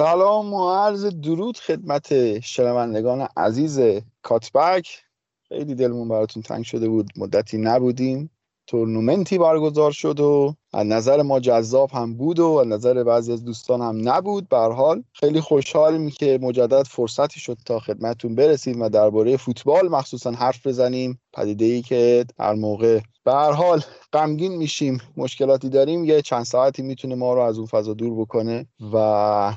سلام و عرض درود خدمت شنوندگان عزیز کاتبک. خیلی دلمون براتون تنگ شده بود مدتی نبودیم. تورنمنتی برگزار شد و از نظر ما جذاب هم بود و از نظر بعضی از دوستان هم نبود. به حال خیلی خوشحالیم که مجدد فرصتی شد تا خدمتتون برسیم و درباره فوتبال مخصوصا حرف بزنیم. پدیده ای که هر موقع به هر حال غمگین میشیم مشکلاتی داریم. یه چند ساعتی می‌تونه ما رو از اون فضا دور بکنه و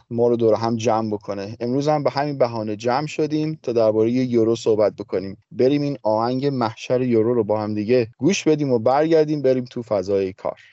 ما رو دور هم جمع بکنه. امروز هم به همین بهانه جمع شدیم تا درباره یورو صحبت بکنیم. بریم این آهنگ محشر یورو رو با هم دیگه گوش بدیم و برگردیم بریم تو فضای کار.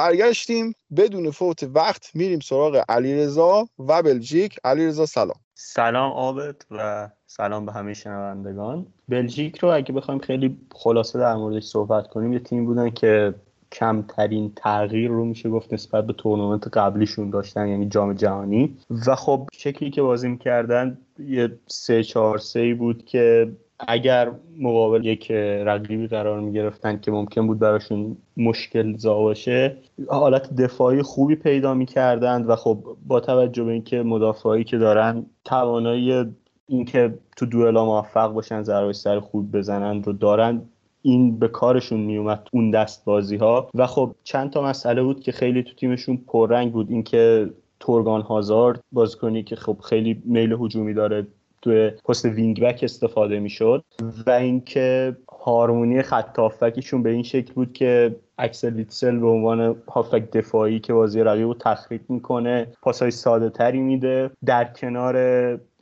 برگشتیم. بدون فوت وقت میریم سراغ علیرضا و بلژیک. علیرضا سلام. سلام آبد و سلام به همه شنوندگان. بلژیک رو اگه بخوایم خیلی خلاصه در موردش صحبت کنیم یه تیم بودن که کمترین تغییر رو میشه گفت نسبت به تورنمنت قبلیشون داشتن یعنی جام جهانی. و خب شکلی که بازی می‌کردن یه سه چهار سه بود که اگر مقابل یک رقیبی قرار می گرفتن که ممکن بود براشون مشکل زا باشه حالت دفاعی خوبی پیدا می کردند و خب با توجه به اینکه مدافعایی که دارن توانایی اینکه تو دوئلا موفق باشن ضربه سر خوب بزنن رو دارن این به کارشون میومد اون دست بازی ها و خب چند تا مسئله بود که خیلی تو تیمشون پررنگ بود. اینکه تورگان هازارد بازیکنی که خب خیلی میل هجومی داره توی پست وینگ بک استفاده می‌شد و اینکه هارمونی خط هافبکشون به این شکل بود که اکسل ویتسل به عنوان هافبک دفاعی که بازی رقیب رو تخریب می‌کنه پاسای ساده تری میده. در کنار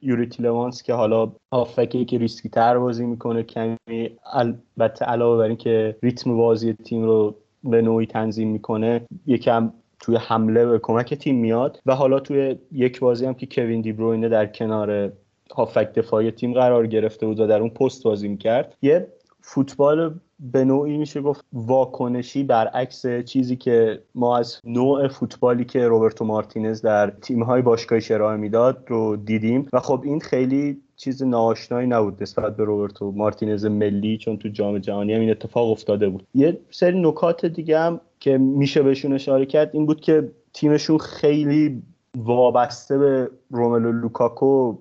یوری تیلمانس که حالا هافبکی که ریسکی تر بازی می‌کنه کمی البته علاوه بر اینکه ریتم بازی تیم رو به نوعی تنظیم می‌کنه یکم توی حمله به کمک تیم میاد. و حالا توی یک بازی هم که کوین دیبروینه در کنار هافک دفاعی تیم قرار گرفته بود و در اون پست بازی می‌کرد. یه فوتبال به نوعی میشه گفت واکنشی برعکس چیزی که ما از نوع فوتبالی که روبرتو مارتینز در تیم‌های باشگاهی ارائه می‌داد رو دیدیم. و خب این خیلی چیز ناآشنایی نبود نسبت به روبرتو مارتینز ملی چون تو جام جهانی هم این اتفاق افتاده بود. یه سری نکات دیگه هم که میشه بهشون اشاره کرد این بود که تیمشون خیلی وابسته به روملو لوکاکو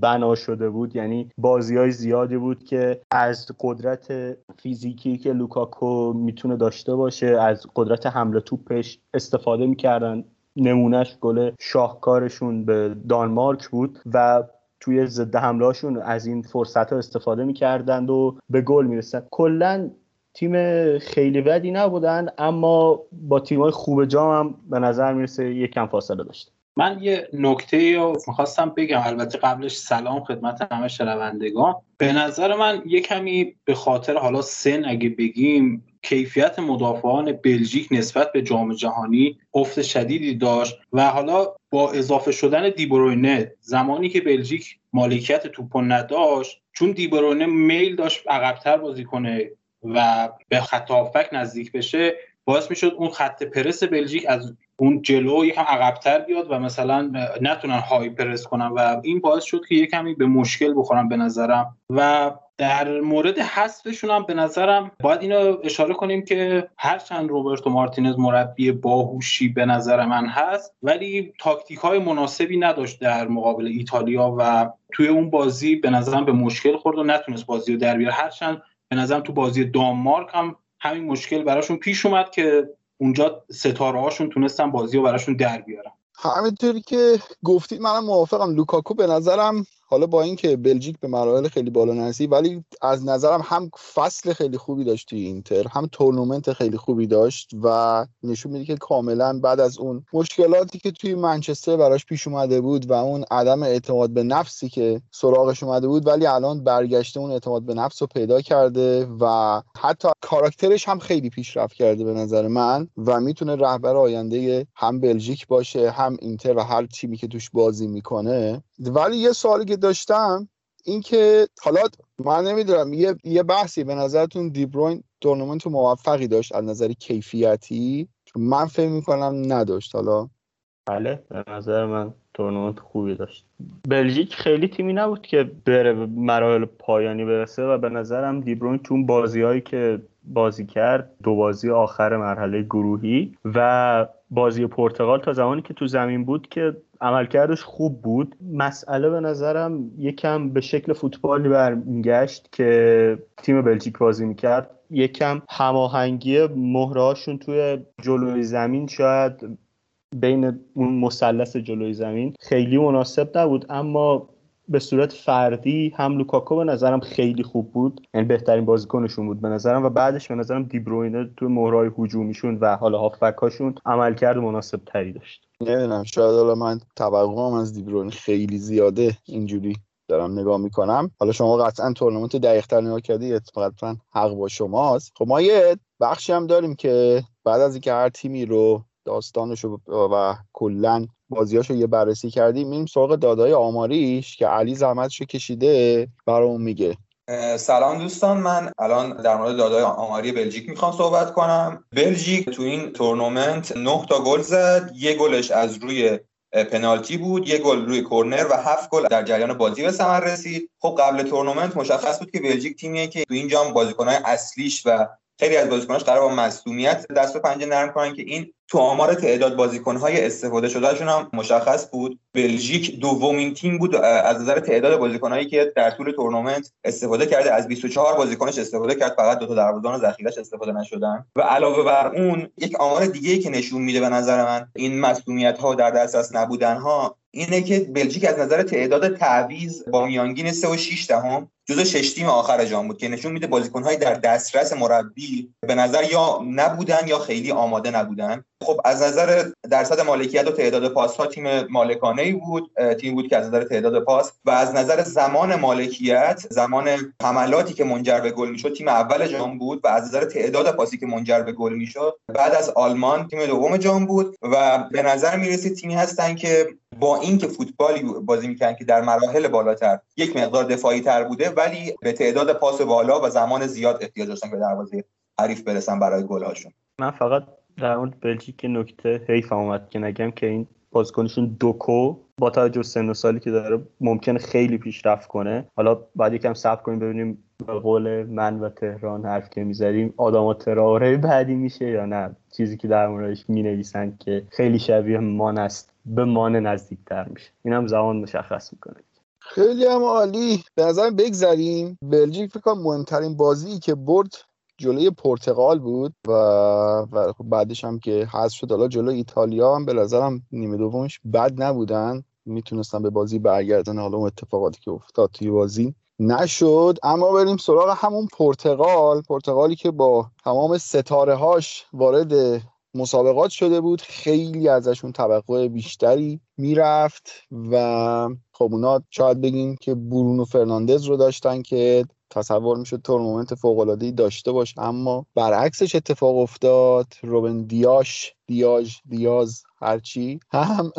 بنا شده بود. یعنی بازی های زیادی بود که از قدرت فیزیکی که لوکاکو می‌تونه داشته باشه از قدرت حمله توپش استفاده می‌کردن. نمونهش گل شاهکارشون به دانمارک بود و توی ضد حملهاشون از این فرصت ها استفاده می‌کردند و به گل می‌رسن. کلا تیم خیلی بدی نبودن اما با تیم های خوب جام هم به نظر می‌رسه کم فاصله داشت من یه نکته رو می‌خواستم بگم البته قبلش سلام خدمت همه شنوندگان. به نظر من یه کمی به خاطر حالا سن اگه بگیم کیفیت مدافعان بلژیک نسبت به جام جهانی افت شدیدی داشت و حالا با اضافه شدن دیبروینه زمانی که بلژیک مالکیت توپ نداشت چون دیبروینه میل داشت عقبتر بازی کنه و به خط نزدیک بشه باعث می‌شد اون خط پرس بلژیک از اون جلو یکم عقبتر بیاد و مثلا نتونن های پرس کنن و این باعث شد که یه کمی به مشکل بخورن به نظرم. و در مورد حذفشون هم به نظرم باید اینو اشاره کنیم که هرچند روبرتو مارتینز مربی باهوشی به نظر من هست ولی تاکتیک های مناسبی نداشت در مقابل ایتالیا و توی اون بازی به نظرم به مشکل خورد و نتونست بازی رو در بیاره. هرچند به نظرم تو بازی دانمارک هم همین مشکل براشون پیش اومد که اونجا ستاره هاشون تونستن بازی رو براشون در بیارن. همینطوری که گفتید منم موافقم. لوکاکو به نظرم حالا با اینکه بلژیک به مراحل خیلی بالا نرسید ولی از نظرم هم فصل خیلی خوبی داشت توی اینتر هم تورنمنت خیلی خوبی داشت و نشون میده که کاملا بعد از اون مشکلاتی که توی منچستر براش پیش اومده بود و اون عدم اعتماد به نفسی که سراغش اومده بود ولی الان برگشته اون اعتماد به نفس رو پیدا کرده و حتی کاراکترش هم خیلی پیشرفت کرده به نظر من و می‌تونه رهبر آینده هم بلژیک باشه هم اینتر و هر تیمی که توش بازی می‌کنه. ولی یه سوالی که داشتم اینکه حالا من نمی‌دونم یه یه بحثی به نظرتون دیبروین تورنمنت موفقی داشت از نظر کیفیتی؟ من فکر می‌کنم نداشت حالا. بله به نظر من تورنمنت خوبی داشت. بلژیک خیلی تیمی نبود که بره مراحل پایانی برسه و به نظرم دیبروین تو بازیهایی که بازی کرد دو بازی آخر مرحله گروهی و بازی پرتغال تا زمانی که تو زمین بود که عملکردش خوب بود. مسئله به نظرم یکم به شکل فوتبالی برمیگشت که تیم بلژیک بازی می‌کرد. یکم هماهنگی مهرهاشون توی جلوی زمین شاید بین اون مثلث جلوی زمین خیلی مناسب نبود. اما به صورت فردی هم لوکاکو به نظرم خیلی خوب بود. یعنی بهترین بازیکنشون بود به نظرم و بعدش به نظرم دیبروینه تو مهرای هجومیشون و حالا هافبکاشون عملکرد مناسب تری داشت. نمی‌دونم شاید حالا من توقعم از دیبروینه خیلی زیاده اینجوری دارم نگاه می‌کنم. حالا شما قطعا تورنمنت دقیقتر نگاه کردی قطعا حق با شماست. خب ما یه بخشی هم داریم که بعد از اینکه هر تیمی رو داستانش و کلا بازیاشو یه بررسی کردیم میریم سراغ دادای آماریش که علی زحمتشو کشیده برامون میگه. سلام دوستان من الان در مورد داده‌های آماری بلژیک می‌خوام صحبت کنم. بلژیک تو این تورنمنت 9 تا گل زد یه گلش از روی پنالتی بود یه گل روی کرنر و هفت گل در جریان بازی به ثمر رسید. خب قبل تورنمنت مشخص بود که بلژیک تیمیه که تو این جام بازیکنهای اصلیش و خیلی از بازیکناش قرار با مصدومیت دست و پنجه نرم کنن که این تو آمار تعداد بازیکنهای استفاده شدهشون هم مشخص بود. بلژیک دومین تیم بود از نظر تعداد بازیکنهایی که در طول تورنمنت استفاده کرده. از 24 بازیکنش استفاده کرد فقط دو تا دروازه‌بان ذخیره‌اش استفاده نشدن. و علاوه بر اون یک آمار دیگه که نشون میده به نظر من این ها در دسترس نبودن ها اینه که بلژیک از نظر تعداد تعویض با میانگین 3 و 6 دهم جزو شش تیم آخر جام بود که نشون میده بازیکن‌های در دسترس مربی به نظر یا نبودن یا خیلی آماده نبودن. خب از نظر درصد مالکیت و تعداد پاس ها تیم مالکانه ای بود تیم بود که از نظر تعداد پاس و از نظر زمان مالکیت زمان حملاتی که منجر به گل می‌شد تیم اول جام بود و از نظر تعداد پاسی که منجر به گل می‌شد بعد از آلمان تیم دوم جام بود و به نظر می‌رسید تیمی هستن که با اینکه فوتبالی بازی می‌کنن که در مراحل بالاتر یک مقدار دفاعی تر بوده ولی به تعداد پاس بالا و زمان زیاد احتیاج داشتن به دروازه حریف برسن برای گلهاشون. من فقط در مورد بلژیک نکته حیف اومد که نگم که این بازیکنشون دوکو با توجه سن و سالی که داره ممکنه خیلی پیشرفت کنه. حالا بعد یکم صبر کنیم ببینیم به قول من و تهران حرف که می‌زدیم آدم تراوره بعدی میشه یا نه. چیزی که در موردش می نویسن که خیلی شبیه مان است به مان نزدیکتر میشه. این هم زمان مشخص می‌کنه. خیلی هم عالی. به نظرم بگذریم. بلژیک فکر کنم مهمترین بازی که برد جلوی پرتغال بود و, خب بعدش هم که حذف شد حالا جلوی ایتالیا هم به نظرم نیمه دومش بد نبودن. می‌تونستن به بازی برگردن حالا اون اتفاقاتی که افتاد توی بازی نشد. اما بریم سراغ همون پرتغال. پرتغالی که با تمام ستاره هاش وارد مسابقات شده بود. خیلی ازشون توقع بیشتری می‌رفت و خب اونا شاید بگیم که برونو فرناندز رو داشتن که تصور می‌شد تورنمنت فوق العاده داشته باشه اما برعکسش اتفاق افتاد. روبن دیاش دیاج دیاز هرچی هم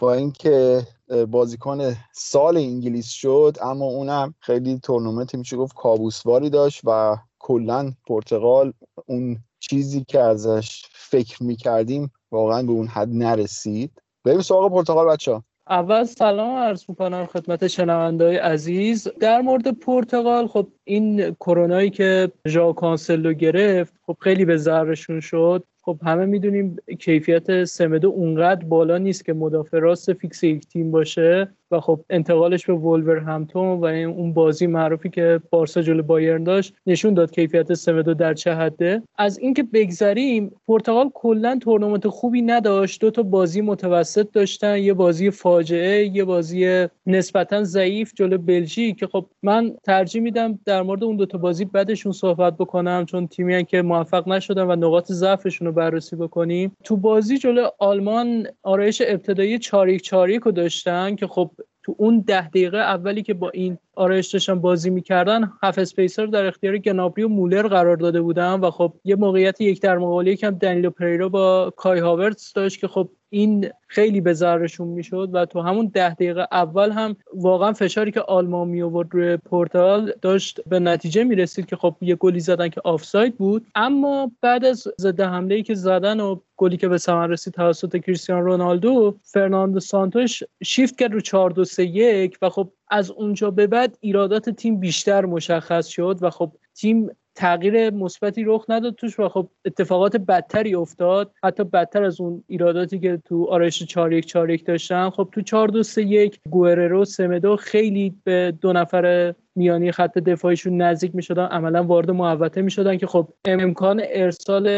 با اینکه بازیکن سال انگلیس شد اما اونم خیلی تورنمنت میشه گفت کابوس‌واری داشت و کلا پرتغال اون چیزی که ازش فکر می‌کردیم واقعا به اون حد نرسید. بریم سراغ پرتغال بچه اول سلام عرض می‌کنم خدمت شنوندهای عزیز. در مورد پرتغال خب این کرونایی که ژاو کانسلو گرفت خب خیلی به ضررشون شد. خب همه می‌دونیم کیفیت سمدو اونقدر بالا نیست که مدافع راست fix یک تیم باشه و خب انتقالش به وولورهمپتون و اون بازی معروفی که بارسا جلو بایرن داشت نشون داد کیفیت سمدو در چه حده. از اینکه بگذریم پرتغال کلا تورنمنت خوبی نداشت. دو تا بازی متوسط داشتن. یه بازی فاجعه یه بازی نسبتا ضعیف جلو بلژیک که خب من ترجیح میدم در مورد اون دو تا بازی بعدشون صحبت بکنم چون تیمی که موفق نشدن و نقاط ضعفشون رو بررسی بکنیم. تو بازی جلو آلمان آرایش ابتدایی چار یک چار یک رو داشتن که خب تو اون ده دقیقه اولی که با این آرایش بازی می‌کردن half space رو در اختیار گنابری و مولر قرار داده بودن و خب یه موقعیت یک در مقابل یکم دنیلو پریرا با کای هاورتس داشت که خب این خیلی به ضررشون می‌شد و تو همون ده دقیقه اول هم واقعا فشاری که آلمان می آورد روی پرتغال داشت به نتیجه می‌رسید که خب یه گلی زدن که آفساید بود. اما بعد از ضد حمله ای که زدن و گلی که به ثمر رسید توسط کریستیانو رونالدو فرناندو سانتوش شیفت کرد رو 4 2 3 1 و خب از اونجا به بعد ایرادات تیم بیشتر مشخص شد و خب تیم تغییر مثبتی رخ نداد توش و خب اتفاقات بدتری افتاد. حتی بدتر از اون ایراداتی که تو آرایش 4 1 4 1 داشتن. خب تو 4 2 3 1 گوئررو سمدو خیلی به دو نفر میانی خط دفاعیشون نزدیک می شدن عملا وارد محوطه می شدن که خب امکان ارسال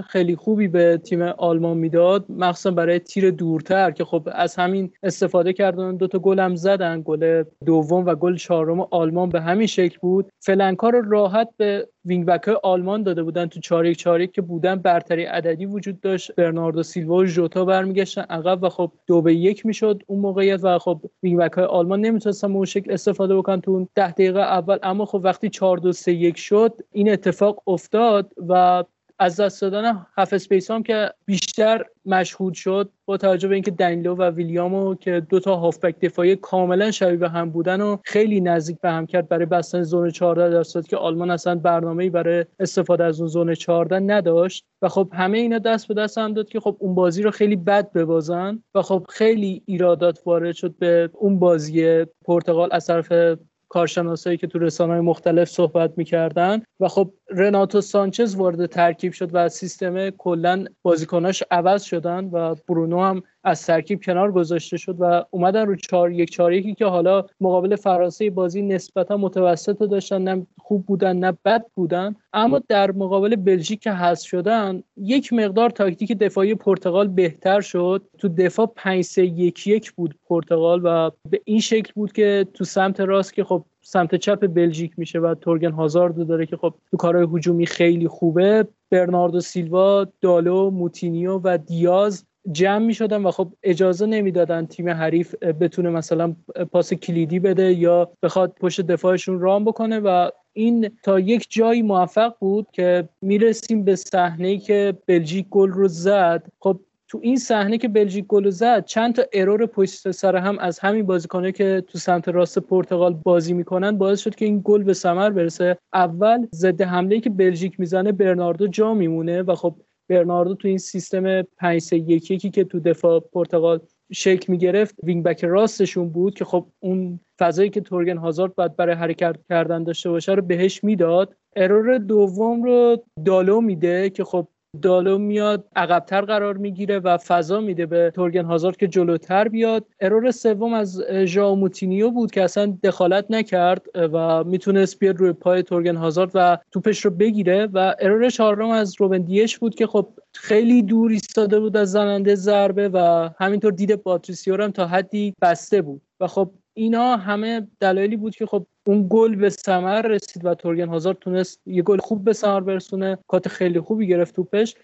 خیلی خوبی به تیم آلمان می‌داد. مخصوصا برای تیر دوم‌تر که خب از همین استفاده کردن دو تا گل هم زدن گل دوم و گل چهارم آلمان به همین شکل بود. flank ها رو راحت به wing back آلمان داده بودن تو 4 1 4 که بودن برتری عددی وجود داشت. برناردو سیلوا و ژوتا برمیگشتن عقب و خب دو به یک می‌شد اون موقعیت و خب wing back آلمان نمی‌تونستن اون شکل استفاده بکنن. تو اون 10 دقیقه اول اما خب وقتی 4 2 3 1 شد این اتفاق افتاد و از دست دادن half space هم که بیشتر مشهود شد با توجه به اینکه دنیلو و ویلیامو که دو تا هافبک دفاعی کاملا شبیه به هم بودن و خیلی نزدیک به هم کرد برای بستن zone 14 در صورتی که آلمان اصلا برنامه‌ای برای استفاده از اون zone 14 نداشت. و خب همه اینا دست به دست هم داد که خب اون بازی رو خیلی بد ببازن و خب خیلی ایرادات وارد شد به اون بازی پرتغال از طرف کارشناسایی که تو رسانه مختلف صحبت می‌کردن. و خب رناتو سانچز وارد ترکیب شد و سیستم کلا بازیکناش عوض شدن و برونو هم از ترکیب کنار گذاشته شد و اومدن رو چهار یک چهار یکی که حالا مقابل فرانسه بازی نسبتا متوسط داشتن نه خوب بودن نه بد بودن. اما در مقابل بلژیک که حذف شدن یک مقدار تاکتیک دفاعی پرتغال بهتر شد. تو دفاع 5 3 1 1 بود پرتغال و به این شکل بود که تو سمت راست که خب سمت چپ بلژیک میشه و تورگن هازارد داره که خب تو کارهای هجومی خیلی خوبه. برناردو سیلوا دالو موتینیو و دیاز جمع می شدن و خب اجازه نمی‌دادن تیم حریف بتونه مثلا پاس کلیدی بده یا بخواد پشت دفاعشون رام بکنه و این تا یک جایی موفق بود که می‌رسیم به صحنه که بلژیک گل رو زد. خب تو این صحنه که بلژیک گل زد چند تا ارور پشت سر هم از همین بازیکنه که تو سمت راست پرتغال بازی می‌کنن باعث شد که این گل به ثمر برسه. اول ضد حمله که بلژیک می‌زنه برناردو جا میمونه و خب برناردو تو این سیستم 5 3 1 1 که تو دفاع پرتغال شکل می‌گرفت wing back راستشون بود که خب اون فضایی که تورگن هازارد باید برای حرکت کردن داشته باشه رو بهش می‌داد. error دوم رو دالو میده که خب دالو میاد عقبتر قرار می‌گیره و فضا میده به تورگن هازارد که جلوتر بیاد. error سوم از ژائو موتینیو بود که اصلا دخالت نکرد و می‌تونست بیاد روی پای تورگن هازارد و توپش رو بگیره و error چهارم از روبن دیش بود که خب خیلی دور ایستاده بود از زننده ضربه و همینطور دید پاتریسیو هم تا حدی بسته بود. و خب اینا همه دلایلی بود که خب اون گل به ثمر رسید و تورگن هازارد تونست یه گل خوب به ثمر برسونه. cut خیلی خوبی گرفت توپش.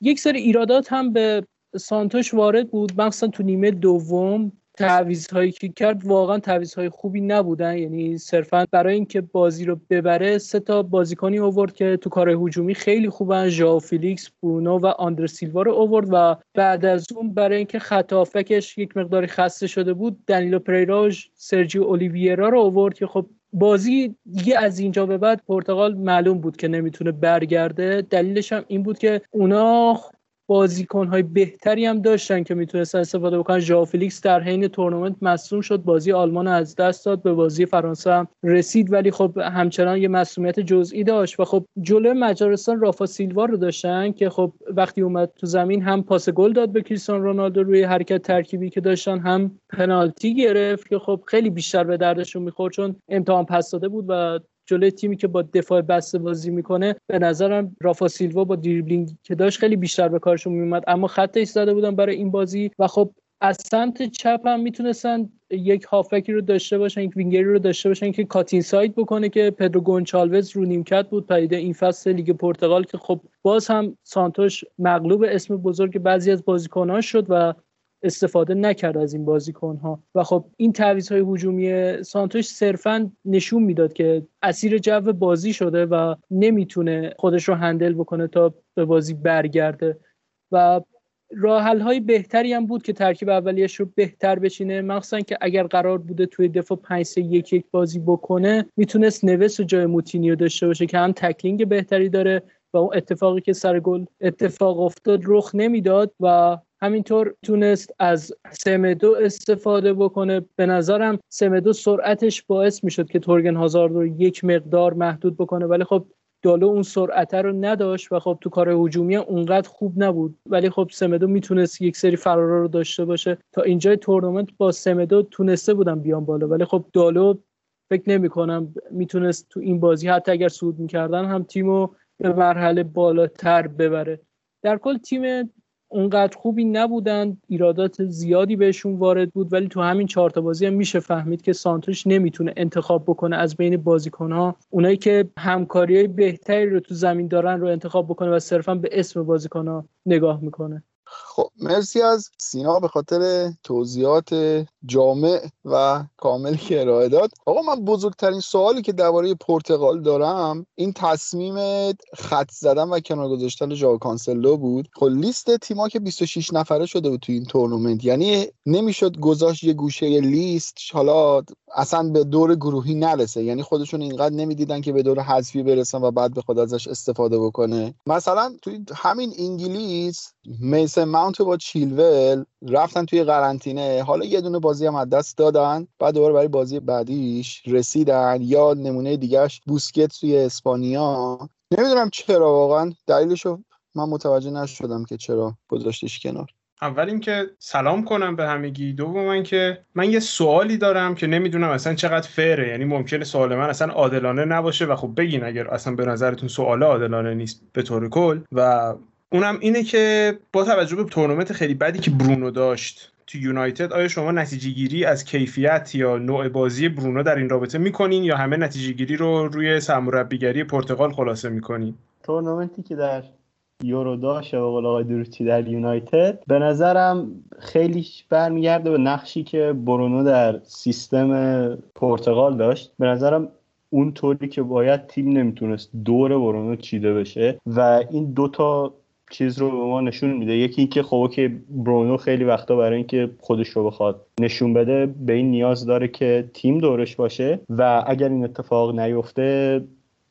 یک سری ایرادات هم به سانتوش وارد بود. مخصوصا تو نیمه دوم. تعویض که کرد واقعا تعویض های خوبی نبودن. یعنی صرفا برای اینکه بازی رو ببره سه تا بازیکنی اوورد که تو کار هجومی خیلی خوبن. ژائو فیلیکس برونو و آندر سیلوا رو اوورد و بعد از اون برای اینکه خط یک مقداری خسته شده بود دنیلو پریرا سرجیو اولیویرا رو اوورد که خب بازی دیگه از اینجا به بعد پرتغال معلوم بود که نمی‌تونه برگرده. دلیلش هم این بود که اونا های بهتری هم داشتن که می‌تونستن استفاده بکنن ژائو فلیکس در حین تورنمنت مصدوم شد. بازی آلمان از دست داد به بازی فرانسه هم رسید. ولی خب همچنان یه مصدومیت جزئی داشت و خب جلو مجارستان رافا سیلوا رو داشتن که خب وقتی اومد تو زمین هم پاس گل داد به کریستیانو رونالدو روی حرکت ترکیبی که داشتن هم پنالتی گرفت که خب خیلی بیشتر به دردشون می‌خورد چون امتحان پس داده بود و جلوی تیمی که با دفاع بسته بازی می‌کنه به نظرم رافا سیلوا با دریبلینگ که داشت خیلی بیشتر به کارشون میومد اما خط زده بودن برای این بازی و خب از سمت چپ هم می‌تونستن یک هافبکی رو داشته باشن یک وینگری رو داشته باشن که cut inside بکنه که پدرو گونچالوز رو نیمکت بود پدیده این فصل لیگ پرتغال که خب باز هم سانتوش مغلوب اسم بزرگ بعضی از بازیکنان شد و استفاده نکرد از این بازیکن ها و خب این تعویض های هجومی سانتوش صرفا نشون می‌داد که اسیر جو بازی شده و نمی‌تونه خودش رو handle بکنه تا به بازی برگرده. و راحل های بهتری هم بود که ترکیب اولیش رو بهتر بچینه. مخصوصا که اگر قرار بوده توی دفاع 5 3 1 1 بازی بکنه می‌تونست نوس و جای موتینیو داشته باشه که هم تکلینگ بهتری داره و اون اتفاقی که سر گل اتفاق افتاد رخ نمی‌داد و همینطور تونست از سمدو استفاده بکنه. به نظرم سمدو سرعتش باعث می‌شد که تورگن هازارد رو یک مقدار محدود بکنه ولی خب دالو اون سرعت رو نداشت و خب تو کار هجومی اونقدر خوب نبود. ولی خب سمدو می‌تونست یک سری فرارا رو داشته باشه. تا اینجای تورنمنت با سمدو تونسته بودم بیان بالا ولی خب دالو فکر نمی کنم می‌تونست تو این بازی حتی اگر سود می‌کردن هم تیمو به مرحله بالاتر ببره. در کل تیم اونقدر خوبی نبودن ایرادات زیادی بهشون وارد بود ولی تو همین چهار بازی هم میشه فهمید که سانتوش نمی‌تونه انتخاب بکنه از بین بازیکنها. اونایی که همکاری بهتری رو تو زمین دارن رو انتخاب بکنه و صرفا به اسم بازیکنها نگاه می‌کنه. خب مرسی از سینا به خاطر توضیحات جامع و کامل که ارائه داد. آقا من بزرگترین سوالی که درباره پرتغال دارم این تصمیم خط زدن و کنار گذاشتن ژائو کانسلو بود. خب لیست تیما که 26 نفره شده بود تو این تورنمنت یعنی نمی‌شد گذاشت یه گوشه لیست حالا اصلا به دور گروهی نرسه. یعنی خودشون اینقدر نمی‌دیدن که به دور حذفی برسن و بعد به خود ازش استفاده بکنه. مثلا توی همین انگلیس میسن ماونت با چیلول رفتن توی قرنطینه. حالا یه دونه بازی هم دست دادن. بعد دوباره برای بازی بعدیش رسیدن. یا نمونه دیگهش بوسکت توی اسپانیا. نمی‌دونم چرا واقعا. دلیلشو من متوجه نشدم که چرا گذاشتش کنار. اول اینکه سلام کنم به همگی. دوم که من یه سوالی دارم که نمی‌دونم اصلا چقدر فره یعنی ممکنه سوال من اصلا عادلانه نباشه و خب بگین اگر اصلا به نظرتون سوال عادلانه نیست به طور کل. و اونم اینه که با توجه به تورنمنت خیلی بدی که برونو داشت تو یونایتد آیا شما نتیجه گیری از کیفیت یا نوع بازی برونو در این رابطه می‌کنین یا همه نتیجه گیری رو روی سرمربیگری پرتغال خلاصه می‌کنین؟ تورنمنتی که در یورو داشت و آقای دروچی در یونایتد به نظرم خیلی برمیگرده به نقشی که برونو در سیستم پرتغال داشت. به نظرم اون طوری که باید تیم نمی‌تونست دور برونو چیده بشه و این دوتا چیز رو به ما نشون میده. یکی اینکه خب که برونو خیلی وقتا برای اینکه خودش رو بخواد نشون بده به این نیاز داره که تیم دورش باشه و اگر این اتفاق نیفته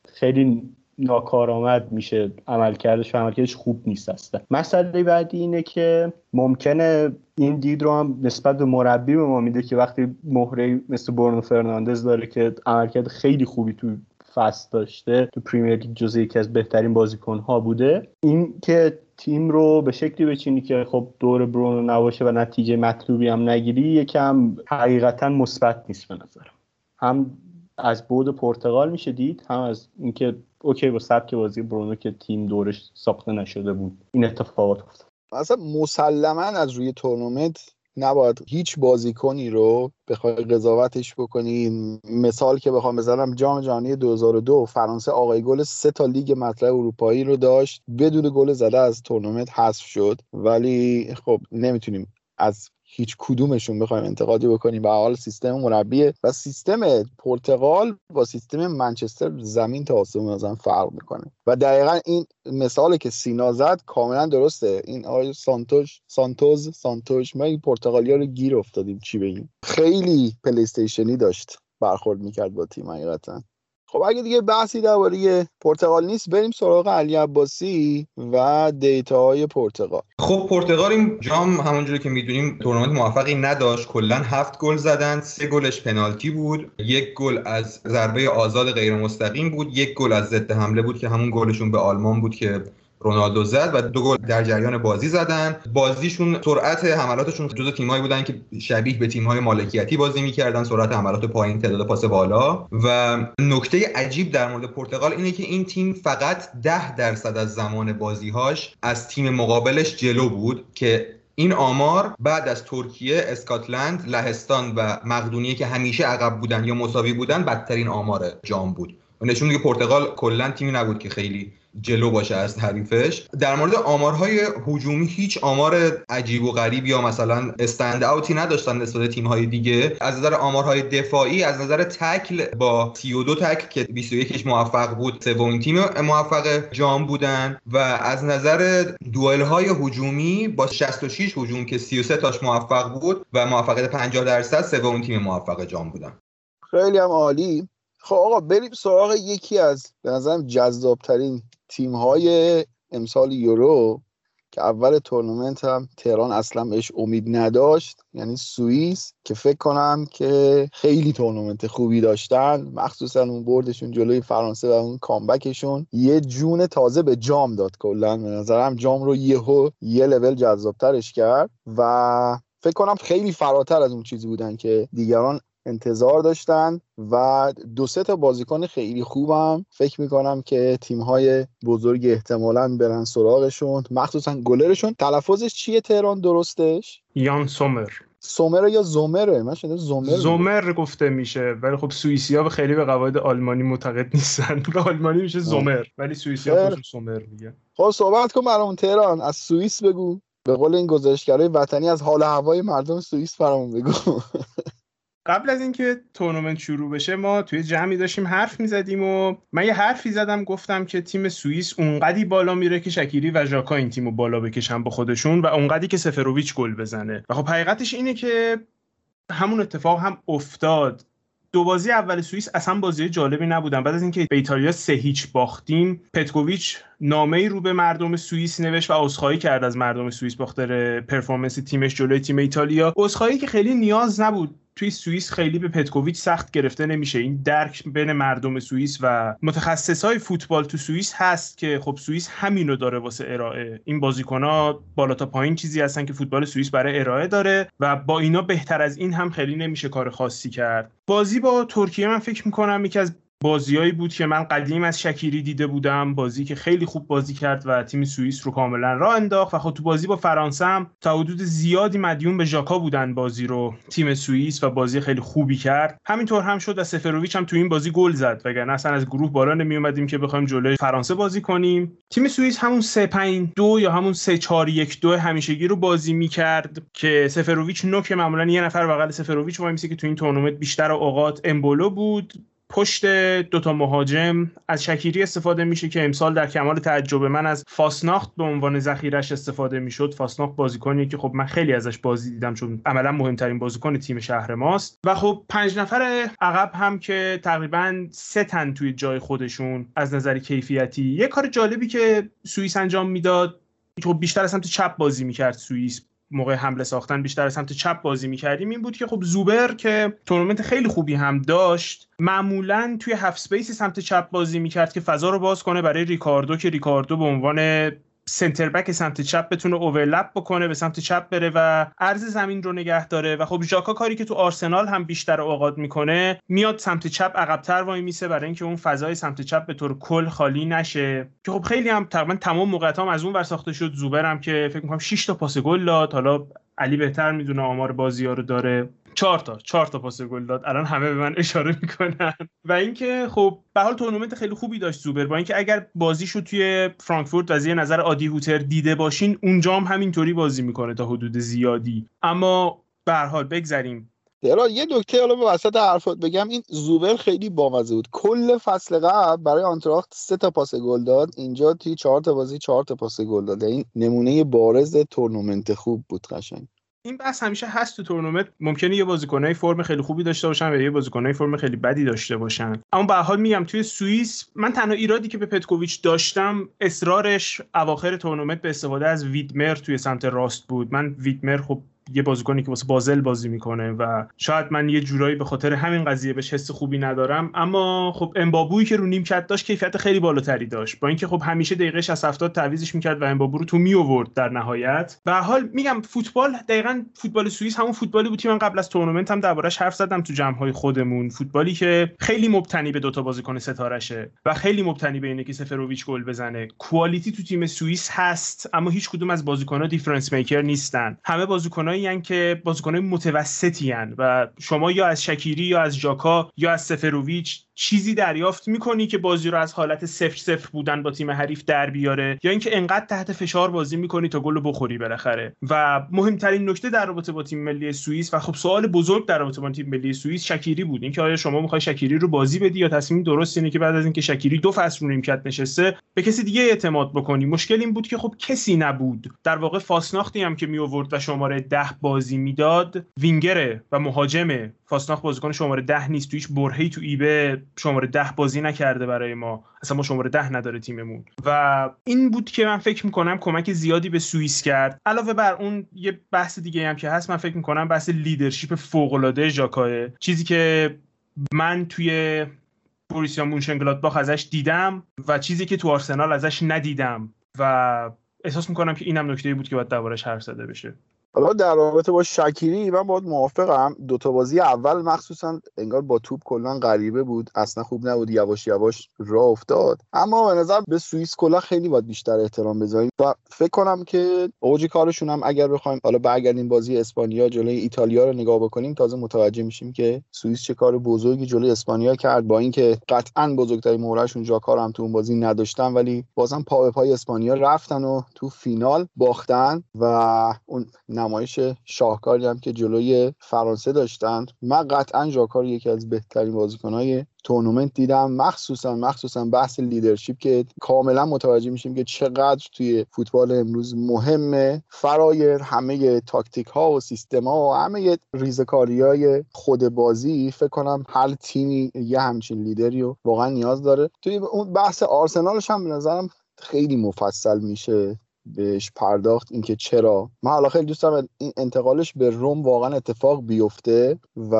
خیلی ناکارآمد میشه عملکردش و عملکردش خوب نیست هسته مسئله بعدی اینه که ممکنه این دید رو هم نسبت به مربی به ما میده که وقتی مهره مثل برونو فرناندز داره که عملکرد خیلی خوبی تو فصل داشته تو پریمیر لیگ جزء یکی از بهترین بازیکن ها بوده. این که تیم رو به شکلی بچینی که خب دور برونو نباشه و نتیجه مطلوبی هم نگیری یکم حقیقتا مثبت نیست به نظرم. هم از بود پرتغال میشه دید هم از اینکه okay با سبک بازی برونو که تیم دورش ساخته نشده بود. این اتفاقات افتاد. اصلا مسلما از روی تورنمنت نباید هیچ بازیکنی رو بخوای قضاوتش بکنین مثال که بخوام بزنم جام جهانی 2002 فرانسه آقای گل سه تا لیگ مطرح اروپایی رو داشت. بدون گل زده از تورنمنت حذف شد. ولی خب نمی‌تونیم از هیچ کدومشون بخوایم انتقادی بکنیم. به حال سیستم مربیه و سیستم پرتغال با سیستم منچستر زمین تا آسمون ازم فرق می‌کنه. و دقیقا این مثالی که سینا زد کاملا درسته. این آقای سانتوش سانتوز سانتوش ما این پرتغالیا رو گیر افتادیم چی بگیم؟ خیلی پلیستیشنی داشت برخورد می‌کرد با تیم حقیقتا. خب اگه دیگه بحثی درباره پرتغال نیست بریم سراغ علی عباسی و دیتاهای پرتغال. خب پرتغال این جام همونجوری که می‌دونیم تورنمنت موفقی نداشت. کلا هفت گل زدن سه گلش پنالتی بود. یک گل از ضربه آزاد غیر مستقیم بود. یک گل از ضد حمله بود که همون گلشون به آلمان بود که رونالدو زد و دو گل در جریان بازی زدن. بازیشون سرعت حملاتشون جزو تیمایی بودن که شبیه به تیم‌های مالکیتی بازی می‌کردن سرعت حملات پایین تعداد پاس بالا. و نکته عجیب در مورد پرتغال اینه که این تیم فقط ده درصد از زمان بازیهاش از تیم مقابلش جلو بود که این آمار بعد از ترکیه، اسکاتلند، لهستان و مقدونیه که همیشه عقب بودن یا مساوی بودن بدترین آمار جام بود. و نشون که پرتغال کلا تیمی نبود که خیلی جلو باشه از حریفش در مورد آمارهای هجومی هیچ آمار عجیب و غریب یا مثلا استند اوتی نداشتن نسبت تیم های دیگه. از نظر آمارهای دفاعی از نظر تکل با 32 تکل که 21 موفق بود سومین تیم موفق جام بودن. و از نظر دوئل های هجومی با 66 هجوم که 33 تاش موفق بود و موفقیت 50 درصد سومین تیم موفق جام بودن. خیلی هم عالی. خب آقا بریم سراغ یکی از به نظرم جذابترین تیم های امسال یورو که اول تورنمنت هم تهران اصلا بهش امید نداشت یعنی سوئیس که فکر کنم که خیلی تورنمنت خوبی داشتن مخصوصا اون بردشون جلوی فرانسه و اون کامبکشون یه جون تازه به جام داد کلا به نظرم جام رو یهو یه لول جذابترش کرد و فکر کنم خیلی فراتر از اون چیزی بودن که دیگران انتظار داشتن و دو سه تا بازیکن خیلی خوبم فکر می‌کنم که تیم های بزرگ احتمالا برن سراغشون. مخصوصا گلرشون. تلفظش چیه تهران درستش؟ یان سومر. سومر یا زومره؟ من شده زومر زومر گفته میشه ولی خب سوئیسیا به خیلی به قواعد آلمانی معتقد نیستن. به آلمانی میشه زومر ولی سوئیسیا خودشون سومر میگن خب صحبت کن برامون تهران. از سوئیس بگو. به قول این گزارشگرای وطنی از حال هوای مردم سوئیس برامون بگو. قبل از اینکه تورنمنت شروع بشه ما توی جمعی داشتیم حرف می‌زدیم و من یه حرفی زدم گفتم که تیم سوئیس اونقدی بالا میره که شکیری و ژاکا این تیمو بالا بکشن با خودشون و اونقدی که سفروویچ گل بزنه. و خب حقیقتش اینه که همون اتفاق هم افتاد. دو بازی اول سوئیس اصلا بازی جالبی نبودن. بعد از اینکه به ایتالیا سه هیچ باختیم پتکوویچ نامه ای رو به مردم سوئیس نوشت و عذرخواهی کرد از مردم سوئیس بابت performance تیمش جلوی تیم ایتالیا. عذرخواهی که خیلی نیاز نبود توی سوئیس خیلی به پتکوویچ سخت گرفته نمیشه. این درک بین مردم سوئیس و متخصص های فوتبال تو سوئیس هست که خب سوئیس همینو داره واسه ارائه. این بازیکن ها بالا تا پایین چیزی هستن که فوتبال سوئیس برای ارائه داره و با اینا بهتر از این هم خیلی نمیشه کار خاصی کرد. بازی با ترکیه من فکر می‌کنم یکی از بازیایی بود که من قدیم از شکیری دیده بودم بازی که خیلی خوب بازی کرد و تیم سوئیس رو کاملا راه انداخت. و خب تو بازی با فرانسه هم تا حدود زیادی مدیون به ژاکا بودن بازی رو. تیم سوئیس و بازی خیلی خوبی کرد. همینطور هم شد و سفروویچ هم تو این بازی گل زد. وگرنه اصلا از گروه بالا نمی اومدیم که بخوایم جلوی فرانسه بازی کنیم. تیم سوئیس همون 3 5 2 یا همون 3 4 1 2 همیشگی رو بازی می‌کرد که سفروویچ نوک معمولا یه نفر بغل سفروویچ وای که تو این تورنمنت بیشتر اوقات امبولو بود. پشت دوتا مهاجم از شکیری استفاده میشه که امسال در کمال تعجب من از فاسناخت به عنوان ذخیرش استفاده می‌شد. فاسناخت بازیکنیه که خب من خیلی ازش بازی دیدم چون عملا مهمترین بازیکن تیم شهر ماست. و خب پنج نفر عقب هم که تقریبا سه تن توی جای خودشون از نظر کیفیتی. یه کار جالبی که سوئیس انجام می‌داد خب بیشتر از سمت چپ بازی می‌کرد سوئیس. موقع حمله ساختن بیشتر از سمت چپ بازی می‌کردیم این بود که خب زوبر که تورنمنت خیلی خوبی هم داشت معمولا توی هفت سمت چپ بازی می‌کرد که فضا رو باز کنه برای ریکاردو که ریکاردو به عنوان سنتر بک سمت چپ بتونه اوورلپ بکنه به سمت چپ بره و عرض زمین رو نگه داره. و خب ژاکا کاری که تو آرسنال هم بیشتر اوقات می‌کنه میاد سمت چپ عقبتر وای میسه برای اینکه اون فضای سمت چپ به طور کل خالی نشه. که خب خیلی هم تقریبا تمام موقعیت هم از اون ور ساخته شد. زوبر هم که فکر می‌کنم 6 تا پاس گل داد. حالا علی بهتر می‌دونه آمار بازی ها رو داره. چهار تا چهار تا پاس گل داد. الان همه به من اشاره می‌کنن. و اینکه خب به حال تورنمنت خیلی خوبی داشت زوبر. با اینکه اگر بازیشو توی فرانکفورت از یه نظر عادی هوتر دیده باشین اونجا هم همینطوری بازی می‌کنه تا حدود زیادی. اما به هر حال بگذریم. یه نکته حالا به وسط حرفات بگم. این زوبر خیلی بامزه بود. کل فصل قبل برای آنتراخت سه تا پاس گل داد. اینجا توی چهار تا بازی چهار تا پاس گل داد. این نمونه بارز تورنمنت خوب بود قشنگ. این بحث همیشه هست تو تورنمنت. ممکنه یه بازیکنای فرم خیلی خوبی داشته باشن و یه بازیکنای فرم خیلی بدی داشته باشن. اما به حال میگم توی سوئیس من تنها ایرادی که به پتکوویچ داشتم اصرارش اواخر تورنمنت به استفاده از ویدمر توی سمت راست بود. من ویدمر خب یه بازیکنی که واسه بازل بازی می‌کنه و شاید من یه جورایی به خاطر همین قضیه بهش حس خوبی ندارم. اما خب امبابویی که رو نیمکت داشت کیفیت خیلی بالاتری داشت. با اینکه خب همیشه دقیقه از 70 تعویضش می‌کرد و امبابو رو تو می آورد در نهایت. و حال میگم فوتبال دقیقا فوتبال سوئیس همون فوتبالی بود که من قبل از تورنمنت هم دربارش حرف زدم تو جمع خودمون. فوتبالی که خیلی مبتنی به دوتا بازیکن ستارشه و خیلی مبتنی به اینه که سفرویچ گل بزنه. quality ای تو تیم سوئیس هست اما هیچ کدوم از بازیکن‌ها difference maker نیستن. همه بازیکنایی بازیکنایی که بازیکنای متوسطی‌ان و شما یا از شکیری یا از ژاکا یا از سفرویچ چیزی دریافت می‌کنی که بازی رو از حالت صفر صفر بودن با تیم حریف در بیاره؟ یا اینکه انقدر تحت فشار بازی می‌کنی تا گل بخوری بالاخره؟ و مهمترین نکته در رابطه با تیم ملی سوئیس و خب سوال بزرگ در رابطه با تیم ملی سوئیس شکیری بود. اینکه آیا شما می‌خوای شکیری رو بازی بدی یا تصمیم درست اینه که بعد از اینکه شکیری دو فصل رو نیمکت نشسته به کسی دیگه اعتماد بکنی؟ مشکل این بود که خب کسی نبود. در واقع فاسناختی هم که می آورد و شماره ده بازی می‌داد وینگره و مهاجمه فاسناخت بازیکن شماره ده نیست. تو هیچ برهه‌ای تو ایبه شماره ده بازی نکرده برای ما. اصلا ما شماره ده نداره تیممون. و این بود که من فکر می‌کنم کمک زیادی به سوئیس کرد. علاوه بر اون یه بحث دیگه هم که هست من فکر می‌کنم بحث leadership فوق العاده ژاکاست چیزی که من توی بوریسیا مونشنگلادباخ ازش دیدم و چیزی که تو آرسنال ازش ندیدم. و احساس می‌کنم که اینم نکته بود که باید دربارش حرف زده بشه. حالا در رابطه با شکیری من باید موافقم. دوتا بازی اول مخصوصا انگار با توپ کلا غریبه بود. اصلا خوب نبود. یواش یواش راه افتاد. اما به نظر به سوئیس کلا خیلی باید بیشتر احترام بذاریم. و فکر کنم که اوج کارشون هم اگر بخوایم حالا برگردیم بازی اسپانیا جلوی ایتالیا رو نگاه بکنیم تازه متوجه میشیم که سوئیس چه کار بزرگی جلوی اسپانیا کرد. با اینکه قطعا بزرگترین مهرشون جاکار هم تو اون بازی نداشتن ولی بازم پا به پای اسپانیا رفتن و تو فینال باختن. و اون نمایش شاهکاری هم که جلوی فرانسه داشتن. من قطعا ژاکا رو یکی از بهترین بازیکنهای تورنمنت دیدم. مخصوصا مخصوصا بحث leadership که کاملا متوجه میشیم که چقدر توی فوتبال امروز مهمه. فرای همه تاکتیک ها و سیستم ها و همه ریزکاری های خود بازی فکر کنم هر تیمی یه همچین لیدری رو واقعا نیاز داره. توی اون بحث آرسنالش هم به نظرم خیلی مفصل میشه. بهش پرداخت اینکه چرا. من حالا خیلی دوست این انتقالش به روم واقعا اتفاق بیفته و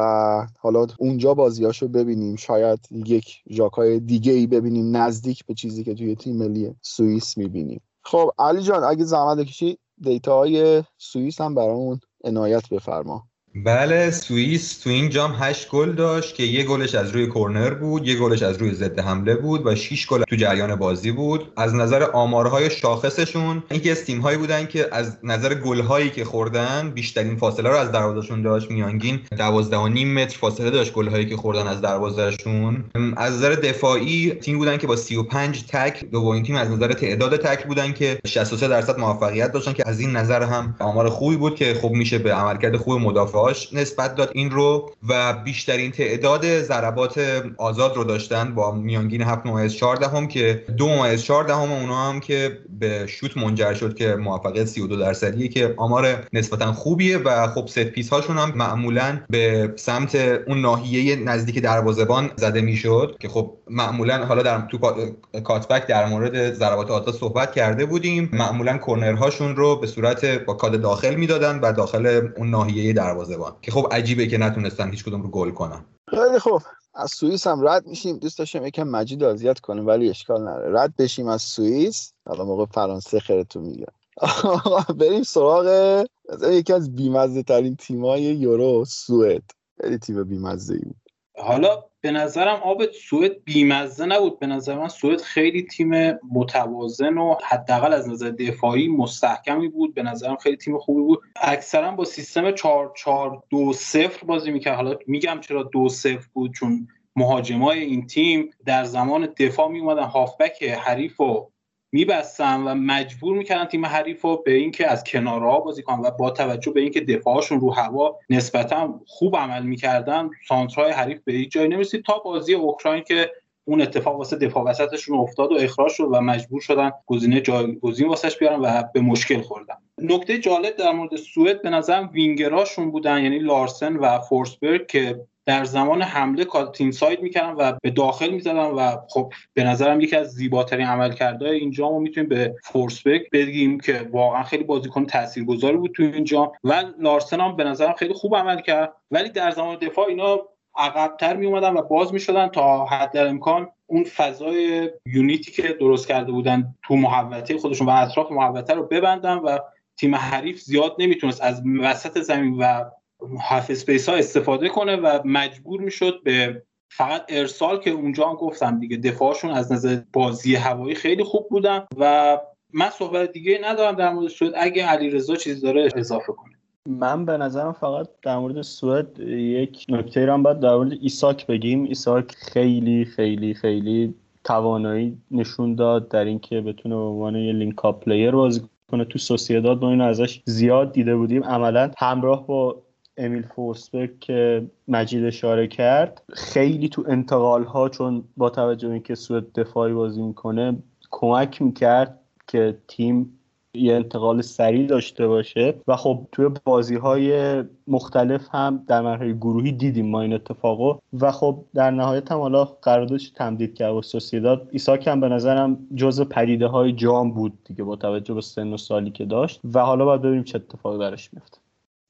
حالا اونجا بازیاشو ببینیم. شاید یک ژاکای دیگه ای ببینیم نزدیک به چیزی که توی تیم ملی سوئیس می‌بینیم. خب علی جان اگه زحمت بکشی دیتاهای سوئیس هم برامون عنایت بفرما. بله سوئیس تو این جام 8 گل داشت که یه گلش از روی کرنر بود یه گلش از روی ضد حمله بود و 6 گل تو جریان بازی بود. از نظر آمارهای شاخصشون اینکه از تیم‌هایی بودن که از نظر گل‌هایی که خوردن بیشترین فاصله رو از دروازهشون داشت. میانگین 12 و نیم متر فاصله داشت گل‌هایی که خوردن از دروازهشون. از نظر دفاعی تیم بودن که با 35 تک دومین تیم از نظر تعداد تک بودن که 63 درصد موفقیت داشتن که از این نظر هم آمار خوبی بود که خب میشه به عملکرد خوب مدافع نسبت داد این رو و بیشترین تعداد ضربات آزاد رو داشتن با میانگین 7 ممیز 14 هم که دو ممیز 14 هم اونا هم که به شوت منجر شد که موفقیت 32 درصدیه که آمار نسبتا خوبیه و خب ست پیس هاشون هم معمولا به سمت اون ناحیه نزدیک دروازه‌بان زده می‌شد که خب معمولا حالا در تو کاتبک در مورد ضربات آزاد صحبت کرده بودیم. معمولا کرنرهاشون رو به صورت با کاد داخل می‌دادن و داخل اون ناحیه دروازه که خب عجیبه که نتونستن هیچ کدوم رو گل کنن. خیلی خوب. از سوئیس هم رد میشیم. دوست داشتم یکم مجید اذیت کنیم ولی اشکال نداره. رد بشیم از سوئیس. حالا موقع فرانسه خیرتون میگم بریم سراغ یکی از بیمزه ترین تیمای یورو سوئد. خیلی تیم بیمزه ای بود. حالا به نظرم آب سوئد بیمزه نبود. به نظر من سوئد خیلی تیم متوازن و حداقل از نظر دفاعی مستحکمی بود. به نظرم خیلی تیم خوبی بود. اکثرا با سیستم 4 4 2 0 بازی می‌کرد. حالا میگم چرا 2 0 بود؟ چون مهاجمای این تیم در زمان دفاع می اومدن هافبک حریف رو میبستن و مجبور می‌کردن تیم حریف رو به اینکه از کنارها بازی کنن و با توجه به اینکه دفاعشون رو هوا نسبتا خوب عمل می‌کردن سانترهای حریف به هیچ جایی نمی‌رسید تا بازی اوکراین که اون اتفاق واسه دفاع وسطشون افتاد و اخراج شد و مجبور شدن گزینه جایگزین واسش بیارن و به مشکل خوردن. نکته جالب در مورد سوئد به نظرم وینگراشون بودن یعنی لارسن و فورسبرگ که در زمان حمله تیم ساید می‌کردن و به داخل می‌زدن و خب به نظرم یکی از زیباترین عملکردهای این جام می‌تونیم به فورسبک بگیم که واقعا خیلی بازیکن تاثیرگذاری بود تو این جام و لارسن هم به نظرم خیلی خوب عمل کرد. ولی در زمان دفاع اینا عقبتر می اومدن و باز می شدن تا حد امکان اون فضای unit ی که درست کرده بودن تو محوطه خودشون و اطراف محوطه رو ببندن و تیم حریف زیاد نمی‌تونست از وسط زمین و half space ها استفاده کنه و مجبور می‌شد به فقط ارسال که اونجا هم گفتم دیگه دفاعشون از نظر بازی هوایی خیلی خوب بودن و من صحبت دیگه ندارم در مورد سوئد اگه علیرضا چیزی داره اضافه کنه. من به نظرم فقط در مورد سوئد یک نکته را باید در مورد ایساک بگیم. ایساک خیلی خیلی خیلی توانایی نشون داد در اینکه بتونه به عنوان یه link-up player بازی کنه. تو سوسیداد ما اینو ازش زیاد دیده بودیم. عملا همراه با امیل فورسبرگ که مجید اشاره کرد خیلی تو انتقال ها چون با توجه به اینکه سوئد دفاعی بازی می‌کنه کمک می‌کرد که تیم یه انتقال سریع داشته باشه. و خب توی بازی های مختلف هم در مرحله گروهی دیدیم ما این اتفاقو. و خب در نهایت هم حالا قراردادش تمدید کرد و سوسیداد. ایساک هم به نظرم جز پدیده های جام بود دیگه با توجه به سن و سالی که داشت. و حالا باید ببینیم چه اتفاقی براش میفته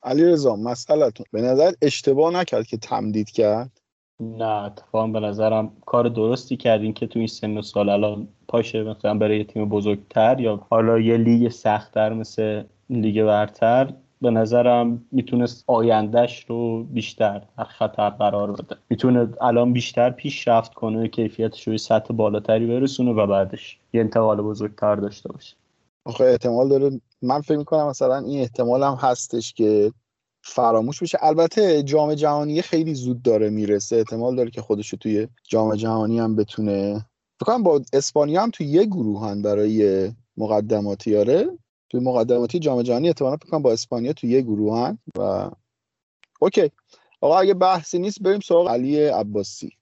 علی رضا مسئلتون به نظر اشتباه نکرد که تمدید کرد. نه اتفاقا به نظرم کار درستی کردین که تو این سن و سال الان پاشه مثلا برای یه تیم بزرگتر یا حالا یه لیگ سختتر مثل لیگ برتر به نظرم می‌تونست آیندهش رو بیشتر در خطر قرار بده. می‌تونه الان بیشتر پیشرفت کنه کیفیتش رو سطح بالاتری برسونه و بعدش یه انتقال بزرگتر داشته باشه. آخه احتمال داره من فکر می‌کنم مثلا این احتمال هم هستش که فراموش بشه. البته جام جهانی خیلی زود داره می‌رسه. احتمال داره که خودشو توی جام جهانی هم بتونه. فکر با اسپانیا هم توی یه گروهن برای مقدماتی آره. توی مقدماتی جام جهانی احتمالا فکر با اسپانیا توی یه گروهن و اوکی. آقا اگه بحثی نیست بریم سراغ علی عباسی.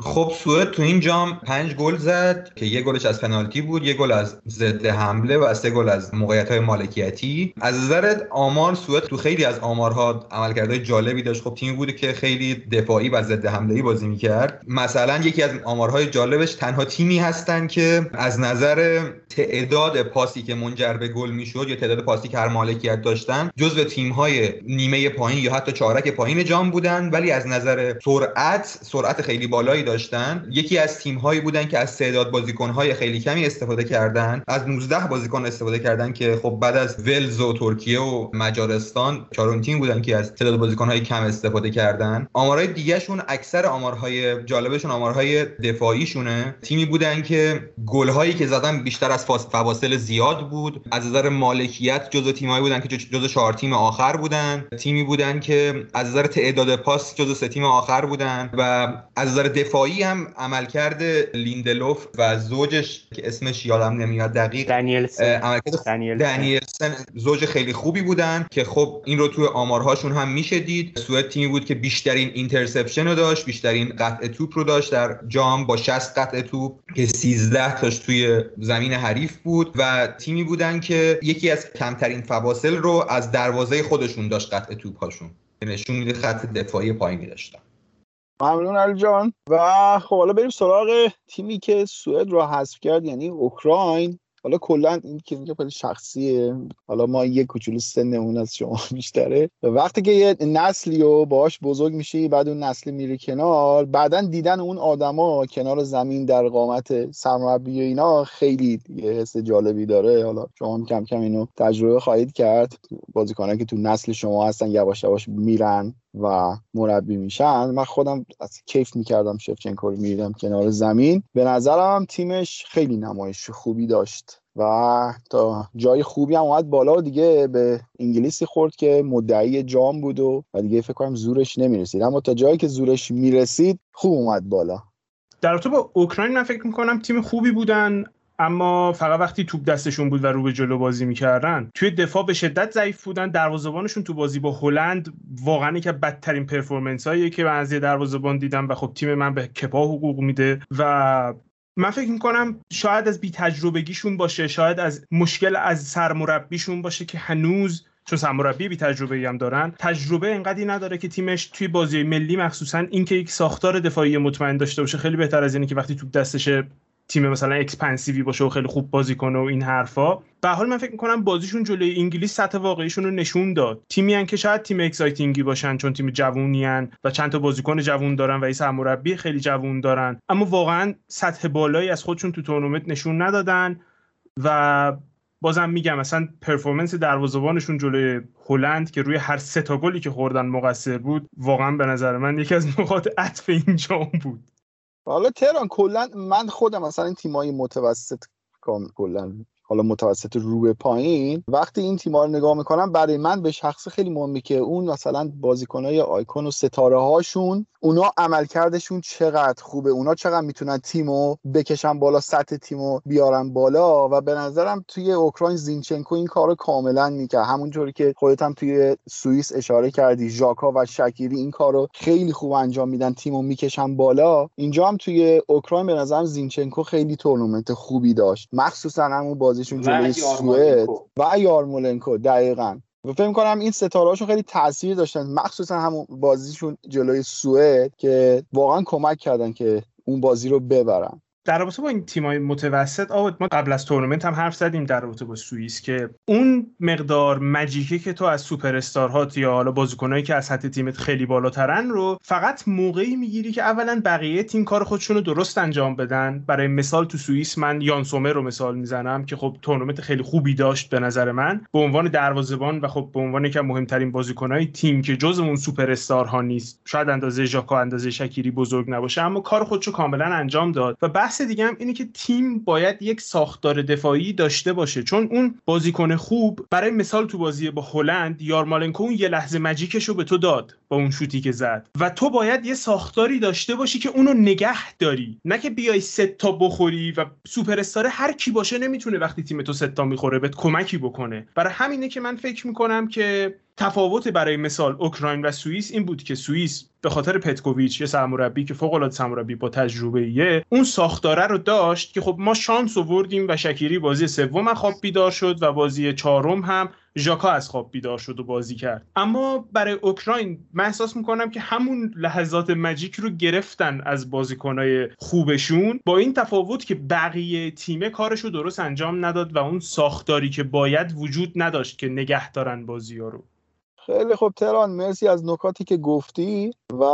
خب سوئد تو این جام پنج گل زد که یه گلش از پنالتی بود یه گل از ضد حمله و سه گل از موقعیت های مالکیتی. از نظر آمار سوئد تو خیلی از آمارها عملکردهای جالبی داشت. خب تیمی بوده که خیلی دفاعی و ضد حمله بازی می‌کرد. مثلا یکی از آمارهای جالبش تنها تیمی هستن که از نظر تعداد پاسی که منجر به گل می‌شد یا تعداد پاسی که هر مالکیت داشتن جزو تیم های نیمه پایین یا حتی چهارک پایین جام بودن. ولی از نظر سرعت سرعت خیلی بالایی داشتن یکی از تیم هایی بودن که از تعداد بازیکن های خیلی کمی استفاده کردن. از 19 بازیکن استفاده کردن که خب بعد از ولز و ترکیه و مجارستان چهارم تیم بودن که از تعداد بازیکن های کم استفاده کردن. آمارهای دیگهشون اکثر آمارهای جالبشون آمارهای دفاعیشونه. تیمی بودن که گل هایی که زدن بیشتر از فواصل زیاد بود. از نظر مالکیت جزو تیمایی بودن که جزو چهار تیم آخر بودن. تیمی بودن که از نظر تعداد پاس جزو سه تیم آخر بودن و از نظر دفاعی هم عملکرد لیندلوف و زوجش که اسمش یادم نمیاد دقیق دانیلسن. دانیلسن. زوج خیلی خوبی بودن که خب این رو توی آمارهاشون هم میشه دید. سوئد تیمی بود که بیشترین interception رو داشت بیشترین قطع توپ رو داشت در جام با 60 قطع توپ که 13 تاش توی زمین حریف بود و تیمی بودن که یکی از کمترین فواصل رو از دروازه خودشون داشت قطع توپ هاشون نشون میده خط دفاعی پایینی داشتن. ممنون علی جان. و خب حالا بریم سراغ تیمی که سوئد رو حذف کرد یعنی اوکراین. حالا کلا این که میگه خیلی شخصیه. حالا ما یه کوچولو سنمون از شما بیشتره. وقتی که یه نسلی رو باهاش بزرگ میشی بعد اون نسل میره کنار بعدا دیدن اون آدما کنار زمین در قامت سرمربی و اینا خیلی یه حس جالبی داره. حالا شما کم کم اینو تجربه خواهید کرد. بازیکنان که تو نسل شما هستن یواش یواش میرن. و مربی میشن. من خودم از کیف می‌کردم شفچنکو رو می‌دیدم کنار زمین. به نظرم تیمش خیلی نمایش خوبی داشت و تا جای خوبی هم اومد بالا دیگه به انگلیسی خورد که مدعی جام بود و, و دیگه فکر کنم زورش نمی‌رسید. اما تا جایی که زورش می‌رسید خوب اومد بالا. در رابطه با اوکراین من فکر می‌کنم تیم خوبی بودن. اما فقط وقتی توپ دستشون بود و رو به جلو بازی می‌کردن توی دفاع به شدت ضعیف بودن دروازه‌بانشون تو بازی با هلند واقعا که بدترین پرفورمنس هایی که من از یه دروازه‌بان دیدم و خب تیم من به کپا حقوق میده و من فکر می‌کنم شاید از بی تجربگیشون باشه شاید از مشکل از سرمربیشون باشه که هنوز چون سرمربی بی تجربه هم دارن تجربه انقدری نداره که تیمش توی بازی ملی مخصوصا اینکه یک ساختار دفاعی مطمئن داشته باشه خیلی بهتر از اینه که وقتی توپ دستش تیم مثلا expansive ی باشه و خیلی خوب بازی کنه و این حرفا. به حال من فکر می‌کنم بازیشون جلوی انگلیس سطح واقعیشون رو نشون داد. تیمی هن که شاید تیم exciting ی باشن چون تیم جوونی و چند تا بازیکن جوون دارن و این سرمربی خیلی جوون دارن. اما واقعا سطح بالایی از خودشون تو تورنمنت نشون ندادن و بازم میگم مثلا performance دروازه‌بانشون جلوی هلند که روی هر سه تا گلی که خوردن مقصر بود واقعا به نظر من یکی از نقاط عطف این جام بود. حالا تهران کلا من خودم مثلا این تیمای متوسط کلا حالا متوسط رو به پایین وقتی این تیم‌ها رو نگاه می‌کنم برای من به شخص خیلی مهمه که اون مثلا بازیکنای آیکون و ستاره هاشون اونا عملکردشون چقدر خوبه. اونا چقدر می‌تونن تیمو بکشن بالا سطح تیمو بیارن بالا و به نظرم توی اوکراین زینچنکو این کارو کاملا می‌کرد. همونطوری که خودت هم توی سوئیس اشاره کردی ژاکا و شکیری این کارو خیلی خوب انجام میدن تیمو می‌کشن بالا. اینجا هم توی اوکراین به نظرم زینچنکو خیلی تورنمنت خوبی داشت. مخصوصا همون بازیشون جلوی سوئد و یارمولنکو دقیقا. فکر کنم این ستاره خیلی تاثیر داشتن. مخصوصا همون بازیشون جلوی سوئد که واقعا کمک کردن که اون بازی رو ببرن. در رابطه با این تیمای متوسط آبد ما قبل از تورنمنت هم حرف زدیم در رابطه با سوئیس که اون مقدار magic ه که تو از سوپر استارهات یا حالا بازیکنایی که از سطح تیمت خیلی بالاترن رو فقط موقعی می‌گیری که اولا بقیه تیم کار خودشون رو درست انجام بدن. برای مثال تو سوئیس من یان سومر رو مثال می‌زنم که خب تورنمنت خیلی خوبی داشت به نظر من. به عنوان دروازه‌بان و خب به عنوان یکی مهمترین بازیکنای تیم که جز اون سوپر استارها نیست شاید اندازه ژاکا اندازه شکیری بزرگ نباشه اما کار خودشو کاملا انجام داد و بحث دیگه هم اینه که تیم باید یک ساختار دفاعی داشته باشه. چون اون بازیکن خوب برای مثال تو بازی با هلند یارمولنکو اون یه لحظه magic ش رو به تو داد با اون شوتی که زد. و تو باید یه ساختاری داشته باشی که اونو نگه داری. نه که بیای سه تا بخوری و سوپر استار هر کی باشه نمی‌تونه وقتی تیم تو سه تا می‌خوره بهت کمکی بکنه. برای همینه که من فکر می‌کنم که تفاوت برای مثال اوکراین و سوئیس این بود که سوئیس به خاطر پتکوویچ یه سرمربی که فوق العاده سرمربی با تجربه ایه اون ساختاره رو داشت که خب ما شانس آوردیم و شکیری بازی سوم خواب بیدار شد و بازی چهارم هم ژاکا از خواب بیدار شد و بازی کرد. اما برای اوکراین من احساس می‌کنم که همون لحظات مجیک رو گرفتن از بازیکنهای خوبشون با این تفاوت که بقیه تیمه کارش رو درست انجام نداد و اون ساختاری که باید وجود نداشت که نگه دارن بازی رو. خیلی خب تران مرسی از نکاتی که گفتی و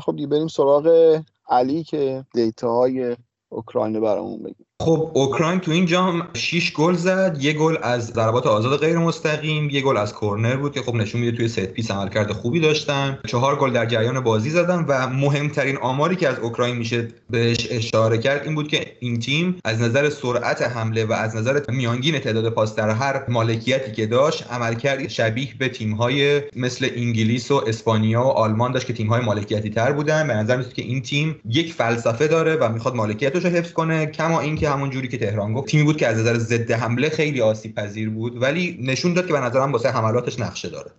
خب بریم سراغ علی که دیتاهای اوکراین برامون بگیم خب اوکراین تو این جام 6 گل زد. یه گل از ضربات آزاد غیر مستقیم یه گل از کرنر بود که خب نشون میده توی set piece عملکرد خوبی داشتن. چهار گل در جریان بازی زدن و مهمترین آماری که از اوکراین میشه بهش اشاره کرد این بود که این تیم از نظر سرعت حمله و از نظر میانگین تعداد پاس در هر مالکیتی که داشت عملکرد شبیه به تیم‌های مثل انگلیس و اسپانیا و آلمان داشت که تیم‌های مالکیتی تر بودن. به نظر میاد که این تیم یک فلسفه داره و می‌خواد مالکیتش رو حفظ کنه کما اینکه همون جوری که تهران گفت. تیمی بود که از نظر ضد حمله خیلی آسیب پذیر بود ولی نشون داد که به نظرم واسه حملاتش نقشه داره.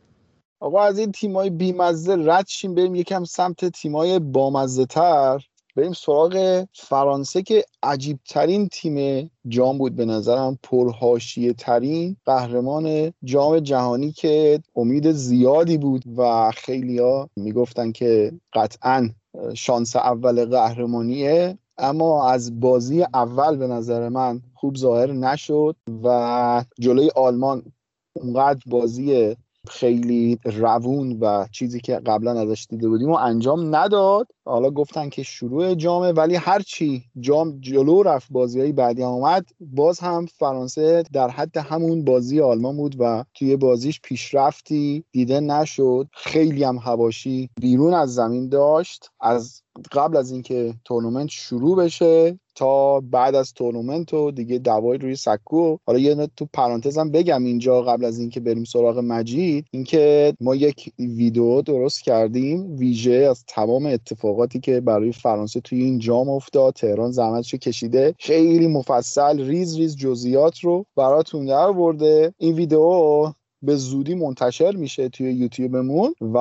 آقا از این تیمای بیمزه رد شیم بریم یکم سمت تیمای بامزه تر بریم سراغ فرانسه که عجیب ترین تیم جام بود به نظرم. پرهاشیه ترین قهرمان جام جهانی که امید زیادی بود و خیلیا می‌گفتن که قطعا شانس اول قهرمانیه. اما از بازی اول به نظر من خوب ظاهر نشد و جلوی آلمان اونقدر بازی خیلی روون و چیزی که قبلا ازش دیده بودیم و انجام نداد. حالا گفتن که شروع جامه ولی هرچی جام جلو رفت بازی های بعدی هم اومد. باز هم فرانسه در حد همون بازی آلمان بود و توی بازیش پیشرفتی دیده نشد. خیلی هم هواشی بیرون از زمین داشت. از قبل از اینکه تورنمنت شروع بشه تا بعد از تورنمنت و دیگه دوای روی سکو حالا یه تو پرانتزم بگم اینجا قبل از اینکه بریم سراغ مجید اینکه ما یک ویدیو درست کردیم ویژه از تمام اتفاقاتی که برای فرانسه توی این جام افتاد تهران زحمتشو کشیده خیلی مفصل ریز ریز جزئیات رو براتون در برده این ویدیو به زودی منتشر میشه توی یوتیوبمون و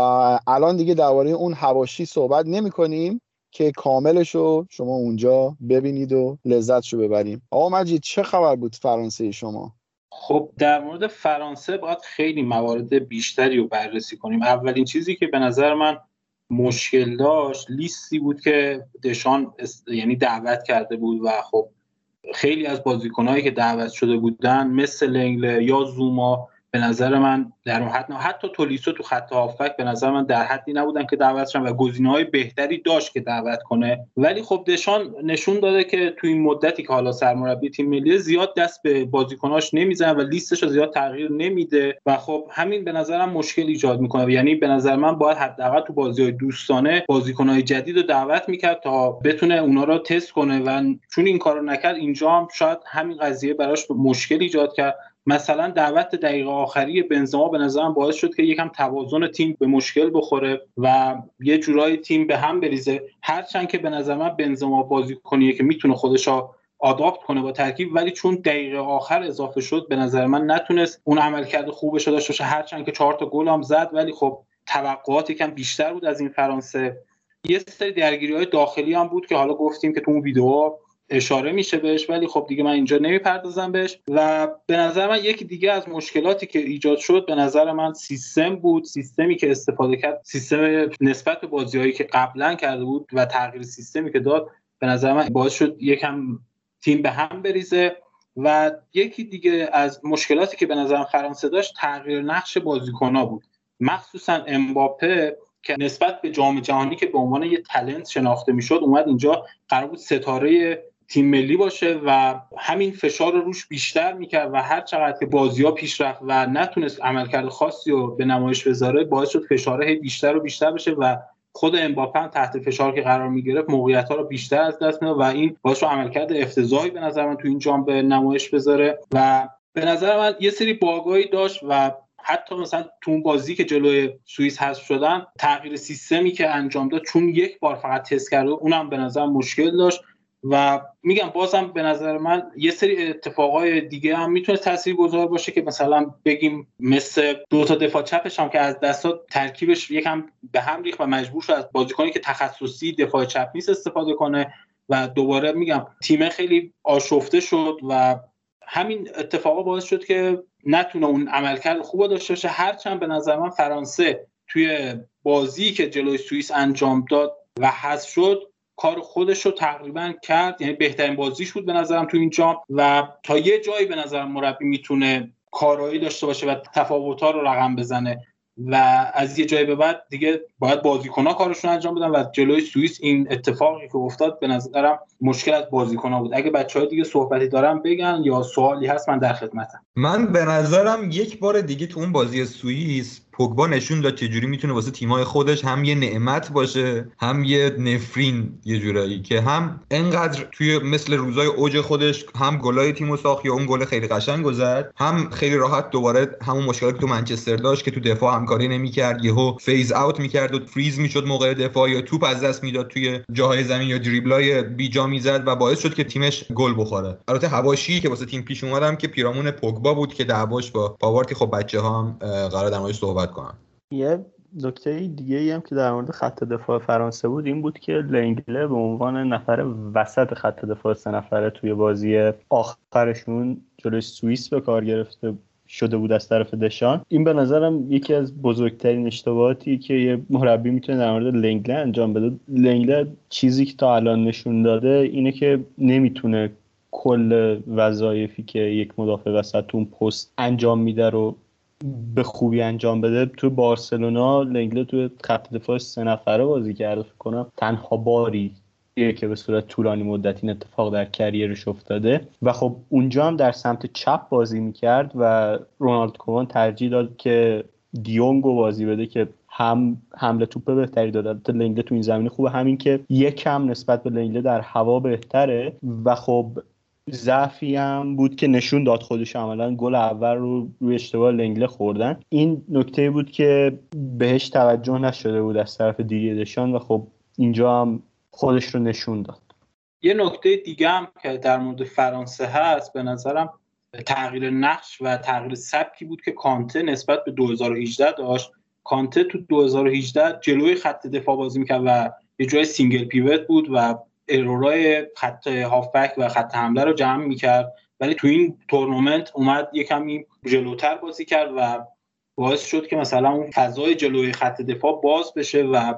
الان دیگه درباره اون هواشی صحبت نمی کنیم که کاملش رو شما اونجا ببینید و لذتشو ببریم. آقا مجید چه خبر بود فرانسه شما؟ خب در مورد فرانسه باید خیلی موارد بیشتری رو بررسی کنیم. اولین چیزی که به نظر من مشکل داشت لیستی بود که دشان یعنی دعوت کرده بود و خب خیلی از بازیکنهایی که دعوت شده بودن مثل لنگله یا زوما به نظر من در اون حد حتی تولیسو تو خط هافک به نظر من در حدی نبودن که دعوت و گزینه های بهتری داشت که دعوت کنه. ولی خب دشان نشون داده که تو این مدتی که حالا سرمربی تیم ملی زیاد دست به بازیکناش نمی‌زنه و لیستش رو زیاد تغییر نمیده و خب همین به نظرم مشکل ایجاد می‌کنه. یعنی به نظر من باید حداقل تو بازی های دوستانه بازیکنهای جدید رو دعوت می‌کرد تا بتونه اونا رو تست کنه و چون این کارو نکرد اینجا هم شاید همین قضیه براش مشکل ایجاد کرد. مثلا دعوت دقیقه آخری بنزما به نظرم باعث شد که یکم توازن تیم به مشکل بخوره و یه جورایی تیم به هم بریزه. هرچند که به نظر من بنزما بازی کنیه که می‌تونه خودش آداپت کنه با ترکیب ولی چون دقیقه آخر اضافه شد به نظر من نتونست اون عملکرد خوبش رو داشته باشه. هرچند که چهار تا گل هم زد ولی خب توقعات یکم بیشتر بود از این فرانسه. یه سری درگیری های داخلی هم بود که حالا گفتیم که تو اون ویدیو اشاره میشه بهش ولی خب دیگه من اینجا نمی‌پردازم بهش. و به نظر من یکی دیگه از مشکلاتی که ایجاد شد به نظر من سیستم بود سیستمی که استفاده کرد سیستم نسبت به بازیهایی که قبلا کرده بود و تغییر سیستمی که داد به نظر من باعث شد یکم تیم به هم بریزه. و یکی دیگه از مشکلاتی که به نظرم فرانسه داشت تغییر نقش بازیکنها بود. مخصوصا امباپه که نسبت به جام جهانی که به عنوان یه تلنت شناخته می‌شد اومد اینجا قرار بود ستاره تیم ملی باشه و همین فشار رو روش بیشتر می‌کرد و هر چقدر که بازی ها پیش رفت و نتونست عملکرد خاصی رو به نمایش بذاره باعث شد فشاره بیشتر و بیشتر بشه و خود امباپه تحت فشار که قرار می‌گرفت موقعیت ها رو بیشتر از دست می‌داد و این باعث عملکرد افتضاحی به نظر من تو این جام به نمایش بذاره و به نظر من یه سری باگایی داشت و حتی مثلا تو اون بازی که جلوی سوئیس حذف شدن تغییر سیستمی که انجام داد چون یک بار فقط تست کرده اونم به نظر مشکل داشت. و میگم بازم به نظر من یه سری اتفاقای دیگه هم می‌تونه تاثیر گذار باشه که مثلا بگیم مثل دو تا دفاع چپش هم که از دستا ترکیبش یکم به هم ریخت و مجبور شد از بازیکنی که تخصصی دفاع چپ نیست استفاده کنه و دوباره میگم تیم خیلی آشفته شد و همین اتفاقا باعث شد که نتونه اون عملکرد خوب داشته باشه. هرچند به نظر من فرانسه توی بازی که جلوی سوئیس انجام داد و حذف شد کار خودش رو تقریبا کرد یعنی بهترین بازیش بود به نظرم تو این جام و تا یه جایی به نظرم مربی می‌تونه کارایی داشته باشه و تفاوت‌ها رو رقم بزنه و از یه جایی به بعد دیگه باید بازیکن‌ها کارشون انجام بدن و جلوی سوئیس این اتفاقی که افتاد به نظرم مشکل از بازیکن‌ها بود. اگه بچه‌ها دیگه صحبتی دارن بگن یا سوالی هست من در خدمتم. من به نظرم یک بار دیگه تو اون بازی سوئیس پوگبا نشون داد چجوری می‌تونه واسه تیمای خودش هم یه نعمت باشه هم یه نفرین یه جورایی که هم انقدر توی مثل روزای اوج خودش هم گلای تیمو ساخت یا اون گل خیلی قشنگ گذرد هم خیلی راحت دوباره همون مشکلاتی که تو منچستر داشت که تو دفاع همکاری نمی‌کرد یهو فیز اوت می‌کرد و فریز می‌شد موقع دفاع یا توپ از دست می‌داد توی جاهای زمین یا دریبلای بیجا می‌زد و باعث شد که تیمش گل بخوره. البته هواشی که واسه تیم پیش اومدم که پیرامون پوگبا بود که دعواش با پاورتی خب بچه ها هم قرار در صحبت کنم. یه نکته دیگه ای هم که در مورد خط دفاع فرانسه بود این بود که لنگله به عنوان نفر وسط خط دفاع سه نفره توی بازی آخرشون جلوی سوئیس به کار گرفته شده بود از طرف دشان. این به نظرم یکی از بزرگترین اشتباهاتی که یه مربی می‌تونه در مورد لنگله انجام بده. لنگله چیزی که تا الان نشون داده اینه که نمی‌تونه کل وظایفی که یک مدافع وسط اون پست انجام میده رو به خوبی انجام بده تو بارسلونا لنگله تو خط دفاع سه نفره بازی کرده فکر کنم تنها باری که به صورت طولانی مدت این اتفاق در کریرش افتاده. و خب اونجا هم در سمت چپ بازی می‌کرد و رونالد کومان ترجیح داد که دیونگو بازی بده که هم حمله توپ بهتری داده. لنگله تو این زمینه خوبه. همین که یکم نسبت به لنگله در هوا بهتره. و خب ضعفی هم بود که نشون داد خودش عملا گل اول رو روی اشتباه لنگله خوردن. این نکته بود که بهش توجه نشده بود از طرف دیگه دشان و خب اینجا هم خودش رو نشون داد. یه نکته دیگه هم که در مورد فرانسه هست به نظرم تغییر نقش و تغییر سبکی بود که کانته نسبت به 2018 داشت. کانته تو 2018 جلوی خط دفاع بازی می‌کرد و یه جای single pivot بود و error ای خط هافبک و خط حمله رو جمع می‌کرد. ولی تو این تورنمنت اومد یه کمی جلوتر بازی کرد و باعث شد که مثلا اون فضای جلوی خط دفاع باز بشه و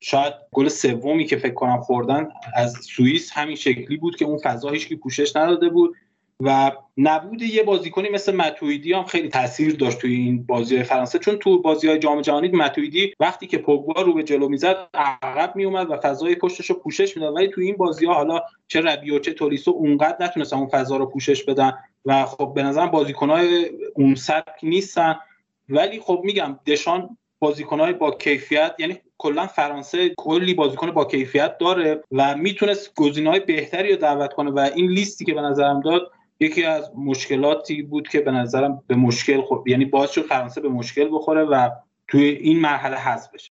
شاید گل سومی که فکر کنم خوردن از سوئیس همین شکلی بود که اون فضا هیچ پوشش نداده بود. و نبود یه بازیکنی مثل متویدی هم خیلی تاثیر داشت توی این بازی فرانسه. چون تو بازی های جام جهانی متویدی وقتی که پوگبا رو به جلو می‌زد عقب میومد و فضای پشتش رو پوشش می‌داد. ولی توی این بازی ها حالا چه ربیو چه تولیسو اونقدر نتونستن اون فضا رو پوشش بدن و خب به نظرم بازیکنهای اون سبک نیستن. ولی خب میگم دشان بازیکنهای با کیفیت یعنی کلا فرانسه کلی بازیکن با کیفیت داره و می‌تونست گزینه‌های بهتری رو دعوت کنه و این لیستی که به نظرم داد یکی از مشکلاتی بود که به نظرم به مشکل خود یعنی باعث شد فرانسه به مشکل بخوره و توی این مرحله حذف بشه.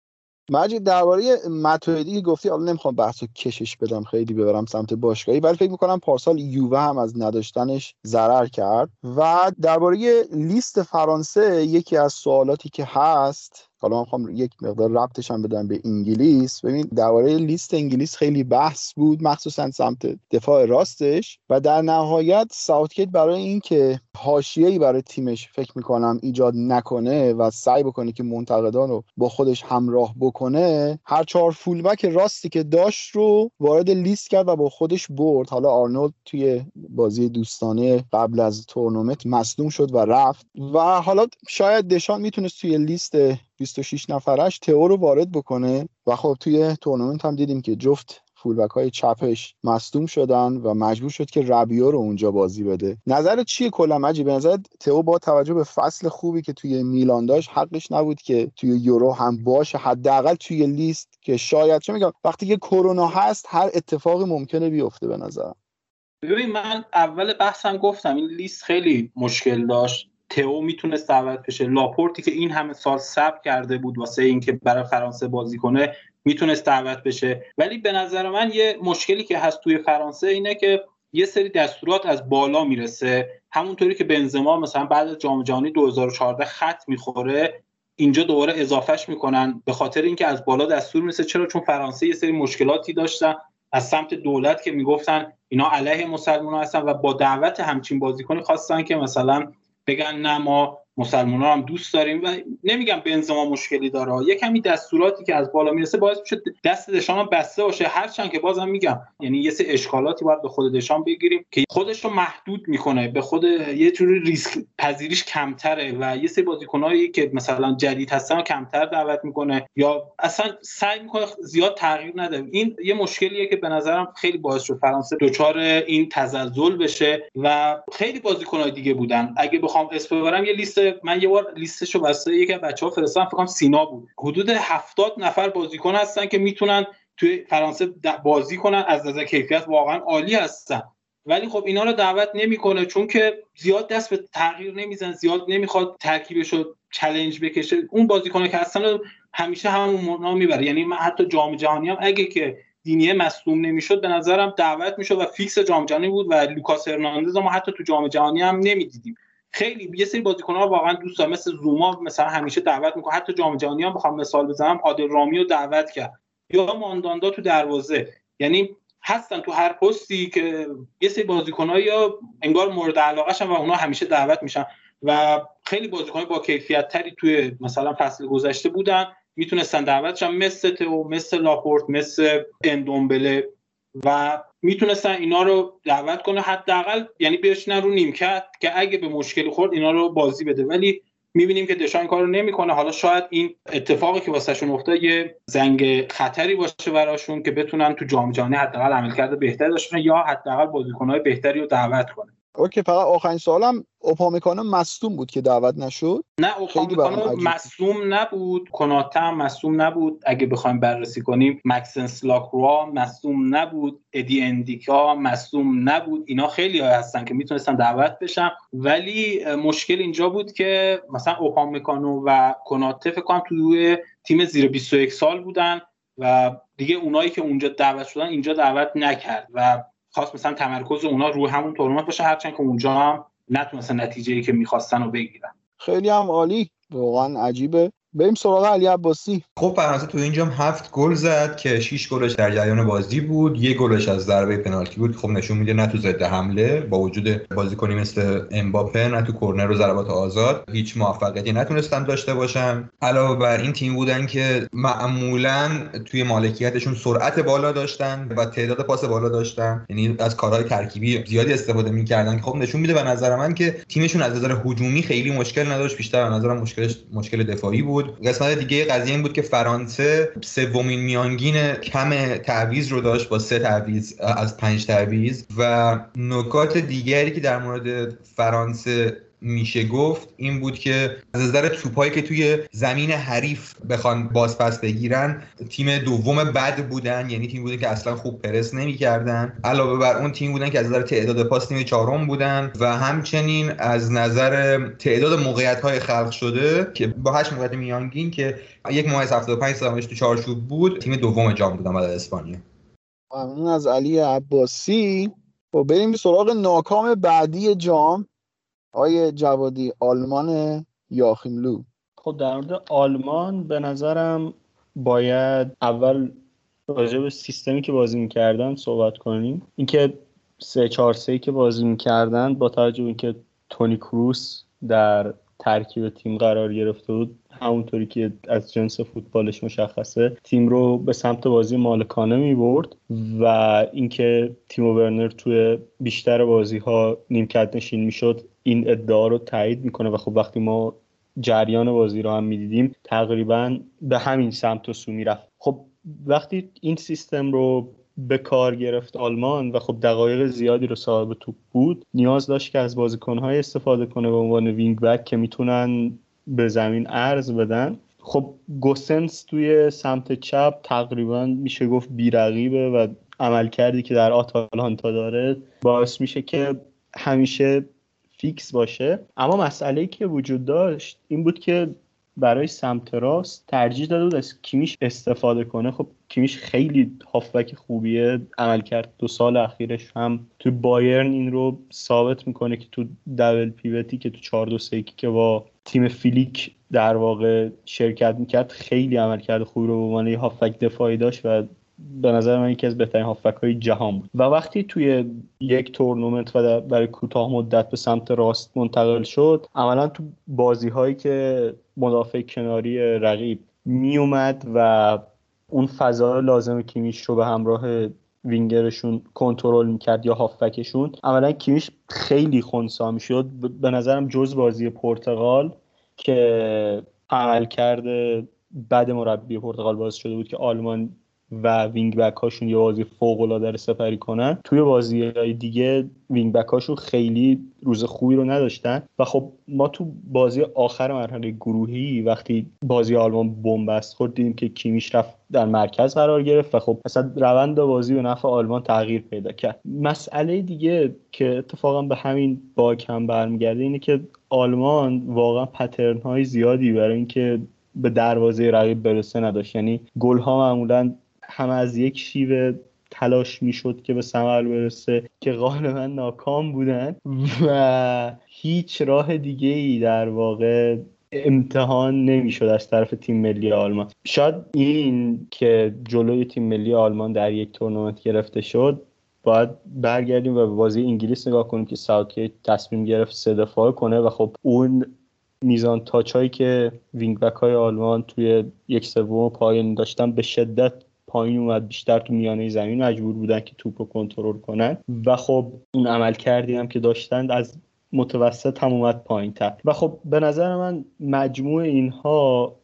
مجید درباره متویدی که گفتی حالا نمی‌خوام بحث کشش بدم خیلی ببرم سمت باشگاهی ولی فکر می‌کنم پارسال یووه هم از نداشتنش ضرر کرد. و درباره لیست فرانسه یکی از سوالاتی که هست حالا من می‌خوام یک مقدار ربطش هم بدم به انگلیس. ببین درباره لیست انگلیس خیلی بحث بود مخصوصا سمت دفاع راستش. و در نهایت ساوتگیت برای اینکه حاشیه‌ای برای تیمش فکر می‌کنم ایجاد نکنه و سعی بکنه که منتقدان رو با خودش همراه بکنه هر چهار فولبک راستی که داشت رو وارد لیست کرد و با خودش برد. حالا آرنولد توی بازی دوستانه قبل از تورنمنت مصدوم شد و رفت. و حالا شاید دشان می‌تونست توی لیست 26 نفرش تئو رو وارد بکنه و خب توی تورنمنت هم دیدیم که جفت فولبک های چپش مصدوم شدن و مجبور شد که ربیو رو اونجا بازی بده. نظر چیه کلا مجی؟ به نظر تئو با توجه به فصل خوبی که توی میلان داشت حقش نبود که توی یورو هم باشه. حداقل توی لیست که شاید چه میگم وقتی که کرونا هست هر اتفاقی ممکنه بیفته به نظر من اول بحثم گفتم این لیست خیلی مشکل داشت. تئو می‌تونست دعوت بشه. لاپورتی که این همه سال صبر کرده بود واسه اینکه برای فرانسه بازی کنه می‌تونست دعوت بشه. ولی به نظر من یه مشکلی که هست توی فرانسه اینه که یه سری دستورات از بالا می‌رسه. همونطوری که بنزما مثلا بعد از جام جهانی 2014 خط می‌خوره اینجا دوباره اضافهش می‌کنن. به خاطر اینکه از بالا دستور می‌رسه. چرا؟ چون فرانسه یه سری مشکلاتی داشتن. از سمت دولت که می‌گفتن اینا علیه مسلمان هستن و با دعوت همچین بازیکنی خواستن که مثلا بگن نه ما مسلمان هم دوست داریم و نمیگم بنزما مشکلی داره. یه کمی دستوراتی که از بالا می‌رسه باعث میشه دست دشان بسته باشه. هرچند که بازم میگم یعنی یه سری اشکالاتی باید به خود دشان بگیریم که خودش رو محدود می‌کنه. به خود یه جوری ریسک پذیریش کمتره و یه سری بازیکنایی که مثلا جدید هستن کمتر دعوت می‌کنه یا اصلا سعی می‌کنه زیاد تغییر نده. این یه مشکلیه که به نظرم خیلی باعث شد فرانسه دچار این تزلزل بشه و خیلی بازیکنای دیگه بودن. اگه بخوام اسم ببرم یه لیست من یه بار لیستشو واسه یکی از بچه‌ها فرستادم فکر کنم سینا بود. حدود 70 نفر بازیکن هستن که می‌تونن توی فرانسه بازی کنن از نظر کیفیت واقعا عالی هستن. ولی خب اینا رو دعوت نمی‌کنه چون که زیاد دست به تغییر نمیزن زیاد نمی‌خواد ترکیبش رو challenge بکشه. اون بازیکنه که هستن همیشه همون می‌بره یعنی من حتی جام جهانی هم اگه که دینیه مصدوم نمی‌شد به نظرم دعوت می‌شد و فیکس جام جهانی بود و لوکاس هرناندز ما حتی تو جام جهانی هم نمی‌دیدیم. خیلی یه سری ها واقعا دوست دارم مثل زوما مثلا همیشه دعوت می‌کنه. حتی جام جهانی هم بخوام مثال بزنم عادل رامی رو دعوت کرد. یا مانداندا تو دروازه. یعنی هستن تو هر پستی که یه سری ها یا انگار مورد علاقه و اونا همیشه دعوت میشن. و خیلی بازیکن با کیفیت تری توی مثلا فصل گذشته بودن می‌تونستن دعوتشن. مثل تو مثل لاپورت مثل اندومبله و می‌تونستن اینا رو دعوت کنه. حداقل یعنی بشنن رو نیمکت که اگه به مشکلی خورد اینا رو بازی بده. ولی می‌بینیم که دشان کارو نمی‌کنه. حالا شاید این اتفاقی که واسهشون افتاد یه زنگ خطری باشه براشون که بتونن تو جام جهانی حداقل عملکرد بهتری داشته یا حداقل بازیکنهای بهتری رو دعوت کنه. اوکی فقط آخرین سوالم اوپامیکانو مصدوم بود که دعوت نشد؟ نه عجیب. مصوم نبود کناته هم مصوم نبود. اگه بخوایم بررسی کنیم مکسنس لاکروا مصوم نبود ادی اندیکا مصوم نبود. اینا خیلی های هستن که می‌تونستن دعوت بشن. ولی مشکل اینجا بود که مثلا اوپامیکانو و کناته فکر کنم توی تیم زیر 21 سال بودن و دیگه اونایی که اونجا دعوت شدن اینجا دعوت نکرد و خواست مثلا تمرکز اونا رو همون تورنمنت باشه هرچند که اونجا هم نتونستن نتیجه که می‌خواستن رو بگیرن. خیلی هم عالی واقعا عجیبه. بریم سراغ علی عباسی. خب فرانسه تو اینجا هم هفت گل زد که 6 گلش در جریان بازی بود. یک گلش از ضربه پنالتی بود. خب نشون میده نه تو ضد حمله با وجود بازیکنی مثل امباپه نه تو کرنر و ضربات آزاد. هیچ موفقیتی نتونستن داشته باشن. علاوه بر این تیم بودن که معمولا توی مالکیتشون سرعت بالا داشتن و تعداد پاس بالا داشتن. یعنی از کارهای ترکیبی زیادی استفاده می‌کردن خب نشون میده به نظر من که تیمشون از نظر هجومی خیلی مشکل نداشت. بیشتر به نظرم مشکلش مشکل دفاعی بود. قسمت دیگه قضیه این بود که فرانسه سومین میانگین کم تعویض رو داشت با سه تعویض از پنج تعویض و نکات دیگری که در مورد فرانسه میشه گفت این بود که از نظر توپایی که توی زمین حریف بخوان بازپس بگیرن تیم دوم بد بودن یعنی تیم بودن که اصلا خوب پرس نمی‌کردن. علاوه بر اون تیم بودن که از نظر تعداد پاس تیم چهارم بودن و همچنین از نظر تعداد موقعیت های خلق شده که با هشت موقعیت میانگین که یک ماه 75 سالش تو چارچوب بود تیم دوم جام بودن بعد اسپانیا. ممنون از علی عباسی. و بریم سراغ ناکام بعدی جام. آقای جوادی آلمان یاخیم لو. خب در مورد آلمان به نظرم باید اول راجع به سیستمی که بازی می‌کردن صحبت کنیم. اینکه سه چهار سه که بازی می‌کردن با توجه به اینکه تونی کروس در ترکیب تیم قرار گرفته بود همونطوری که از جنس فوتبالش مشخصه تیم رو به سمت بازی مالکانه می برد و اینکه تیم ورنر توی بیشتر بازی ها نیمکت نشین می‌شد این ادعا رو تایید می‌کنه و خب وقتی ما جریان بازی رو هم می‌دیدیم تقریبا به همین سمت و سو می‌رفت. خب وقتی این سیستم رو به کار گرفت آلمان و خب دقایق زیادی رو صاحب توپ بود نیاز داشت که از بازیکنهای استفاده کنه به عنوان وینگ بک که می‌تونن به زمین عرض بدن. خب گوسنس توی سمت چپ تقریبا میشه گفت بیرقیبه و عمل کردی که در آتالانتا داره باعث میشه که همیشه فیکس باشه. اما مسئله که وجود داشت این بود که برای سمت راست ترجیح داده بود از کیمیش استفاده کنه. خب کیمیش خیلی هافبک خوبیه. عمل کرد. دو سال اخیرش هم تو بایرن این رو ثابت می‌کنه که تو double pivot ی که تو 4 2 3 یک با تیم فلیک در واقع شرکت می‌کرد خیلی عمل کرد خوبی رو به عنوان هافبک دفاعی داشت و به نظر من یکی از بهترین هافبک های جهان بود. و وقتی توی یک تورنمنت و برای کوتاه مدت به سمت راست منتقل شد عملا تو بازی هایی که مدافع کناری رقیب میومد و اون فضا لازم کیمیش رو به همراه وینگرشون کنترل می‌کرد یا هافبکشون عملا کیمیش خیلی خونسا می‌شد. به نظرم جز بازی پرتغال که عمل کرده بعد مربی پرتغال باز شده بود که آلمان و وینگ بک هاشون یه بازی فوق العاده رو سپری کنن توی بازی های دیگه وینگ بک هاشون خیلی روز خوبی رو نداشتن. و خب ما تو بازی آخر مرحله گروهی وقتی بازی آلمان بنبست خورد دیدیم که کیمیش رفت در مرکز قرار گرفت و خب اصلا روند بازی به نفع آلمان تغییر پیدا کرد. مسئله دیگه که اتفاقا به همین باگ هم برمیگرده اینه که آلمان واقعا pattern های زیادی برای اینکه به دروازه رقیب برسه نداشت. یعنی گل ها معمولا هم از یک شیوه تلاش می‌شد که به ثمر برسه که غالبا ناکام بودن و هیچ راه دیگه ای در واقع امتحان نمی‌شد از طرف تیم ملی آلمان. شاید این که جلوی تیم ملی آلمان در یک تورنمنت گرفته شد باید برگردیم و به بازی انگلیس نگاه کنیم که ساوتگیت تصمیم گرفت سه دفاعه کنه و خب اون میزان تاچ هایی که وینگ بک های آلمان توی یک سوم پایین داشتن به شدت پایین اومد بیشتر تو میانه زمین مجبور بودن که توپ رو کنترل کنن. و خب اون عمل کردی هم که داشتن از متوسط هم اومد پایین تر و خب به نظر من مجموع اینها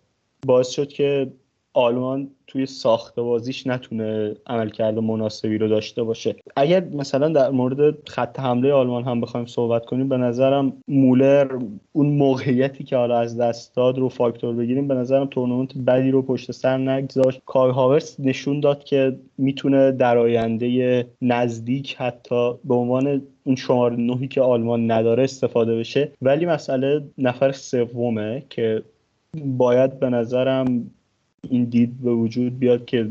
باعث شد که آلمان توی ساخت بازیش نتونه عملکرد مناسبی رو داشته باشه. اگر مثلا در مورد خط حمله آلمان هم بخوایم صحبت کنیم به نظرم مولر اون موقعیتی که حالا از دست داد رو فاکتور بگیریم به نظرم تورنمنت بدی رو پشت سر نگذاشت. کای هاورس نشون داد که می‌تونه در آینده نزدیک حتی به عنوان اون شماره نهی که آلمان نداره استفاده بشه. ولی مسئله نفر سومه که باید به نظرم این دید به وجود بیاد که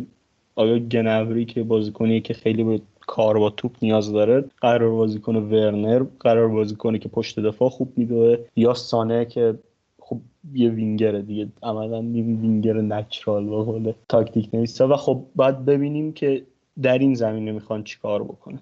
آیا گنوری که بازیکنی که خیلی به کار با توپ نیاز داره قرار بازی کنه ورنر قرار بازی کنه که پشت دفاع خوب میدوه یا سانه که خب یه وینگره دیگه عملا winger natural به قول تاکتیک نویسه و خب باید ببینیم که در این زمینه می‌خوان چیکار بکنه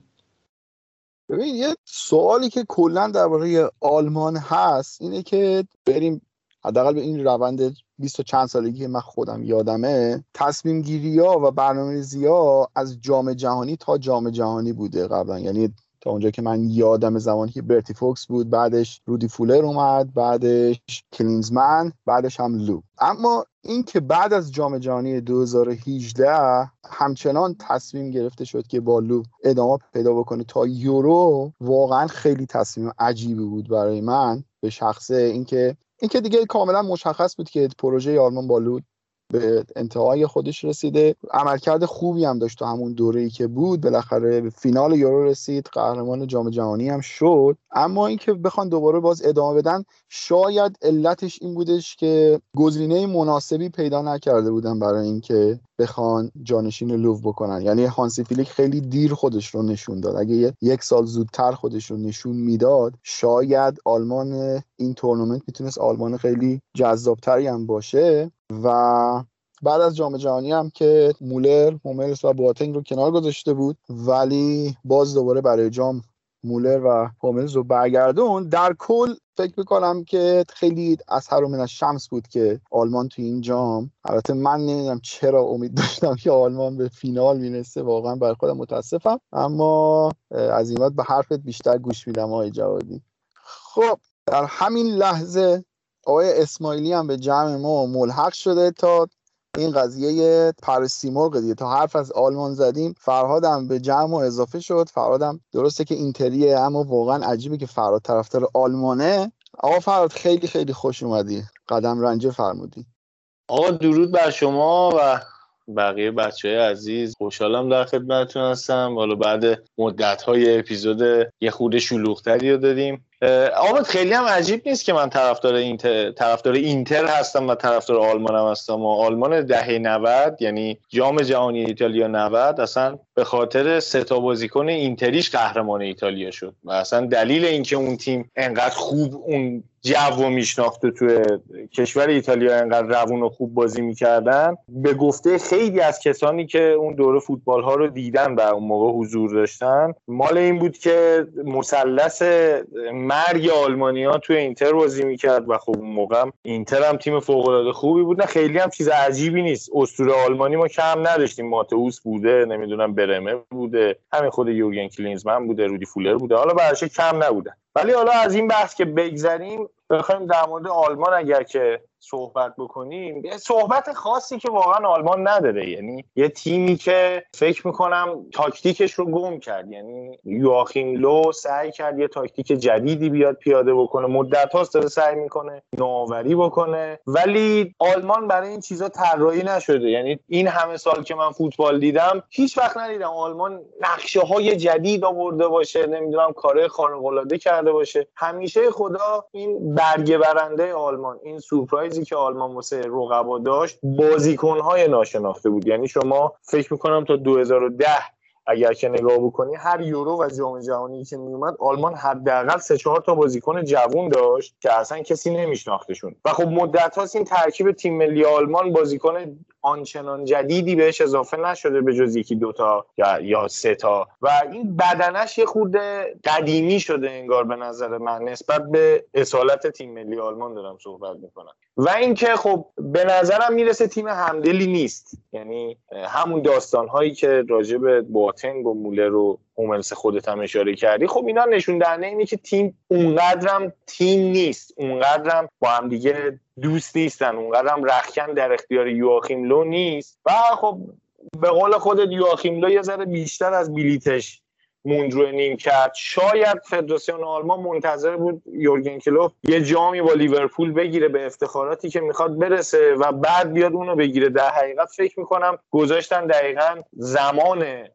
ببین یه سوالی که کلا درباره آلمان هست اینه که بریم حداقل به این روند 20 و چند سالگی من خودم یادمه تصمیم گیری ها و برنامه ها از جام جهانی تا جام جهانی بوده قبلا. یعنی تا اونجا که من یادم زمانی که برتی فوکس بود بعدش رودی فولر اومد بعدش کلینزمن بعدش هم لو. اما این که بعد از جام جهانی 2018 همچنان تصمیم گرفته شد که با لو ادامه پیدا بکنه تا یورو واقعا خیلی تصمیم عجیبی بود برای من به شخصه اینکه این که دیگه کاملا مشخص بود که پروژه آلمان با لود به انتهای خودش رسیده. عملکرد خوبی هم داشت تو همون دوره ای که بود. بالاخره به فینال یورو رسید. قهرمان جام جهانی هم شد. اما اینکه بخوان دوباره باز ادامه بدن شاید علتش این بودش که گزینه مناسبی پیدا نکرده بودن برای اینکه بخوان جانشین لوو بکنن. یعنی هانسی فیلیک خیلی دیر خودش رو نشون داد. اگه یک سال زودتر خودش رو نشون می‌داد شاید آلمان این تورنمنت می‌تونست آلمان خیلی جذابتری هم باشه. و بعد از جام جهانی هم که مولر، موملس و بواتنگ رو کنار گذاشته بود ولی باز دوباره برای جام مولر و هوملز رو برگردون. در کل فکر می‌کنم که خیلی از هر من شمس بود که آلمان تو این جام. البته من نمی‌دونم چرا امید داشتم که آلمان به فینال می‌رسه. واقعا بر خودم متاسفم. اما از این به حرفت بیشتر گوش میدم آقای جوادی. خب در همین لحظه آقای اسماعیلی هم به جمع ما ملحق شده تا این قضیه پرستی مرغ دیگه. تا حرف از آلمان زدیم فرهادم به جمع و اضافه شد. فرهادم درسته که اینتریه اما واقعا عجیبه که فرهاد طرفدار آلمانه. آقا فرهاد خیلی خیلی خوش اومدی. قدم رنجه فرمودی. آقا درود بر شما و بقیه بچه های عزیز. خوشحالم در خدمتتون هستم. حالا بعد مدت های اپیزود یه خود شلوغتری رو دادیم آمد خیلی هم عجیب نیست که من طرفدار اینتر طرفدار اینتر هستم و طرفدار آلمان هم هستم. و آلمان دهه 90 یعنی جام جهانی ایتالیا 90 اصلا به خاطر سه تا بازیکن اینتریش قهرمان ایتالیا شد. و اصلا دلیل اینکه اون تیم انقدر خوب اون جو میشناخته توی کشور ایتالیا انقدر روون و خوب بازی می‌کردن به گفته خیلی از کسانی که اون دوره فوتبال ها رو دیدن و اون موقع حضور داشتن مال این بود که مثلث مرگ ها توی اینتر بازی می‌کرد و خب اون موقع اینتر هم تیم فوق العاده خوبی بود. نه خیلی هم چیز عجیبی نیست. اسطوره آلمانی ما کم نداشتیم. ماتئوس بوده نمی‌دونم برمه بوده همین خود یورگن کلینزمن بوده رودی فولر بوده حالا برش کم نبودن ولی حالا از این بحث که بگذریم بخوایم در مورد آلمان اگر که صحبت بکنیم یه صحبت خاصی که واقعا آلمان نداره. یعنی یه تیمی که فکر می‌کنم تاکتیکش رو گم کرد. یعنی یواخیم لو سعی کرد یه تاکتیک جدیدی بیاد پیاده بکنه. مدت هاست داره سعی می‌کنه نوآوری بکنه. ولی آلمان برای این چیزا طراحی نشده. یعنی این همه سال که من فوتبال دیدم هیچ وقت ندیدم آلمان نقشه های جدید آورده باشه نمی‌دونم کار خارق کرده باشه. همیشه خدا این برگه برنده آلمان این سورپرایز چیزی که آلمان واسه رقبا داشت بازیکنهای ناشناخته بود. یعنی شما فکر می‌کنم تا 2010 اگر که نگاه بکنی هر یورو و جام جهانی که میومد آلمان حداقل سه چهار تا بازیکن جوون داشت که اصلا کسی نمیشناختشون. و خب مدت هاست این ترکیب تیم ملی آلمان بازیکن آنچنان جدیدی بهش اضافه نشده به جز یکی دوتا یا یا سه تا. و این بدنش یه خورده قدیمی شده انگار به نظر من نسبت به اصالت تیم ملی آلمان دارم صحبت می‌کنم. و اینکه خب به نظرم می‌رسه تیم همدلی نیست. یعنی همون داستان هایی که راجع به بواتنگ و مولر و اوملس خودت هم اشاره کردی خب اینا نشون دهنده اینه که تیم اونقدرم تیم نیست. اونقدرم با هم دیگه دوست نیستن. اونقدرم رخکن در اختیار یواخیم لو نیست. و خب به قول خودت یواخیم لو یه ذره بیشتر از بیلیتش موند روی نیم کرد. شاید فدراسیون آلمان منتظر بود یورگن کلوپ یه جامی با لیورپول بگیره به افتخاراتی که می‌خواد برسه و بعد بیاد اونو بگیره. در حقیقت فکر می‌کنم گذاشتن دقیقا زمان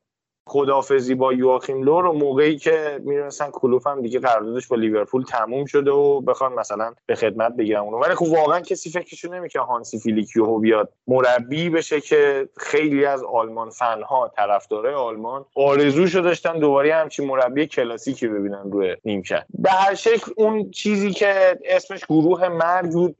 خدافظی با یواخیم لو رو موقعی که می‌رسن کلوپ هم دیگه قراردادش با لیورپول تموم شده و بخوان مثلا به خدمت بگیرن اونو. ولی خب واقعا کسی فکرشو نمی‌کنه هانسی فلیکی بیاد مربی بشه که خیلی از آلمان فنها طرفدارای آلمان آرزوشو داشتن دوباره همچین مربی کلاسیکی ببینن روی نیمکت. به هر شکل اون چیزی که اسمش گروه مرگ بود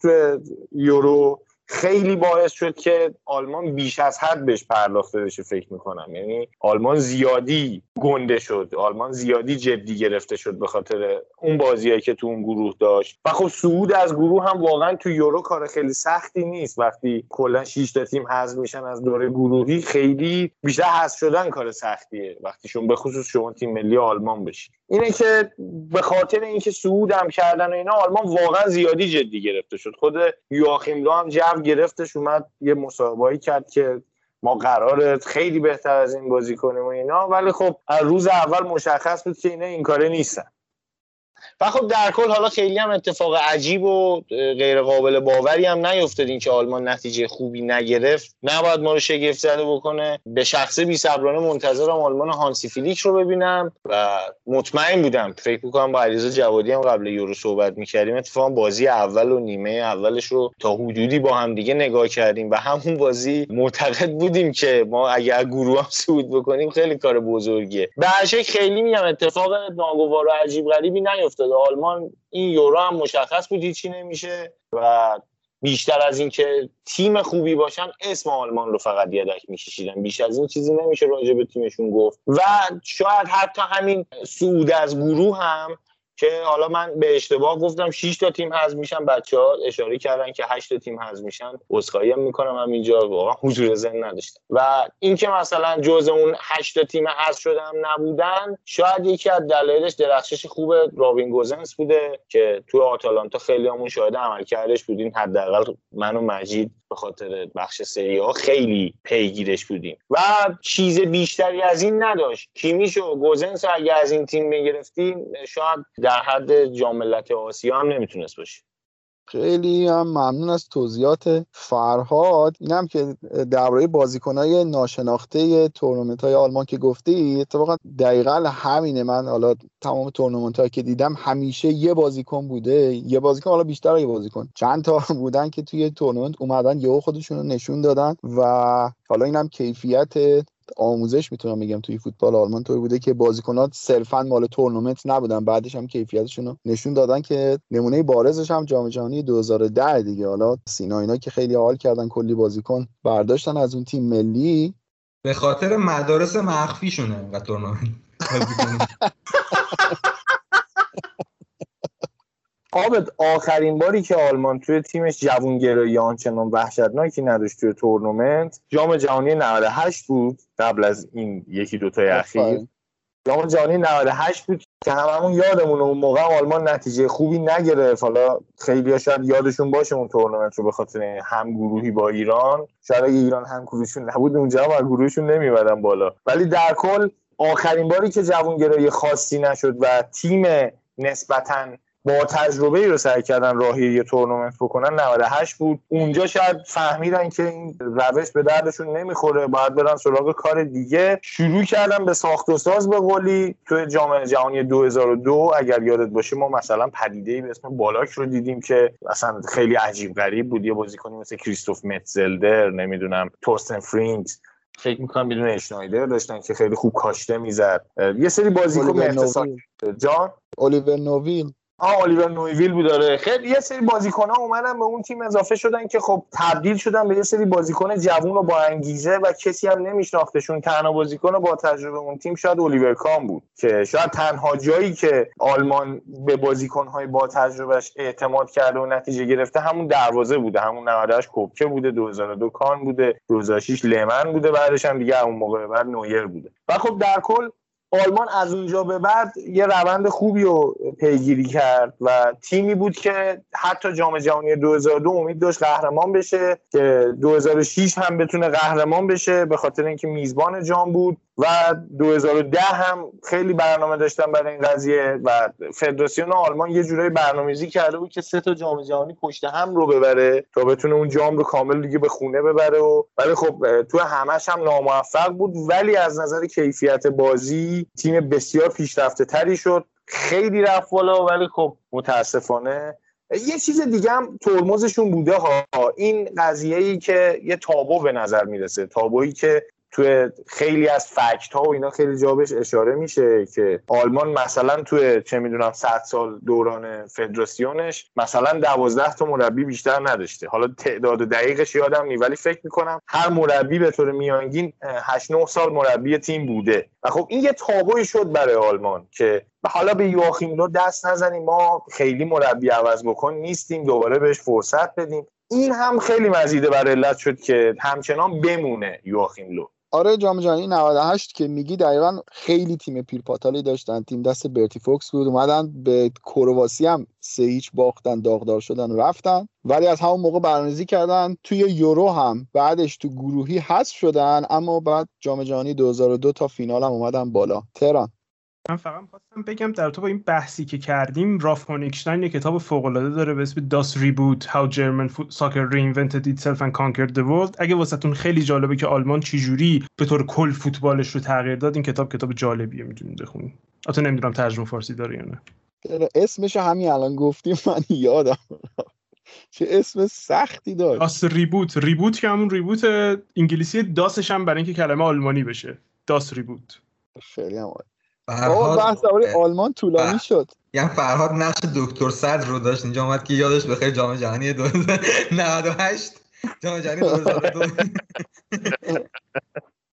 یورو خیلی باعث شد که آلمان بیش از حد بهش پرداخته بشه فکر می‌کنم. یعنی آلمان زیادی گنده شد. آلمان زیادی جدی گرفته شد به خاطر اون بازیایی که تو اون گروه داشت. و خب صعود از گروه هم واقعا تو یورو کار خیلی سختی نیست. وقتی کلا 6 تا تیم حذف میشن از دوره گروهی خیلی بیشتر حذف شدن کار سختیه. وقتی شما به خصوص شما تیم ملی آلمان بشید. اینه که به خاطر اینکه صعود هم کردن و اینا آلمان واقعا زیادی جدی گرفته شد. خود یواخیم لو هم جو گرفتش اومد یه مسابقه کرد که ما قراره خیلی بهتر از این بازی کنیم و اینا. ولی خب از روز اول مشخص بود که اینا این کاره نیستن. و خب در کل حالا خیلی هم اتفاق عجیب و غیر قابل باوری هم نیفتاد این که آلمان نتیجه خوبی نگرفت. نباید ما رو شگفت زده بکنه. به شخص بی صبرانه منتظرم آلمان هانسی فیلیک رو ببینم و مطمئن بودم. فکر می‌کنم با علیرضا جوادی هم قبل یورو صحبت می‌کردیم. اتفاقا بازی اول و نیمه اولش رو تا حدودی با هم دیگه نگاه کردیم و همون بازی معتقد بودیم که ما اگر گروه هم صعود بکنیم خیلی کار بزرگیه. به خیلی میگم اتفاق ناگوار و عجیب غریبی نیفتاد. آلمان این یورو هم مشخص بود هیچی نمیشه و بیشتر از اینکه تیم خوبی باشن اسم آلمان رو فقط یدک میکشیدن. بیشتر از این چیزی نمیشه راجع به تیمشون گفت. و شاید حتی همین سود از گروه هم که حالا من به اشتباه گفتم 6 تا تیم حذف میشن بچه ها اشاره کردن که 8 تا تیم حذف میشن. عذرخواهی می‌کنم هم اینجا واقعا حضور ذهن نداشتم. و اینکه مثلا جز اون 8 تا تیم حذف شده هم نبودن شاید یکی از دلایلش درخشش خوب رابین گوزنس بوده که تو آتالانتا خیلی همون شاهد عملکردش بودین. حداقل من و مجید به خاطر بخش سری ها خیلی پیگیرش بودیم. و چیز بیشتری از این نداشت. کیمیش و گوزنس اگه از این تیم می‌گرفتیم شاید در حد جام ملت آسیا هم نمی‌تونست باشه. خیلی هم ممنون از توضیحات فرهاد. اینم که درباره بازیکنهای ناشناخته تورنمنت های آلمان که گفتی اتفاقا دقیقا همینه. من حالا تمام تورنمنت که دیدم همیشه یه بازیکن بوده. یه بازیکن حالا بیشتر یه بازیکن. چند تا بودن که توی تورنمنت اومدن یهو خودشون رو نشون دادن و حالا اینم کیفیت آموزش می‌تونم بگم توی فوتبال آلمان طوری بوده که بازیکنات صرفا مال تورنمنت نبودن. بعدش هم کیفیتشون رو نشون دادن که نمونه بارزش هم جام جهانی 2010 دیگه. حالا سینا اینا که خیلی حال کردن کلی بازیکن برداشتن از اون تیم ملی. به خاطر مدارس مخفیشونه و تورنمنت. قابد آخرین باری که آلمان توی تیمش جوونگرایی آنچنان وحشتناکی نداشت توی تورنمنت جام جهانی 98 بود قبل از این یکی دوتای اخیر. جام جهانی 98 بود که هممون یادمونه اون موقع آلمان نتیجه خوبی نگرفت. حالا خیلی شاید یادشون باشه اون تورنمنت رو به خاطر هم گروهی با ایران. شاید اگه ایران هم گروهشون نبود اونجا هم گروهشون نمیبردن بالا. ولی در کل آخرین باری که جوونگرایی خاصی نشد و تیم نسبتاً با تجربه رو سعی کردن راهی یه تورنمنت بکنن 98 بود. اونجا شاید فهمیدن که این روش به دردشون نمی‌خوره باید برن سراغ کار دیگه. شروع کردن به ساخت و ساز به قولی. تو جام جهانی 2002 اگر یادت باشه ما مثلا پدیده به اسم بالاک رو دیدیم که مثلا خیلی عجیب غریب بود. یه بازیکنی مثل کریستوف متزلدر نمی‌دونم تورستن فرینگز فکر می‌کنم برند اشنایدر داشتن که خیلی خوب کاشته می‌زد. یه سری بازیکن جان؟ الیور نوویل. آه الیور نوویل بود داره خیلی یه سری بازیکن ها اومدن به اون تیم اضافه شدن که خب تبدیل شدن به یه سری بازیکن جوون و با انگیزه و کسی هم نمیشناختشون. تنها بازیکن با تجربه اون تیم شاید الیور کان بود که شاید تنها جایی که آلمان به بازیکن های با تجربهش اعتماد کرده و نتیجه گرفته همون دروازه بوده. همون 98 کوبکه بوده 2002 کان بوده 2006 لمن بوده بعدش هم دیگه اون موقع بعد نویر بوده. و خب در کل آلمان از اونجا به بعد یه روند خوبی رو پیگیری کرد و تیمی بود که حتی جام جهانی 2002 امید داشت قهرمان بشه که 2006 هم بتونه قهرمان بشه به خاطر اینکه میزبان جام بود. و 2010 هم خیلی برنامه داشتن برای این قضیه و فدراسیون آلمان یه جورایی برنامه‌ریزی کرده بود که سه تا جام جهانی پشت هم رو ببره تا بتونه اون جام رو کامل دیگه به خونه ببره و ولی خب تو همش هم ناموفق بود ولی از نظر کیفیت بازی تیم بسیار پیشرفته تری شد. خیلی رفت بالا ولی خب متاسفانه یه چیز دیگه هم ترمزشون بوده ها. این قضیه ای که یه تابو به نظر می‌رسه تابویی که توی خیلی از فکت ها و اینا خیلی جا بهش اشاره میشه که آلمان مثلا توی چه می‌دونم 100 سال دوران فدراسیونش مثلا 12 تا مربی بیشتر نداشته. حالا تعداد دقیقش یادم نی ولی فکر می‌کنم هر مربی به طور میانگین 8 9 سال مربی تیم بوده. و خب این یه تابوی شد برای آلمان که حالا به یواخیم لو دست نزنیم ما خیلی مربی عوض بکن نیستیم دوباره بهش فرصت بدیم. این هم خیلی مزید بر علت شد که همچنان بمونه یواخیم لو آره جام جهانی 98 که میگی دقیقا خیلی تیم پیرپاتالی داشتن. تیم دست برتی فوکس بود اومدن به کرواسی هم سه هیچ باختن داغدار شدن و رفتن. ولی از همون موقع برنامه‌ریزی کردن توی یورو هم بعدش تو گروهی حذف شدن اما بعد جام جهانی 2002 تا فینال هم اومدن بالا. تهران. من فقط خواستم بگم در تو با این بحثی که کردیم راف هونیگشتاین یه کتاب فوق العاده داره به اسم Das Reboot How German Soccer Reinvented Itself and Conquered the World. اگه واسهتون خیلی جالبه که آلمان چجوری به طور کل فوتبالش رو تغییر داد این کتاب کتاب جالبیه می‌تونید بخونید. حتی نمی‌دونم ترجمه فارسی داره یا نه. اسمش همین الان گفتیم من یادم چه اسم سختی داشت. داس ریبوت ریبوت که همون ریبوت انگلیسی داسش هم برای اینکه کلمه آلمانی بشه. داس ریبوت خیلی هم فرهاد بحث آلمان طولانی شد. یعنی فرهاد نقش دکتر صدر رو داشت اینجا اومد که یادش بخیر جام جهانی 98 جام جهانی 2002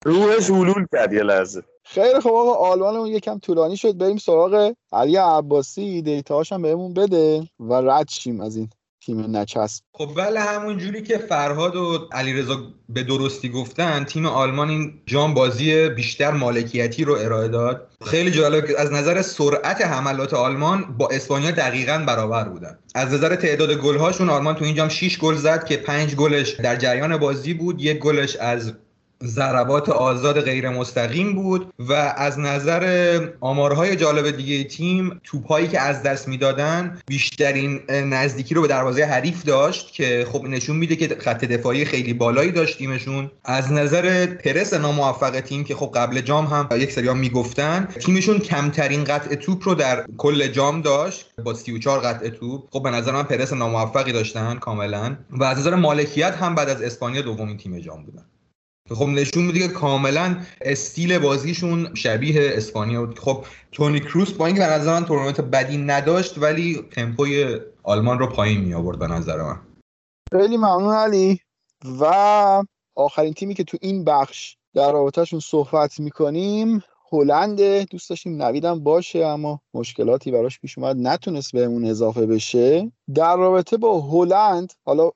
روحش حلول کرد یه لحظه. خیلی خب آقا آلمان یکم طولانی شد. بریم سراغ علی عباسی. دیتاهاش هم بهمون بده و رد شیم از این. تیم نچسب. خب بله همون جوری که فرهاد و علیرضا به درستی گفتن تیم آلمان این جام بازی بیشتر مالکیتی رو ارائه داد. خیلی جالب از نظر سرعت حملات آلمان با اسپانیا دقیقا برابر بودن. از نظر تعداد گلهاشون آلمان تو این جام 6 گل زد که 5 گلش در جریان بازی بود یک گلش از ضربات آزاد غیر مستقیم بود و از نظر آمارهای جالب دیگه تیم توپهایی که از دست می‌دادن بیشترین نزدیکی رو به دروازه حریف داشت که خب نشون میده که خط دفاعی خیلی بالایی داشت تیمشون. از نظر پرس ناموفق تیم که خب قبل جام هم یک سری می‌گفتن تیمشون کمترین قطع توپ رو در کل جام داشت. با 34 قطع توپ. خب به نظر من پرس ناموفقی داشتن کاملا. و از نظر مالکیت هم بعد از اسپانیا دومین تیم جام بودن. خب نشون میده که کاملا استیل بازیشون شبیه اسپانیا بود. خب تونی کروس با اینکه به نظر من تورنمنت بدی نداشت ولی تمپوی آلمان رو پایین می آورد به نظر من. خیلی ممنون علی. و آخرین تیمی که تو این بخش در رابطهشون صحبت می‌کنیم هلند. دوست داشتیم نویدم باشه اما مشکلاتی براش پیش اومد. نتونست بهمون اضافه بشه. در رابطه با هلند حالا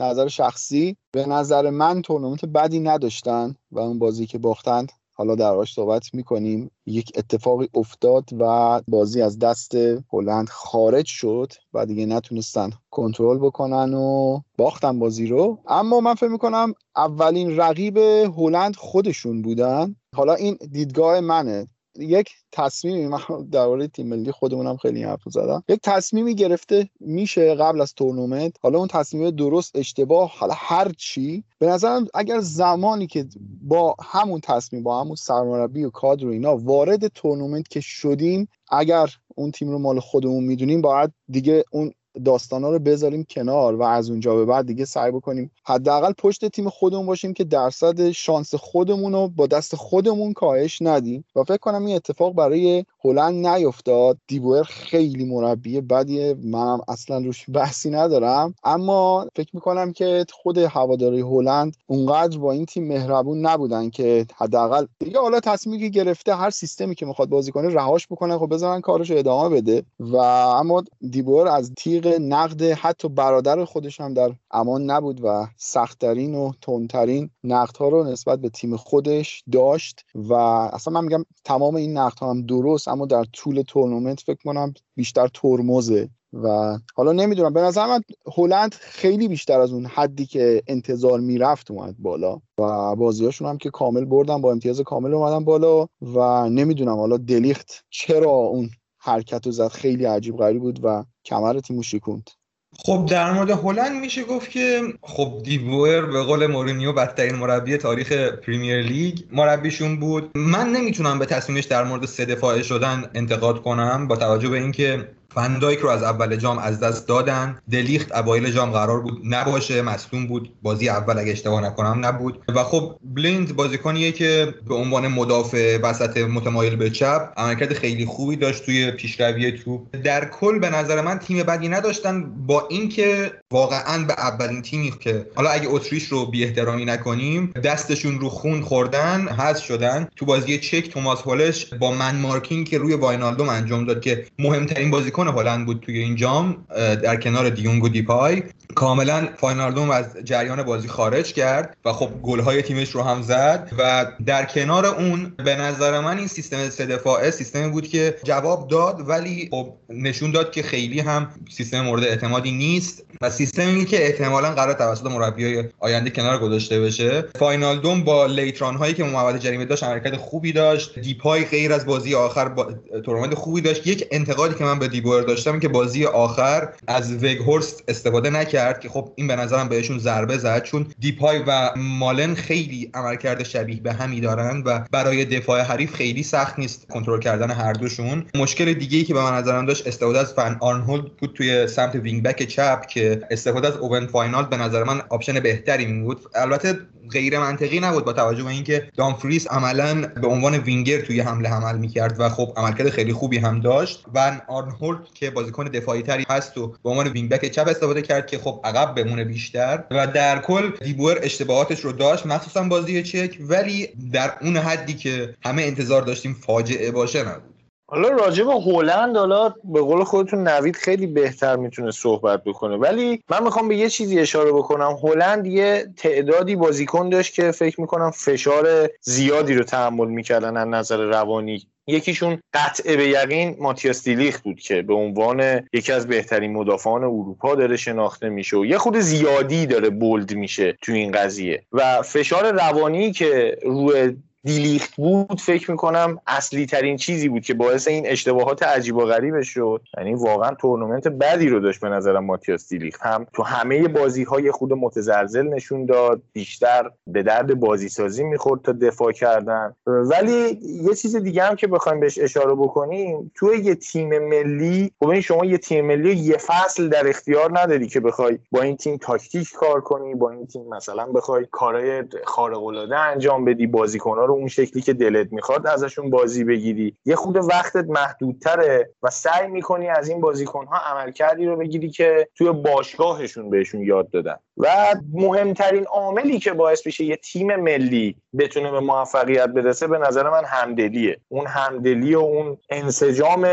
نظر شخصی به نظر من تورنمنت بدی نداشتن و اون بازی که باختند حالا درواش صحبت می‌کنیم. یک اتفاقی افتاد و بازی از دست هلند خارج شد و دیگه نتونستن کنترل بکنن و باختن بازی رو. اما من فکر می‌کنم اولین رقیب هلند خودشون بودن. حالا این دیدگاه منه. یک تصمیمی من درباره تیم ملی خودمونم خیلی حرف زدم. یک تصمیمی گرفته میشه قبل از تورنمنت. حالا اون تصمیم درست اشتباه حالا هر چی. به نظرم اگر زمانی که با همون تصمیم با همون سرمربی و کادر و اینا وارد تورنمنت که شدیم اگر اون تیم رو مال خودمون می‌دونیم باید دیگه اون داستانا رو بذاریم کنار و از اونجا به بعد دیگه سعی بکنیم حداقل پشت تیم خودمون باشیم که درصد شانس خودمون رو با دست خودمون کاهش ندیم. و فکر کنم این اتفاق برای هلند نیفتاد. دیبوئر خیلی مربی بدیه. منم اصلا روش بحثی ندارم. اما فکر می‌کنم که خود هواداری هلند اونقدر با این تیم مهربون نبودن که حداقل دیگه حالا تصمیمی که گرفته هر سیستمی که می‌خواد بازی کنه رهاش بکنه خب بذارن کارش ادامه بده. و اما دیبور از تیغ نقد حتی برادر خودش هم در امان نبود و سختترین و تندترین نقدها رو نسبت به تیم خودش داشت. و اصلا من میگم تمام این نقدها هم درست اما در طول تورنمنت فکر کنم بیشتر ترمزه و حالا نمی‌دونم. به نظر من هلند خیلی بیشتر از اون حدی که انتظار می‌رفت اومد بالا و بازیاشون هم که کامل بردن با امتیاز کامل اومدن بالا و نمی‌دونم حالا دلیخت چرا اون حرکت رو زد. خیلی عجیب غریب بود و کمر تیمو شکوند خب در مورد هلند میشه گفت که خب دیبوئر به قول مورینیو بدترین مربی تاریخ پریمیر لیگ مربیشون بود. من نمی‌تونم به تصمیمش در مورد سه دفاعه شدن انتقاد کنم با توجه به اینکه فندایک رو از اول جام از دست دادن. دلیخت اوایل جام قرار بود نباشه مصدوم بود. بازی اول اگه اشتباه نکنم نبود. و خب بلیند بازیکنیه که به عنوان مدافع وسط متمایل به چپ عملکرد خیلی خوبی داشت توی پیشروی توپ. در کل به نظر من تیم بدی نداشتن با اینکه واقعا به اولین تیمی که حالا اگه اتریش رو بی احترامی نکنیم دستشون رو خون خوردن حذف شدن. تو بازی چک توماس هولش با man marking که روی واینالدوم انجام داد که مهمترین بازیکن بازیکن هلند بود توی این جام در کنار دیونگ و دیپای. کاملا واینالدوم از جریان بازی خارج کرد و خب گلهای تیمش رو هم زد و در کنار اون به نظر من این سیستم سه دفاعه سیستمی بود که جواب داد ولی خب نشون داد که خیلی هم سیستم مورد اعتمادی نیست و سیستمی که احتمالا قرار توسط مربیای آینده کنار گذاشته بشه. واینالدوم با late run هایی که محوطه جریمه داشت حرکت خوبی داشت. دیپای غیر از بازی آخر با تورنمنت خوبی داشت. یک انتقادی که من به دیبور داشتم که بازی آخر از وگهورست استفاده نکرد که خب این به نظرم بهشون ضربه زد چون دیپای و مالن خیلی عملکرد شبیه به همی دارن و برای دفاع حریف خیلی سخت نیست کنترل کردن هر دوشون. مشکل دیگه ای که به من نظرم داشت استفاده از فن آنهولت بود توی سمت wing back چپ که استفاده از اوون وایندال به نظر من option بهتری بود. البته غیر منطقی نبود با توجه به اینکه دامفریس عملا به عنوان وینگر توی حمله عمل می‌کرد و خب عملکرد خیلی خوبی هم داشت. و آنهولت که بازیکن دفاعی تری هست و به عنوان wing back چپ استفاده کرد که خب عقب بمونه بیشتر و در کل دیبور اشتباهاتش رو داشت مخصوصا بازی چک ولی در اون حدی که همه انتظار داشتیم فاجعه باشه نبود. حالا راجع به هلند حالا به قول خودتون نوید خیلی بهتر می‌تونه صحبت بکنه. ولی من می‌خوام به یه چیزی اشاره بکنم. هلند یه تعدادی بازیکن داشت که فکر می‌کنم فشار زیادی رو تحمل می‌کردن از نظر روانی. یکیشون قطع به یقین ماتیاس دیلیخ بود که به عنوان یکی از بهترین مدافعان اروپا داره شناخته میشه و یه خود زیادی داره بولد میشه تو این قضیه. و فشار روانی که روی دیلیخت بود فکر می‌کنم اصلی ترین چیزی بود که باعث این اشتباهات عجیب و غریبش شد. یعنی واقعا تورنمنت بدی رو داشت به نظرم ماتیاس دیلیخت. هم تو همه بازی های خود متزلزل نشون داد بیشتر به درد بازی سازی می‌خورد تا دفاع کردن. ولی یه چیز دیگه هم که بخوایم بهش اشاره بکنیم تو یه تیم ملی خب شما یه تیم ملی یه فصل در اختیار نداری که بخوای با این تیم تاکتیک کار کنی با این تیم مثلا بخوای کارهای خارق العاده انجام بدی بازیکن‌ها اون شکلی که دلت می‌خواد ازشون بازی بگیری. یه خود وقتت محدودتره و سعی می‌کنی از این بازیکنها عملکردی رو بگیری که توی باشگاهشون بهشون یاد دادن. و مهمترین عاملی که باعث میشه یه تیم ملی بتونه به موفقیت برسه به نظر من همدلیه. اون همدلی و اون انسجام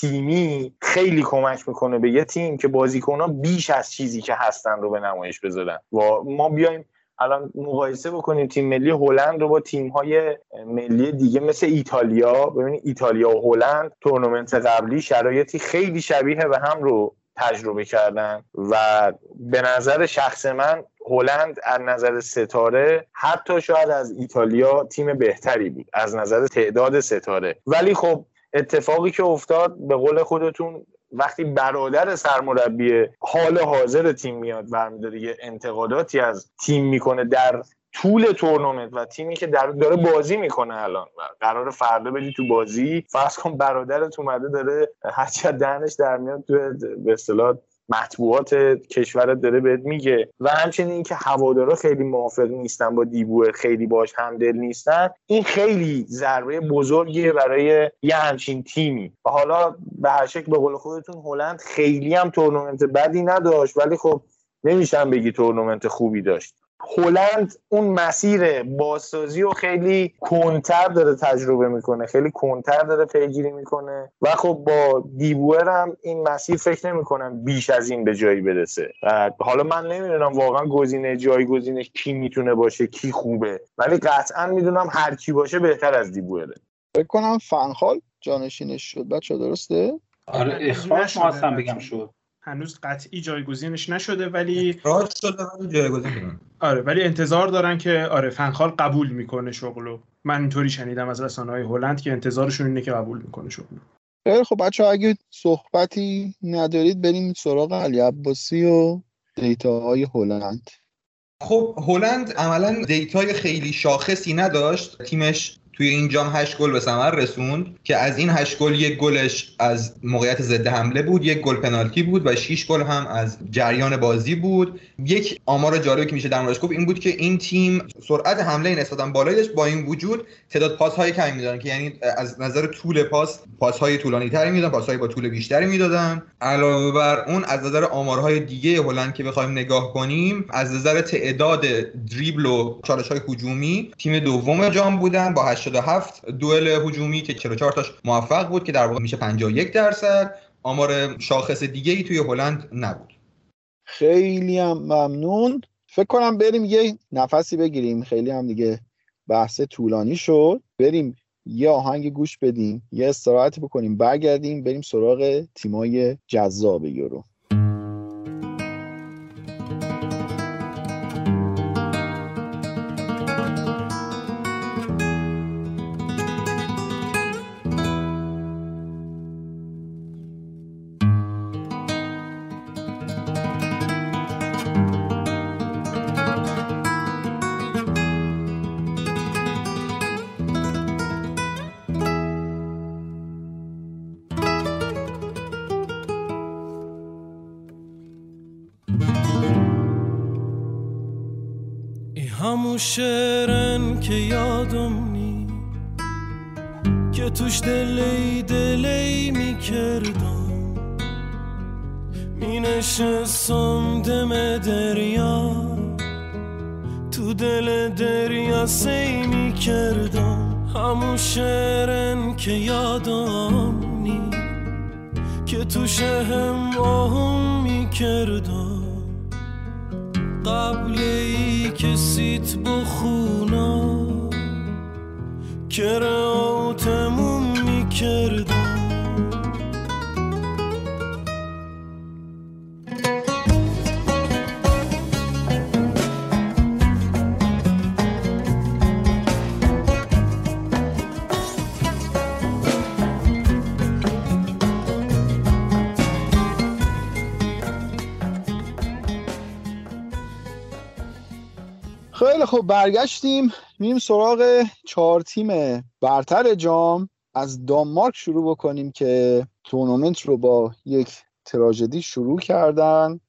تیمی خیلی کمک می‌کنه به یه تیم که بازیکنها بیش از چیزی که هستن رو به نمایش بذارن. و ما بیایم الان مقایسه بکنیم تیم ملی هلند رو با تیم های ملی دیگه مثل ایتالیا ببینید ایتالیا و هلند تورنمنت قبلی شرایطی خیلی شبیه به هم رو تجربه کردن و به نظر شخص من هلند از نظر ستاره حتی شاید از ایتالیا تیم بهتری بود از نظر تعداد ستاره. ولی خب اتفاقی که افتاد به قول خودتون وقتی برادر سرمربی حال حاضر تیم میاد برمیداره یه انتقاداتی از تیم می‌کنه در طول تورنمنت و تیمی که در داره بازی می‌کنه الان قرار فردا بدی تو بازی. فرض کن برادرت اومده داره هرچی دهنش در میاد تو به اصطلاح مطبوعات کشورت داره بهت میگه. و همچنین اینکه هوادارا خیلی موافق نیستن با دیبوه خیلی باش همدل نیستن این خیلی ضربه بزرگیه برای یه همچین تیمی. و حالا به هر شکل به قول خودتون هلند خیلی هم تورنمنت بدی نداشت ولی خب نمیشن بگی تورنمنت خوبی داشت. هلند اون مسیر بازسازی رو خیلی کنتر داره تجربه می‌کنه خیلی کنتر داره پیگیری می‌کنه و خب با دیبوئر هم این مسیر فکر نمی‌کنم بیش از این به جایی برسه. و حالا من نمی‌دونم واقعا گزینه جایگزینش کی می‌تونه باشه کی خوبه ولی قطعا می‌دونم هر کی باشه بهتر از دیبوئره. فکر کنم فنخال جانشینش شد. بچه درسته؟ آره اخراج خواستم بگم شد. هنوز قطعی جایگزینش نشده ولی شده جایگزین. آره ولی انتظار دارن که آره فنخال قبول می‌کنه شغلو. من اینطوری شنیدم از رسانه های هلند که انتظارشون اینه که قبول می‌کنه شغلو. خیلی خب بچه اگه صحبتی ندارید بریم سراغ علی عباسی و data های هلند. خب هلند عملا data ی خیلی شاخصی نداشت. تیمش توی این جام 8 گل به ثمر رسوند که از این 8 گل یک گلش از موقعیت ضد حمله بود یک گل پنالتی بود و 6 گل هم از جریان بازی بود. یک آمار جالبی که میشه در موردش گفت این بود که این تیم سرعت حمله نسبتا بالایی داشت با این وجود تعداد پاس های کمی می‌دادن که یعنی از نظر طول پاس پاس های طولانی تری می‌دادن پاس های با طول بیشتری می‌دادن. علاوه بر اون از نظر آمارهای دیگه هلند که بخوایم نگاه کنیم از نظر تعداد دریبل و چالش های هجومی تیم دوم جام بودن با 87 دوئل هجومی که 44 تاش موفق بود که در واقع میشه 51 درصد. آمار شاخص دیگه ای توی هلند نبود. خیلی هم ممنون. فکر کنم بریم یه نفسی بگیریم. خیلی هم دیگه بحث طولانی شد. بریم یه آهنگ گوش بدیم یه استراحتی بکنیم برگردیم بریم سراغ تیمای جذاب یورو. شعرن که یادم نی که توش دلی دلی می‌کردم. می نشستم دم دریا. تو دل دریا سی می‌کردم. همون شعرن که یادم نی که توش هم آهم می‌کردم. قبل ای که سیت بخونا کراتمون می‌کردم خیلی خب برگشتیم میریم سراغ چهار تیم برتر جام. از دانمارک شروع بکنیم که تورنمنت رو با یک تراژدی شروع کردن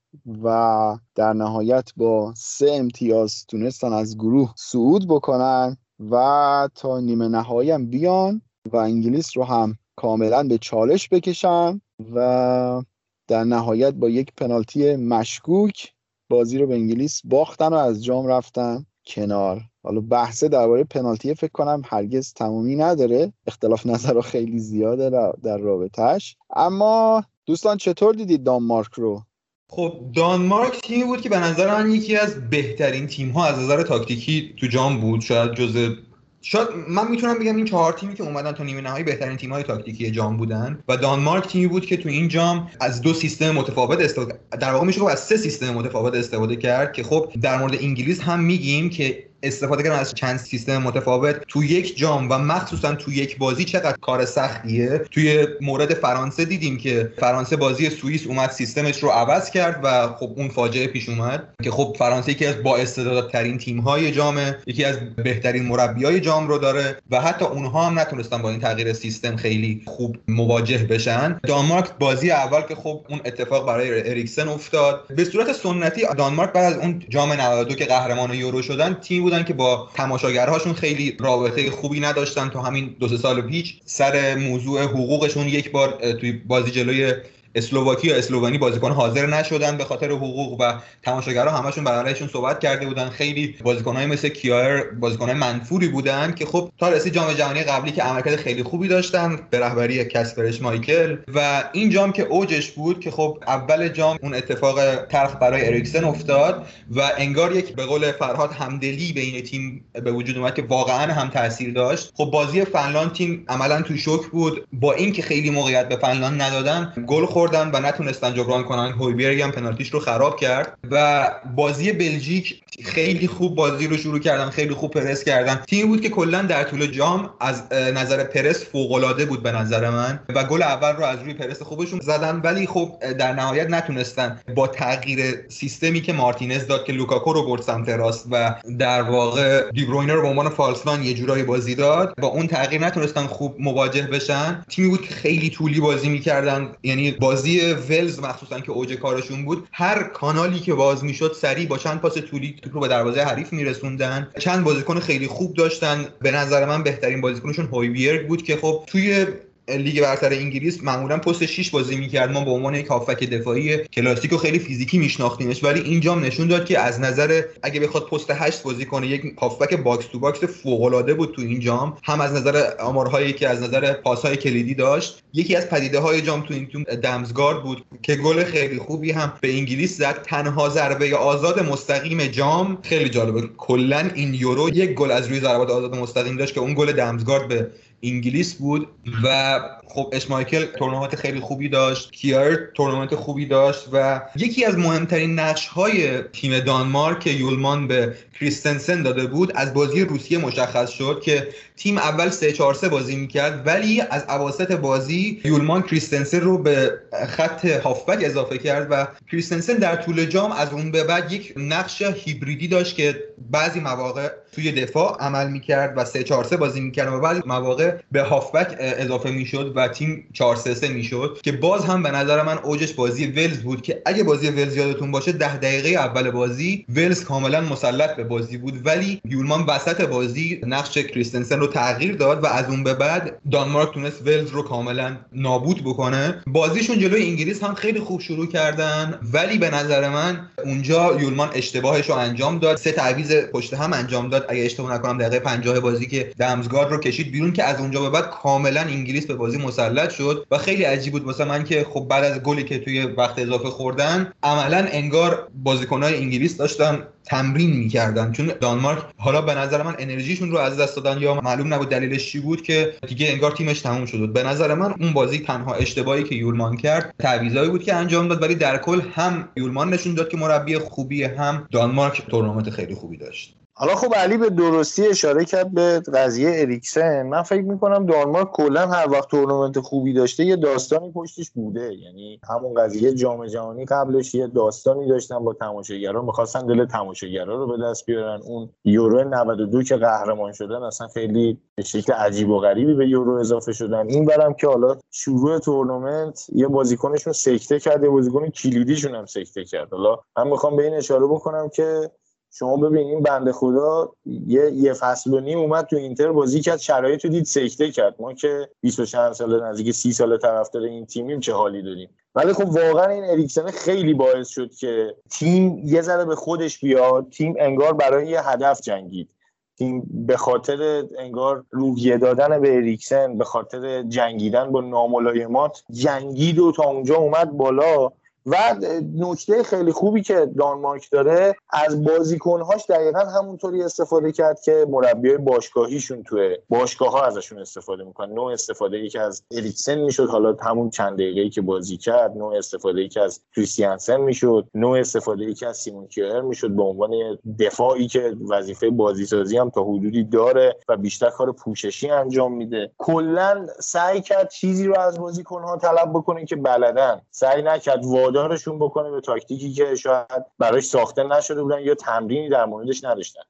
و در نهایت با سه امتیاز تونستن از گروه صعود بکنن و تا نیمه نهایی هم بیان و انگلیس رو هم کاملا به چالش بکشن و در نهایت با یک پنالتی مشکوک بازی رو به انگلیس باختن و از جام رفتن. کنار. حالا بحثه درباره پنالتی فکر کنم هرگز تمامی نداره. اختلاف نظر خیلی زیاده در رابطهش اما دوستان چطور دیدید دانمارک رو؟ خب دانمارک تیمی بود که به نظر من یکی از بهترین تیم ها از نظر تاکتیکی تو جام بود. شاید جز شاید من می‌تونم بگم این چهار تیمی که اومدن تا نیمه نهایی بهترین تیم های تاکتیکی جام بودن و دانمارک تیمی بود که تو این جام از دو سیستم متفاوت استفاده در واقع میشه از سه سیستم متفاوت استفاده کرد که خب در مورد انگلیس هم میگیم که استفاده کردن از چند سیستم متفاوت تو یک جام و مخصوصا تو یک بازی چقدر کار سختیه؟ توی مورد فرانسه دیدیم که فرانسه بازی سوئیس اومد سیستمش رو عوض کرد و خب اون فاجعه پیش اومد که خب فرانسه یکی از با استعدادترین تیم جامه یکی از بهترین مربیای جام رو داره و حتی اونها هم نتونستن با این تغییر سیستم خیلی خوب مواجه بشن. دانمارک بازی اول که خب اون اتفاق برای اریکسن افتاد. به صورت سنتی دانمارک بعد از اون جام 92 که قهرمان یورو شدن تیم بودن که با تماشاگرهاشون خیلی رابطه خوبی نداشتن تا همین دو سه سال پیش. سر موضوع حقوقشون یک بار توی بازی جلوی اسلوواکی یا اسلوونی بازیکن حاضر نشدن به خاطر حقوق و تماشاگرها همشون برایشون صحبت کرده بودن. خیلی بازیکنهای مثل کیایر بازیکنهای منفوری بودن که خب تا رسید جام جهانی قبلی که عملکرد خیلی خوبی داشتن به رهبری کسپرش مایکل و این جام که اوجش بود که خب اول جام اون اتفاق تلخ برای اریکسن افتاد و انگار یک به قول فرهاد همدلی بین تیم به وجود اومد که واقعا هم تاثیر داشت. خب بازی فنلاند تیم عملا تو شوک بود. با اینکه خیلی موقعیت به فنلاند ندادن گل خوردن و نتونستن جبران کنن. هویبرگ هم پنالتیش رو خراب کرد و بازی بلژیک خیلی خوب بازی رو شروع کردن خیلی خوب پرس کردن. تیمی بود که کلا در طول جام از نظر پرس فوق العاده بود به نظر من و گل اول رو از روی پرس خوبشون زدن. ولی خب در نهایت نتونستن با تغییر سیستمی که مارتینز داد که لوکاکو رو برد سمت راست و در واقع دیبروینه رو به عنوان false nine یه جورایی بازی داد با اون تغییر نتونستن خوب مواجه بشن. تیمی بود که خیلی طولی بازی می‌کردن یعنی بازی ولز مخصوصا که اوج کارشون بود هر کانالی که باز می‌شد سریع با چند پاس طولی رو به دروازه حریف میرسوندن. چند بازیکن خیلی خوب داشتن. به نظر من بهترین بازیکنشون هویبرگ بود که خب توی لیگ برتر انگلیس معمولا پست 6 بازی می‌کرد. ما به عنوان یک هافبک دفاعی کلاسیک و خیلی فیزیکی میشناختیمش ولی این جام نشون داد که از نظر اگه بخواد پست 8 بازی کنه یک هافبک box to box فوق العاده بود تو این جام. هم از نظر آمارهایی که از نظر پاسهای کلیدی داشت یکی از پدیده های جام تو این دمزگارد بود که گل خیلی خوبی هم به انگلیس زد. تنها ضربه آزاد مستقیم جام خیلی جالبه کلا این یورو یک گل از روی ضربات آزاد مستقیم داشت که اون گل دمزگارد به انگلیس بود و خب اشمایکل تورنمنت خیلی خوبی داشت کیار تورنمنت خوبی داشت و یکی از مهمترین نقش های تیم دانمارک یولمان به کریستنسن داده بود از بازی روسیه مشخص شد که تیم اول 3 4 3 بازی می‌کرد ولی از اواسط بازی یولمان کریستنسن رو به خط هافبک اضافه کرد و کریستنسن در طول جام از اون به بعد یک نقش هیبریدی داشت که بعضی مواقع توی دفاع عمل می‌کرد و 3 4 3 بازی می‌کرد و بعضی مواقع به هافبک اضافه می‌شد و تیم 4 3 3 می‌شد که باز هم به نظر من اوجش بازی ولز بود که اگه بازی ولز یادتون باشه 10 دقیقه اول بازی ولز کاملا مسلط به بازی بود ولی یولمان وسط بازی نقش کریستنسن رو تغییر داد و از اون به بعد دانمارک تونست ولز رو کاملا نابود بکنه. بازیشون جلوی انگلیس هم خیلی خوب شروع کردن ولی به نظر من اونجا یولمان اشتباهش رو انجام داد. سه تعویض پشت هم انجام داد. اگه اشتباه نکنم دقیقه 50 بازی که دمزگارد رو کشید بیرون که از اونجا به بعد کاملا انگلیس به بازی مسلط شد و خیلی عجیب بود. واسه من که خب بعد از گلی که توی وقت اضافه خوردن عملا انگار بازیکنهای انگلیس داشتن تمرین می‌کردن. چون دانمارک حالا به نظر من انرژیشون رو از دست دادن یا معلوم نبود دلیلش چی بود که دیگه انگار تیمش تموم شد. به نظر من اون بازی تنها اشتباهی که یولمان کرد تعویضایی بود که انجام داد ولی در کل هم یولمان نشون داد که مربی خوبی هم دانمارک تورنمنت خیلی خوبی داشت. حالا خب علی به درستی اشاره کرد به قضیه اریکسن. من فکر می‌کنم دانمارک کلا هر وقت تورنمنت خوبی داشته یه داستانی پشتش بوده. یعنی همون قضیه جام جهانی قبلش یه داستانی داشتن با تماشاگران می‌خواستن دل تماشاگرا رو به دست بیارن. اون یورو 92 که قهرمان شدن اصلا خیلی به شکل عجیب و غریبی به یورو اضافه شدن. این برم که حالا شروع تورنمنت یه بازیکنشون سکته کرده بازیکن کلیدیشون هم سکته کرد. حالا من می‌خوام به این اشاره بکنم که شما ببینید بنده خدا یه یه فصل و نیم اومد تو اینتر بازی کرد شرایط رو دید سکته کرد. ما که 20 چند سال نزدیک 30 سال طرفدار این تیمیم چه حالی داریم؟ ولی خب واقعا این اریکسن خیلی باعث شد که تیم یه ذره به خودش بیاد تیم انگار برای یه هدف جنگید. تیم به خاطر انگار روحیه دادن به اریکسن به خاطر جنگیدن با ناملایمات جنگید و تا اونجا اومد بالا. و نکته خیلی خوبی که دانمارک داره از بازیکنهاش دقیقا همونطوری استفاده کرد که مربی باشگاهیشون توی باشگاه ها ازشون استفاده می‌کنن نوع استفاده ای که از اریکسن می‌شد حالا همون چند دقیقه که بازی کرد نوع استفاده ای که از کریستیانسن می‌شد نوع استفاده ای که از سیمون کیر می‌شد به عنوان دفاعی که وظیفه بازیسازی هم تا حدودی داره و بیشتر کار پوششی انجام میده. کلا سعی کرد چیزی رو از بازیکنها طلب بکنه که بلدن. سعی نکرد وادارشون بکنه به تاکتیکی که شاید براش ساخته نشده بودن یا تمرینی در موردش نداشتن.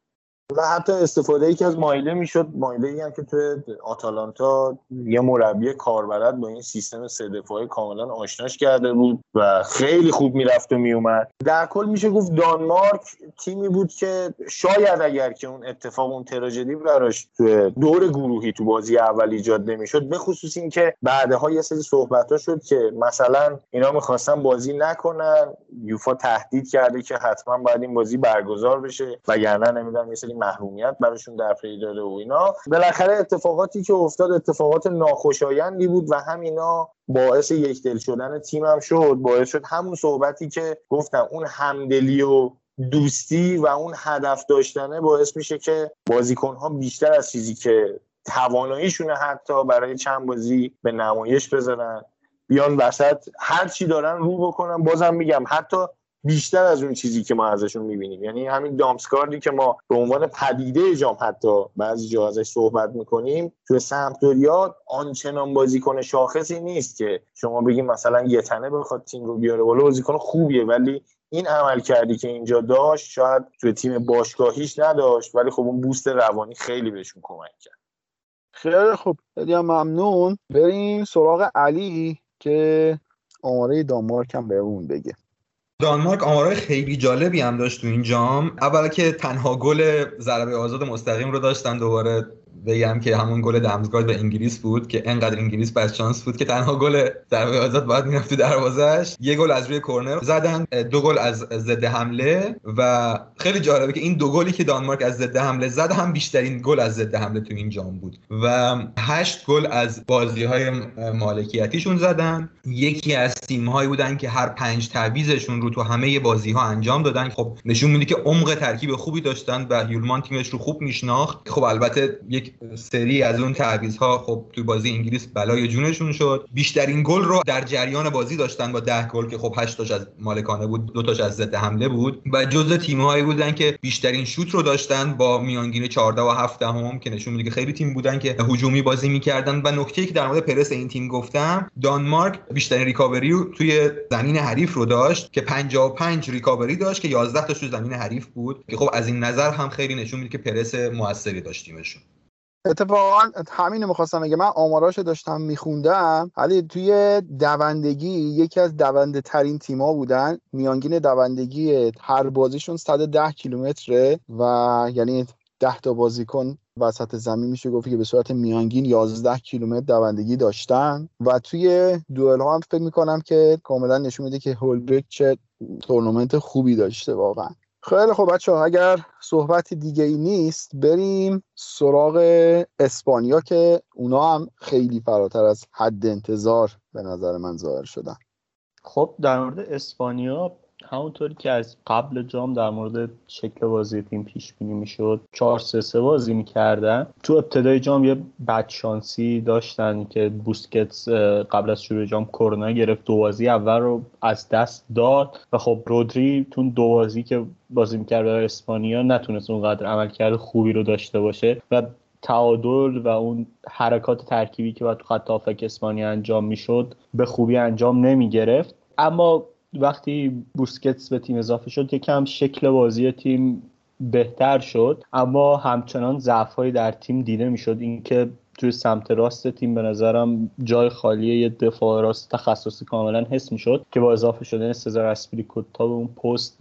و حتی استفاده ای که از مایله می‌شد مایله ای هم که توی آتالانتا یه مربی کاربلد با این سیستم سه دفاعی کاملا آشناش کرده بود و خیلی خوب می‌رفت و میومد در کل میشه گفت دانمارک تیمی بود که شاید اگر که اون اتفاق اون تراژدی براش توی دور گروهی تو بازی اول ایجاد نمی‌شد به خصوص اینکه بعدها یه سری صحبت ها شد که مثلا اینا می‌خواستن بازی نکنن یوفا تهدید کرده که حتما باید این بازی برگزار بشه وگرنه نمی‌دونم یه سری محرومیت براشون در پی داره و اینا. بالاخره اتفاقاتی که افتاد اتفاقات ناخوشایندی بود و همینا باعث یک دل شدن تیم هم شد. باعث شد همون صحبتی که گفتم اون همدلی و دوستی و اون هدف داشتنه باعث میشه که بازیکن ها بیشتر از چیزی که تواناییشونه حتی برای چند بازی به نمایش بذارن. بیان وسط هر چی دارن رو بکنن بازم میگم حتی بیشتر از اون چیزی که ما ازشون می‌بینیم. یعنی همین دامسکاردی که ما به عنوان پدیده جام حتی بعضی جا ازش صحبت می‌کنیم توی سمپدوریا آنچنان بازیکن شاخصی نیست که شما بگیم مثلا یه تنه بخواد تیم رو بیاره بالا بازیکن خوبیه ولی این عمل کردی که اینجا داشت شاید توی تیم باشگاهیش نداشت ولی خب اون بوست روانی خیلی بهشون کمک کرد. خیلی خوب. خیلی ممنون. بریم سراغ علی که آماره دانمارک هم بهمون بگه. دانمارک آمارای خیلی جالبی هم داشت تو این جام. اول که تنها گل ضربه آزاد مستقیم رو داشتن دوباره بگم که همون گل دمزگارد به انگلیس بود که انقدر انگلیس بس شانس بود که تنها گل ضربه آزاد باید می‌رفت تو دروازش یه گل از روی کرنر زدن دو گل از ضد حمله و خیلی جالبه که این دو گلی که دانمارک از ضد حمله زد هم بیشترین گل از ضد حمله تو این جام بود و هشت گل از بازی های مالکیتیشون زدن. یکی از تیم هایی بودن که هر پنج تعویزشون رو تو همه بازی ها انجام دادن. خب نشون میده که عمق ترکیب خوبی داشتن و یولمان تیمش رو خوب میشناخت. خب البته سری از اون ها خب توی بازی انگلیس بلای جونشون شد. بیشترین گل رو در جریان بازی داشتن با ده گل که خب 8 تاش از مالکانه بود دو تاش از ضد حمله بود و جزء تیم‌هایی بودن که بیشترین شوت رو داشتن با میانگین 14 و 7 هم که نشون میده که خیلی تیم بودن که هجومی بازی می‌کردن و نکته که در مورد پرس این تیم گفتم دانمارک بیشترین ریکاوری توی زمین حریف رو داشت که 55 ریکاوری داشت که 11 تاش تو زمین حریف بود که خب از این نظر هم خیلی نشون میده که پرس موثری داشتیمشون. اتفاقا همین می‌خواستم بگم. من آماراشو داشتم میخوندم ولی توی دوندگی یکی از دونده ترین تیما بودن. میانگین دوندگی هر بازیشون 110 کیلومتره و یعنی 10 تا بازیکن وسط زمین میشه گفت که به صورت میانگین 11 کیلومتر دوندگی داشتن. و توی دوئل ها هم فکر می‌کنم که کاملا نشون میده که هولبرگ چه تورنمنت خوبی داشته واقعا. خیلی خب بچه ها اگر صحبت دیگه ای نیست بریم سراغ اسپانیا که اونا هم خیلی فراتر از حد انتظار به نظر من ظاهر شدن. خب در مورد اسپانیا همونطوری که از قبل جام در مورد شکل بازی تیم پیش بینی می‌شد 4 3 3 بازی می‌کردن. تو ابتدای جام یه بدشانسی داشتن که بوسکتس قبل از شروع جام کرونا گرفت. دو بازی اول رو از دست داد و خب رودری تو دو بازی که بازی می‌کرد برای اسپانیا نتونست اونقدر عملکرد خوبی رو داشته باشه و تعادل و اون حرکات ترکیبی که باید تو خط اسپانیا انجام می‌شد به خوبی انجام نمی گرفت اما وقتی بوسکتس به تیم اضافه شد یکم شکل بازی تیم بهتر شد. اما همچنان ضعفهایی در تیم دیده می‌شد. اینکه توی سمت راست تیم به نظرم جای خالی یه دفاع راست تخصصی کاملا حس می‌شد که با اضافه شدن سزار اسپریکوتا به اون پست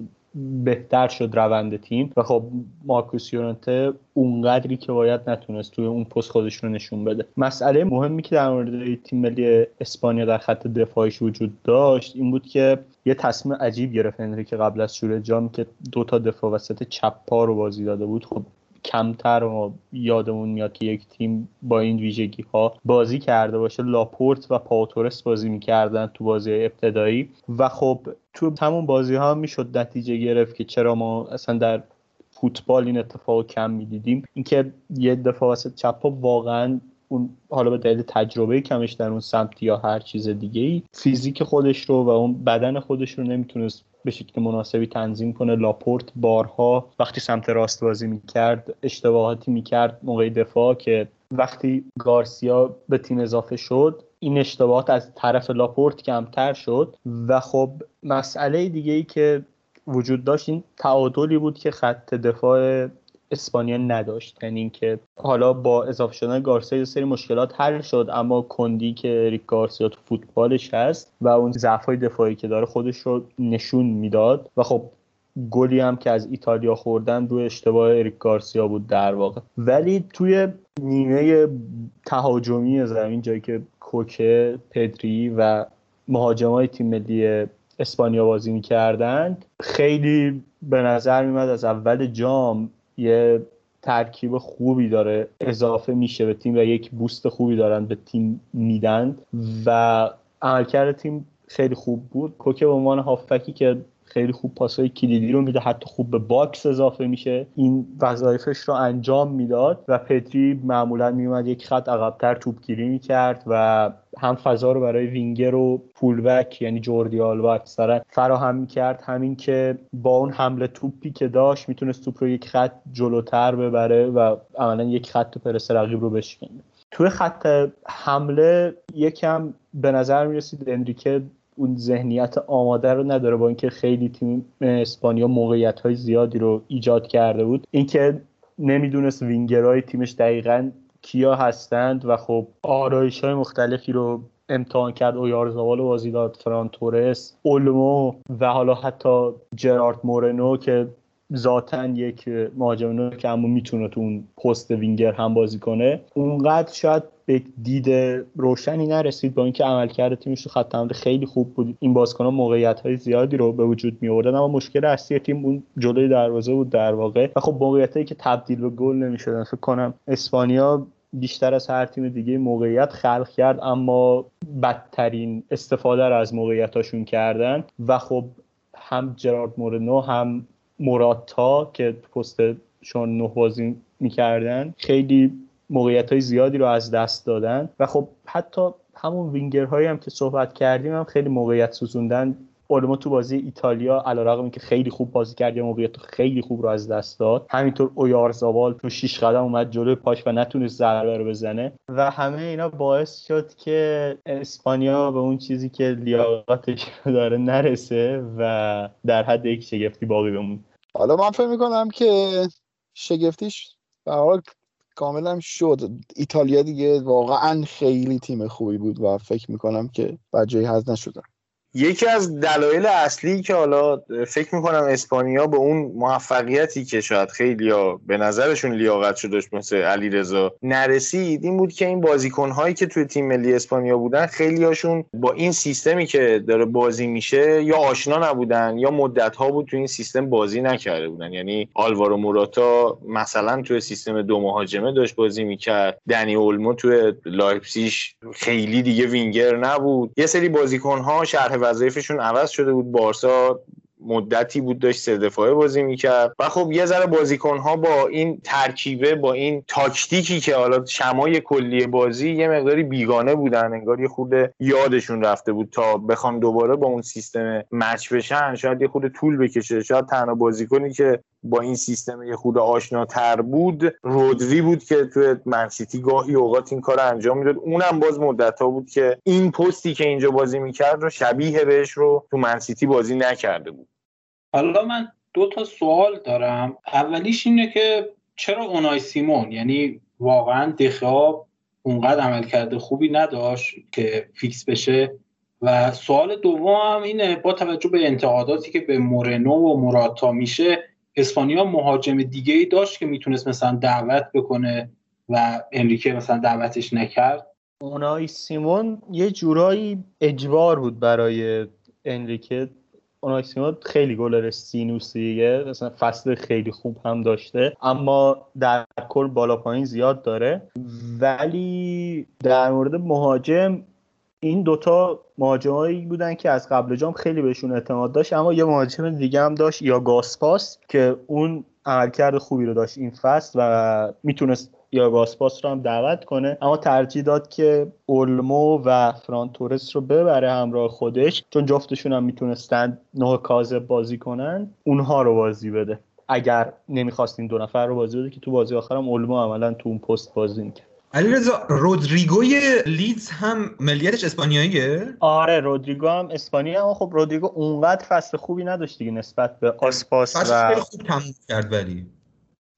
بهتر شد روند تیم و خب مارکوس یورنته اونقدری که باید نتونست توی اون پست خودش رو نشون بده. مسئله مهمی که در مورد تیم ملی اسپانیا در خط دفاعیش وجود داشت این بود که یه تصمیم عجیب گرفت که قبل از شروع جام که دو تا دفاع وسط چپ پا رو بازی داده بود. خب کمتر و یادمون میاد که یک تیم با این ویژگی ها بازی کرده باشه. لاپورت و پاوتورس بازی می‌کردن تو بازی ابتدایی و خب تو همون بازی ها می‌شد نتیجه گرفت که چرا ما اصلا در فوتبال این اتفاق کم می‌دیدیم. اینکه یه دفاع وسط چپ واقعا اون حالا به دلیل تجربه کمش در اون سمت یا هر چیز دیگه ای فیزیک خودش رو و اون بدن خودش رو نمی‌تونست به شکل مناسبی تنظیم کنه. لاپورت بارها وقتی سمت راست بازی می‌کرد اشتباهاتی می‌کرد موقع دفاع که وقتی گارسیا به تیم اضافه شد این اشتباهات از طرف لاپورت کمتر شد. و خب مسئله دیگه ای که وجود داشت این تعادلی بود که خط دفاع اسپانیا نداشت. یعنی اینکه حالا با اضافه شدن گارسیا سری مشکلات حل شد اما کندی که ریک گارسیا تو فوتبالش هست و اون ضعف‌های دفاعی که داره خودش رو نشون می‌داد. و خب گلی هم که از ایتالیا خوردن روی اشتباه اریک گارسیا بود در واقع. ولی توی نیمه تهاجمی زمین جایی که کوکه پدری و مهاجمای تیم ملی اسپانیا بازی می‌کردند خیلی به نظر میومد از اول جام یه ترکیب خوبی داره اضافه میشه به تیم و یک boost خوبی دارن به تیم میدن. و عملکرد تیم خیلی خوب بود. کوکه به عنوان هافبکی که خیلی خوب پاسای کلیدی رو میده حتی خوب به box اضافه میشه. این وظایفش رو انجام می‌داد و پدری معمولا میومد یک خط عقبتر توپگیری می‌کرد و هم فضا رو برای وینگر و فولبک یعنی جوردی آلبا اکثرا فراهم می‌کرد. همین که با اون حمله توپی که داشت می‌تونست توپ رو یک خط جلوتر ببره و عملا یک خط پرس رقیب رو بشکنه. توی خط حمله یکم به نظر می‌رسید انریکه اون ذهنیت آماده رو نداره با اینکه خیلی تیم اسپانیا موقعیت های زیادی رو ایجاد کرده بود. اینکه نمی‌دونست وینگرهای تیمش دقیقا کیا هستند و خب آرایش های مختلفی رو امتحان کرد. اویارزاوال بازی داد فران تورس اولمو و حالا حتی جرارد مورنو که ذاتا یک مهاجم که اما می‌تونه تو اون پست وینگر هم بازی کنه. اونقدر شاید به دید روشنی نرسید با اینکه عملکرد تیمش تو خط حمله خیلی خوب بود. این بازیکن‌ها موقعیت های زیادی رو به وجود می آوردن اما مشکل اصلی تیم اون جلوی دروازه بود در واقع. و خب موقعیتایی که تبدیل به گل نمی‌شدن فکر کنم اسپانیا بیشتر از هر تیم دیگه موقعیت خلق کرد اما بدترین استفاده رو از موقعیتاشون کردن. و خب هم جرارد مورنو هم موراتا که پست شون نه بازی می‌کردن خیلی موقعیت های زیادی رو از دست دادن. و خب حتی همون وینگرهایی هم که صحبت کردیم هم خیلی موقعیت سوزوندن. اولما تو بازی ایتالیا علیرغم که خیلی خوب بازی کرد یا موقعیت خیلی خوب رو از دست داد. همینطور اویارزاوال تو شیش قدم اومد جلوی پاش و نتونست ضربه رو بزنه. و همه اینا باعث شد که اسپانیا به اون چیزی که لیاقتش داره نرسه و در حد یک شگفتی باقی بمون حالا من فکر می‌کنم که شگفتیش به حال کاملا شد. ایتالیا دیگه واقعا خیلی تیم خوبی بود و فکر می‌کنم که بجایی هز نشدن یکی از دلایل اصلی که حالا فکر می‌کنم اسپانیا به اون موفقیتی که شاید خیلی ها به نظرشون لیاقت داشت مثل علی رضا نرسید این بود که این بازیکن هایی که توی تیم ملی اسپانیا بودن خیلی هاشون با این سیستمی که داره بازی میشه یا آشنا نبودن یا مدت ها بود توی این سیستم بازی نکرده بودن. یعنی آلوارو موراتا مثلا توی سیستم دو مهاجمه داشت بازی می‌کرد. دنی اولمو توی لایپسیش خیلی دیگه وینگر نبود. یه سری بازیکن ها شرح وظایفشون عوض شده بود. بارسا مدتی بود داشت سه دفاعه بازی می‌کرد. و خب یه ذره بازیکن ها با این ترکیبه با این تاکتیکی که حالا شمای کلی بازی یه مقداری بیگانه بودن. انگار یه خود یادشون رفته بود تا بخوان دوباره با اون سیستم مچ بشن. شاید یه خود طول بکشه. شاید تنها بازیکنی که با این سیستم یه خود آشناتر بود. رودری بود که توی منسیتی گاهی اوقات این کار انجام می‌داد. اونم باز مدت ها بود که این پستی که اینجا بازی می‌کرد رو شبیه بهش رو تو منسیتی بازی نکرده بود. حالا من دو تا سوال دارم. اولیش اینه که چرا اونای سیمون یعنی واقعا دخاب اونقدر عمل کرده خوبی نداشت که فیکس بشه؟ و سوال دوم اینه با توجه به انتقاداتی که به مورنو و موراتا میشه اسپانیا مهاجم دیگه ای داشت که می‌تونست مثلا دعوت بکنه و انریکه مثلا دعوتش نکرد. اونای سیمون یه جورایی اجبار بود برای انریکه. اونای سیمون خیلی گلر سینوسیه مثلا فصل خیلی خوب هم داشته اما در کل بالا پایین زیاد داره. ولی در مورد مهاجم این دوتا مهاجمایی بودن که از قبل جام خیلی بهشون اعتماد داشت اما یه مهاجم دیگه هم داشت یا گاسپاس که اون عملکرد خوبی رو داشت این فصل و می‌تونست یا گاسپاس رو هم دعوت کنه. اما ترجیح داد که اولمو و فران تورس رو ببره همراه خودش چون جفتشون هم می‌تونستن نه کازه بازی کنن اونها رو بازی بده. اگر نمی‌خواست این دو نفر رو بازی بده که تو بازی آخرم اولمو عملا تو اون پست بازی می‌کرد. علیرضا رودریگوی لیدز هم ملیتش اسپانیاییه؟ آره رودریگو هم اسپانیا اما خب رودریگو اونقدر فصل خوبی نداشت دیگه نسبت به آسپاس فصل و خیلی خوب تموم کرد ولی.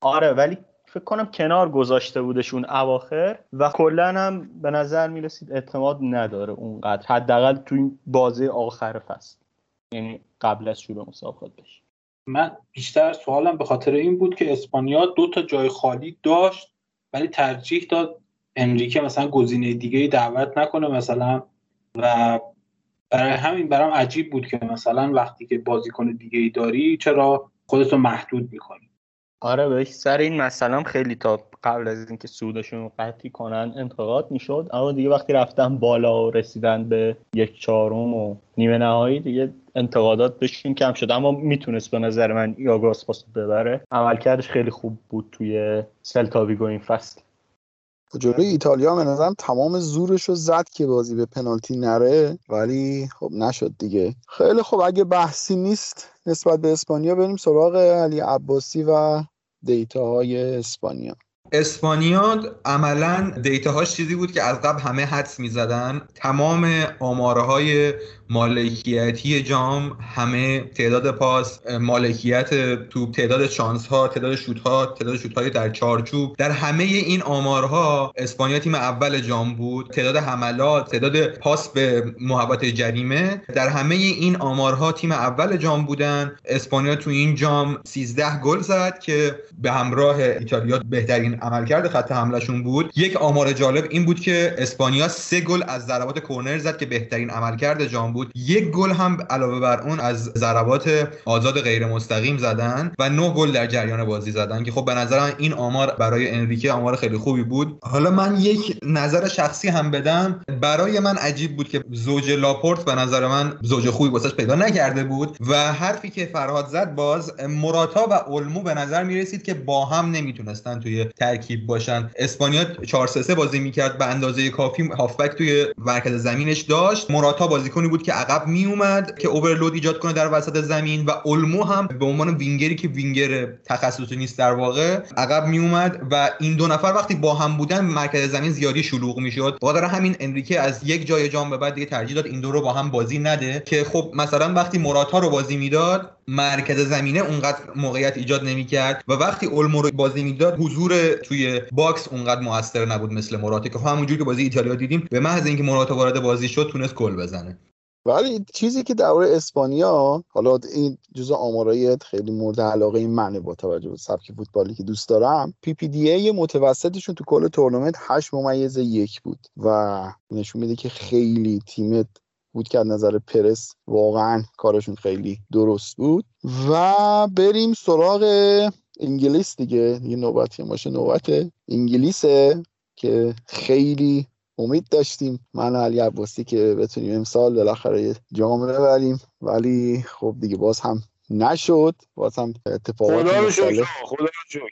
آره ولی فکر کنم کنار گذاشته بودشون اواخر و کلا هم به نظر می‌رسید اعتماد نداره اونقدر حداقل تو این بازی آخر فصل. یعنی قبل از شروع مسابقات بشه. من بیشتر سوالم به خاطر این بود که اسپانیا دو تا جای خالی داشت ولی ترجیح داد انریکه مثلا گزینه دیگه دعوت نکنه مثلا. و برای همین برام عجیب بود که مثلا وقتی که بازیکن دیگه ای داری چرا خودتو محدود می‌کنی؟ آره بهش سر این هم خیلی تا قبل از اینکه سودشون قطعی کنن انتقاد می‌شد. اما دیگه وقتی رفتن بالا و رسیدن به یک چهارم و نیمه نهایی دیگه انتقادات بهشون کم شد. اما می‌تونست به نظر من یاگو آسپاس رو ببره. عملکردش خیلی خوب بود توی سلتاویگو این فصل. جلوی ایتالیا به نظرم تمام زورش رو زد که بازی به پنالتی نره ولی خب نشد دیگه. خیلی خب اگه بحثی نیست نسبت به اسپانیا بریم سراغ علی عباسی و دیتاهای اسپانیا. اسپانیا عملا دیتاهاش چیزی بود که از قبل همه حدس می‌زدن. تمام آمارهای مالکیتی جام همه تعداد پاس مالکیت توپ تعداد شانس ها تعداد شوت ها تعداد شوت های در چارچوب. در همه این آمارها اسپانیا تیم اول جام بود. تعداد حملات تعداد پاس به محوطه جریمه. در همه این آمارها تیم اول جام بودن. اسپانیا تو این جام 13 گل زد که به همراه ایتالیا بهترین عملکرد خط حملهشون بود. یک آمار جالب این بود که اسپانیا سه گل از ضربات کرنر زد که بهترین عملکرد جام بود. یک گل هم علاوه بر اون از ضربات آزاد غیر مستقیم زدن و نه گل در جریان بازی زدن که خب به نظرم این آمار برای انریکه آمار خیلی خوبی بود. حالا من یک نظر شخصی هم بدم. برای من عجیب بود که زوج لاپورت به نظر من زوج خوبی واسش پیدا نکرده بود و حرفی که فرهاد زد باز مراتا و اولمو به نظر می‌رسید که با هم نمی‌تونستن توی ترکیب باشن. اسپانیا 4 3 بازی می‌کرد به اندازه کافی هافبک توی مرکز زمینش داشت. مراتا بازیکنی بود که عقب می اومد که overload ایجاد کنه در وسط زمین و اولمو هم به عنوان وینگری که وینگر تخصصی نیست در واقع عقب می اومد و این دو نفر وقتی با هم بودن مرکز زمین زیادی شلوغ می‌شد. بخاطر همین انریکه از یک جای جام به بعد دیگه ترجیح داد این دو رو با هم بازی نده که خب مثلا وقتی موراتا رو بازی می‌داد مرکز زمینه اونقدر موقعیت ایجاد نمی‌کرد و وقتی اولمو رو بازی می‌داد حضور توی box اونقدر موثر نبود مثل موراتا که همونجوری که بازی ایتالیا دیدیم به محض اینکه موراتا وارد بازی شد تونست گل بزنه. ولی چیزی که درباره اسپانیا حالا این جزء آمارای خیلی مورد علاقه منه با توجه به سبک فوتبالی که دوست دارم. PPDA متوسطشون تو کل تورنمنت 8 ممیز یک بود و نشون میده که خیلی تیم بود که از نظر پرس واقعا کارشون خیلی درست بود. و بریم سراغ انگلیس دیگه. یه نوبتی باشه نوبت انگلیسه که خیلی امید داشتیم. من و علی عباسی که بتونیم امسال بالاخره جام ببریم. ولی خب دیگه باز هم نشد. باز هم اتفاقات خدا رو شکر. خدا رو شکر.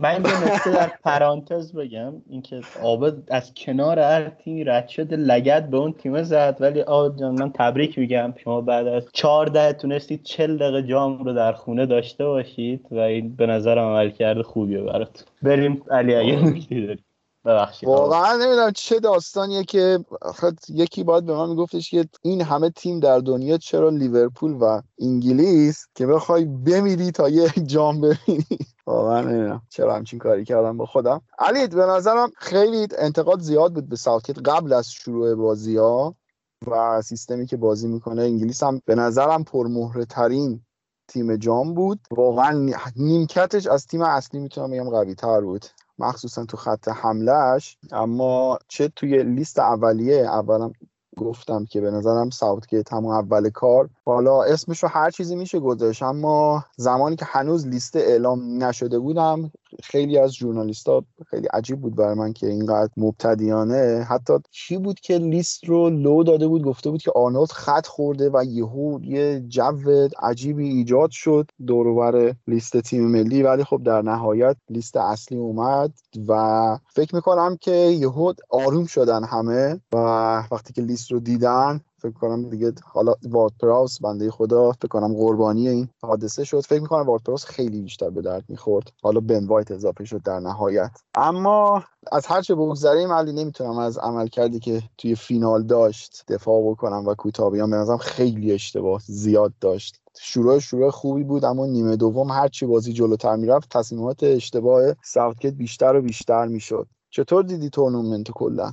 من یه نکته در پرانتز بگم. اینکه عابد از کنار هر تیمی رد شده لگد به اون تیم زد. ولی عابد جان من تبریک میگم. شما بعد از 14 تونستید 40 دقیقه جام رو در خونه داشته باشید و این به نظرم عملکرد خوبیه برات بریم علی اگه ببخشید. واقعا نمی‌دونم چه داستانیه که یکی باید به من میگفتش که این همه تیم در دنیا چرا لیورپول و انگلیس که بخوای بمیری تا یه جام ببینی؟ واقعا نمی‌دونم چرا همچین کاری کردم با خودم. علی به نظرم خیلی انتقاد زیاد بود به ساوتگیت قبل از شروع بازی ها و سیستمی که بازی می‌کنه انگلیس هم به نظرم پرمهره ترین تیم جام بود. واقعا نیمکتش از تیم اصلی می‌تونم بگم قوی تر بود. مخصوصا تو خط حملهش اما چه توی لیست اولیه اولم گفتم که به نظرم ساوتگیت هم اول کار. حالا اسمش رو هر چیزی میشه گذاشت اما زمانی که هنوز لیست اعلام نشده بودم خیلی از ژورنالیستا خیلی عجیب بود برای من که اینقدر مبتدیانه. حتی کی بود که لیست رو لو داده بود گفته بود که آرنولد خط خورده و یهو یه جو عجیبی ایجاد شد دور لیست تیم ملی. ولی خب در نهایت لیست اصلی اومد و فکر می‌کنم که یهو آروم شدن همه و وقتی که لیست رو دیدن فکر کنم دیگه حالا وارد پراوز بنده خدا فکر کنم قربانی این حادثه شد. فکر می‌کنم وارد پراوز خیلی بیشتر به درد می‌خورد. حالا بن وایت اضافه شد در نهایت. اما از هر چه بگذریم علی نمی‌تونم از عملکردی که توی فینال داشت دفاع بکنم و کوتاه بیام به نظرم خیلی اشتباه زیاد داشت. شروع شروع خوبی بود اما نیمه دوم هرچی بازی جلوتر می‌رفت تصمیمات اشتباه ساوتگیت بیشتر و بیشتر می‌شد. چطور دیدی تورنمنت کلا؟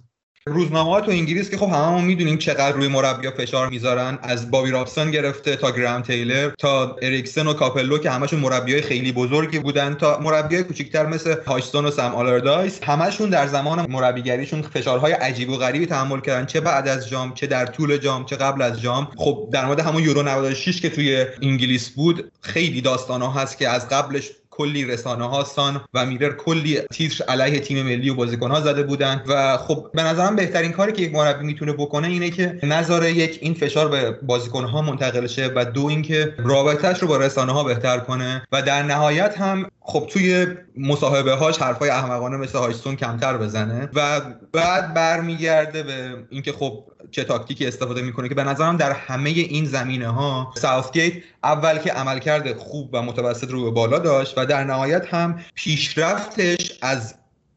روزنامه تو انگلیس که خب هممون می‌دونیم چقدر روی مربیا فشار می‌ذارن. از بابی رابسون گرفته تا گرام تیلر تا اریکسن و کاپلو که همشون مربیای خیلی بزرگی بودن تا مربیای کوچیکتر مثل هاجسون و سم آلاردایس همشون در زمان مربیگریشون فشارهای عجیب و غریبی تحمل کردن. چه بعد از جام چه در طول جام چه قبل از جام. خب در مورد همون یورو 96 که توی انگلیس بود خیلی داستان ها هست که از قبلش کلی رسانه ها سان و میرر کلی تیتر علیه تیم ملی و بازیکن ها زده بودن و خب به نظرم بهترین کاری که یک مربی می‌تونه بکنه اینه که نظر یک این فشار به بازیکن ها منتقل شه و دو اینکه رابطهش رو با رسانه ها بهتر کنه و در نهایت هم خب توی مصاحبه هاش حرفای احمقانه مثل هاجسون کمتر بزنه و بعد برمیگرده به اینکه خب چه تاکتیکی استفاده می‌کنه که به نظرم در همه این زمینه ها ساوتگیت اول که عملکرد خوب و متوسط رو به بالا داشت و در نهایت هم پیشرفتش از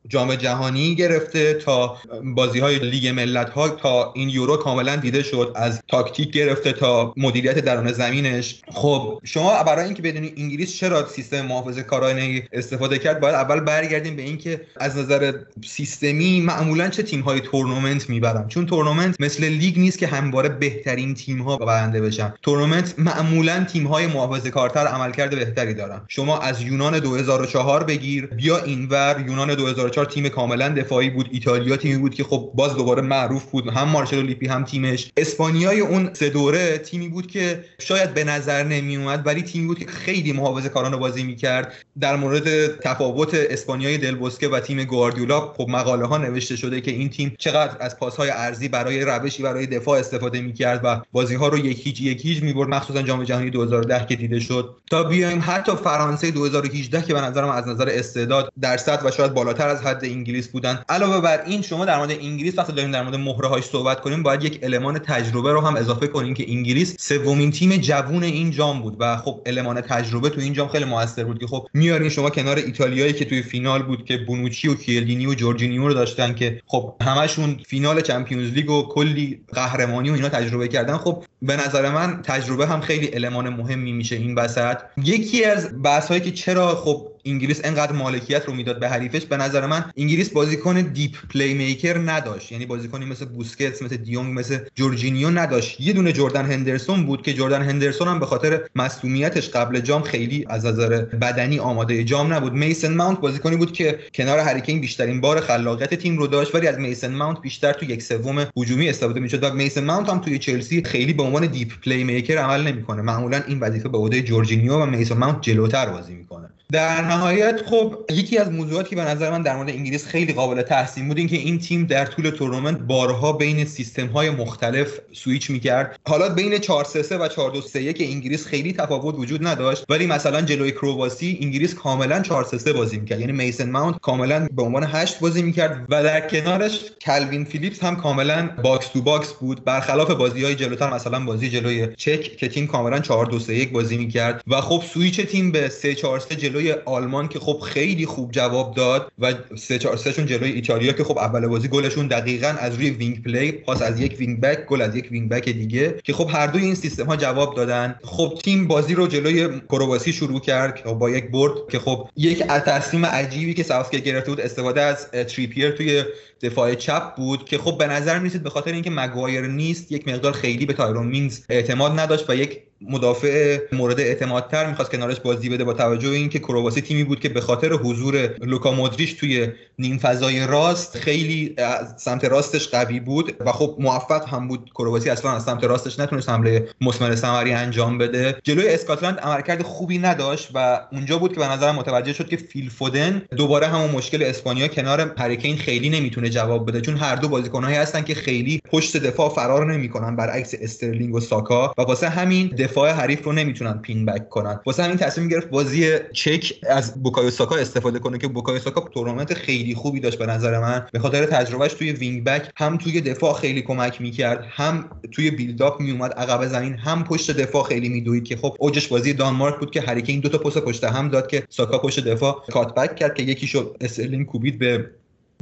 جام جهانی گرفته تا بازی های لیگ ملت ها تا این یورو کاملا دیده شد از تاکتیک گرفته تا مدیریت درون زمینش. خب شما برای اینکه بدونی انگلیس چرا سیستم محافظه کارانه استفاده کرد باید اول برگردیم به اینکه از نظر سیستمی معمولا چه تیم های تورنمنت می‌برن؟ چون تورنمنت مثل لیگ نیست که همواره بهترین تیم ها برنده بشن. تورنمنت معمولا تیم های محافظه کارتر عملکرد بهتری دارن. شما از یونان 2004 بگیر بیا اینور یونان 2004 چهار تیم کاملا دفاعی بود. ایتالیا تیمی بود که خب باز دوباره معروف بود. هم مارچلو لیپی هم تیمش. اسپانیای اون سه دوره تیمی بود که شاید به نظر نمی اومد ولی تیمی بود که خیلی محافظه کارانه بازی می‌کرد. در مورد تفاوت اسپانیای دلبوسکه و تیم گواردیولا خب مقاله ها نوشته شده که این تیم چقدر از پاسهای عرضی برای روشی برای دفاع استفاده می‌کرد و بازی ها رو یک هیچ یک هیچ می‌برد مخصوصا جام جهانی 2010 که دیده شد. تا بیایم حتی فرانسه 2018 که به نظرم از نظر استعداد در سطح و شاید بالاتر از حد انگلیس بودن. علاوه بر این شما در مورد انگلیس وقتی داریم در مورد مهره هاش صحبت کنیم باید یک المان تجربه رو هم اضافه کنیم که انگلیس سومین تیم جوون این جام بود و خب المان تجربه تو این جام خیلی موثر بود که خب میارین شما کنار ایتالیایی که توی فینال بود که بونوچی و کیه‌لینی و جورجینیو رو داشتن که خب همشون فینال Champions League و کلی قهرمانی و اینا تجربه کردن. خب به نظر من تجربه هم خیلی المان مهمی میشه این وسط. یکی از بحث هایی که چرا خب انگلیس انقدر مالکیت رو می‌داد به حریفش به نظر من انگلیس بازیکن deep playmaker نداشت. یعنی بازیکنی مثل بوسکتس مثل دیونگ مثل جورجینیو نداشت. یه دونه جردن هندرسون بود که جردن هندرسون هم به خاطر مصدومیتش قبل جام خیلی از نظر بدنی آماده جام نبود. میسن ماونت بازیکنی بود که کنار هری کین بیشترین بار خلاقیت تیم رو داشت ولی از میسن ماونت بیشتر تو یک سوم هجومی استفاده می‌شد و میسن ماونت هم توی چلسی خیلی به عنوان deep playmaker عمل نمی‌کنه. معمولا این وظیفه به عهده جورجینیو و میسن ماونت جلوتر بازی می‌کنه. در نهایت خب یکی از موضوعاتی که به نظر من در مورد انگلیس خیلی قابل تحسین بود اینکه این تیم در طول تورنمنت بارها بین سیستم های مختلف سویچ می‌کرد. حالا بین 4 3 و 4 2 3 که انگلیس خیلی تفاوت وجود نداشت ولی مثلا جلوی کرواسی انگلیس کاملا 4 3 بازی می‌کرد. یعنی میسن ماونت کاملا به عنوان 8 بازی می‌کرد و در کنارش کلوین فیلیپس هم کاملا box to box بود. برخلاف بازی های جلوتر مثلا بازی جلوی چک که تیم کاملا 4 2 3 1 بازی می‌کرد. و خب سویچ تیم به 3 4 3 جلوی جلوی آلمان که خب خیلی خوب جواب داد و سه چهار سهشون جلوی ایتالیا که خب اول بازی گلشون دقیقا از روی wing play پاس از یک wing back گل از یک wing back دیگه که خب هر دوی این سیستم ها جواب دادن. خب تیم بازی رو جلوی کرواسی شروع کرد با یک برد که خب یک تصمیم عجیبی که ساوتگیت گرفته بود استفاده از تریپیر توی دفاع چپ بود که خب به نظر می‌رسید به خاطر اینکه مگوایر نیست یک مقدار خیلی به تایرون مینگز اعتماد نداشت و یک مدافع مورد اعتمادتر می‌خواست کنارش بازی بده با توجه به اینکه کرواسی تیمی بود که به خاطر حضور لوکا مودریچ توی نیم فضای راست خیلی سمت راستش قوی بود و خب موفق هم بود کرواسی اصلا از سمت راستش نتونست حمله مثمر ثمری انجام بده. جلوی اسکاتلند عملکرد خوبی نداشت و اونجا بود که به نظرم متوجه شد که فیل فودن دوباره همون مشکل اسپانیا کنار هری کین خیلی نمی‌تونه جواب بده چون هر دو بازیکنهایی هستن که خیلی پشت دفاع فرار نمی‌کنن برعکس استرلینگ و ساکا و واسه همین دفاع حریف رو نمی‌تونن pin back کنن. واسه همین تصمیم گرفت بازی چک از بوکایو ساکا استفاده کنه که بوکایو ساکا تورنمنت خیلی خوبی داشت به نظر من. به خاطر تجربهش توی wing back هم توی دفاع خیلی کمک می‌کرد هم توی build-up میومد عقب زمین هم پشت دفاع خیلی میدوید که خب اوجش بازی دانمارک بود که هریکین دو تا پست پشت هم داد که ساکا پشت دفاع cut back کرد که یکیشو استرلینگ کوبید به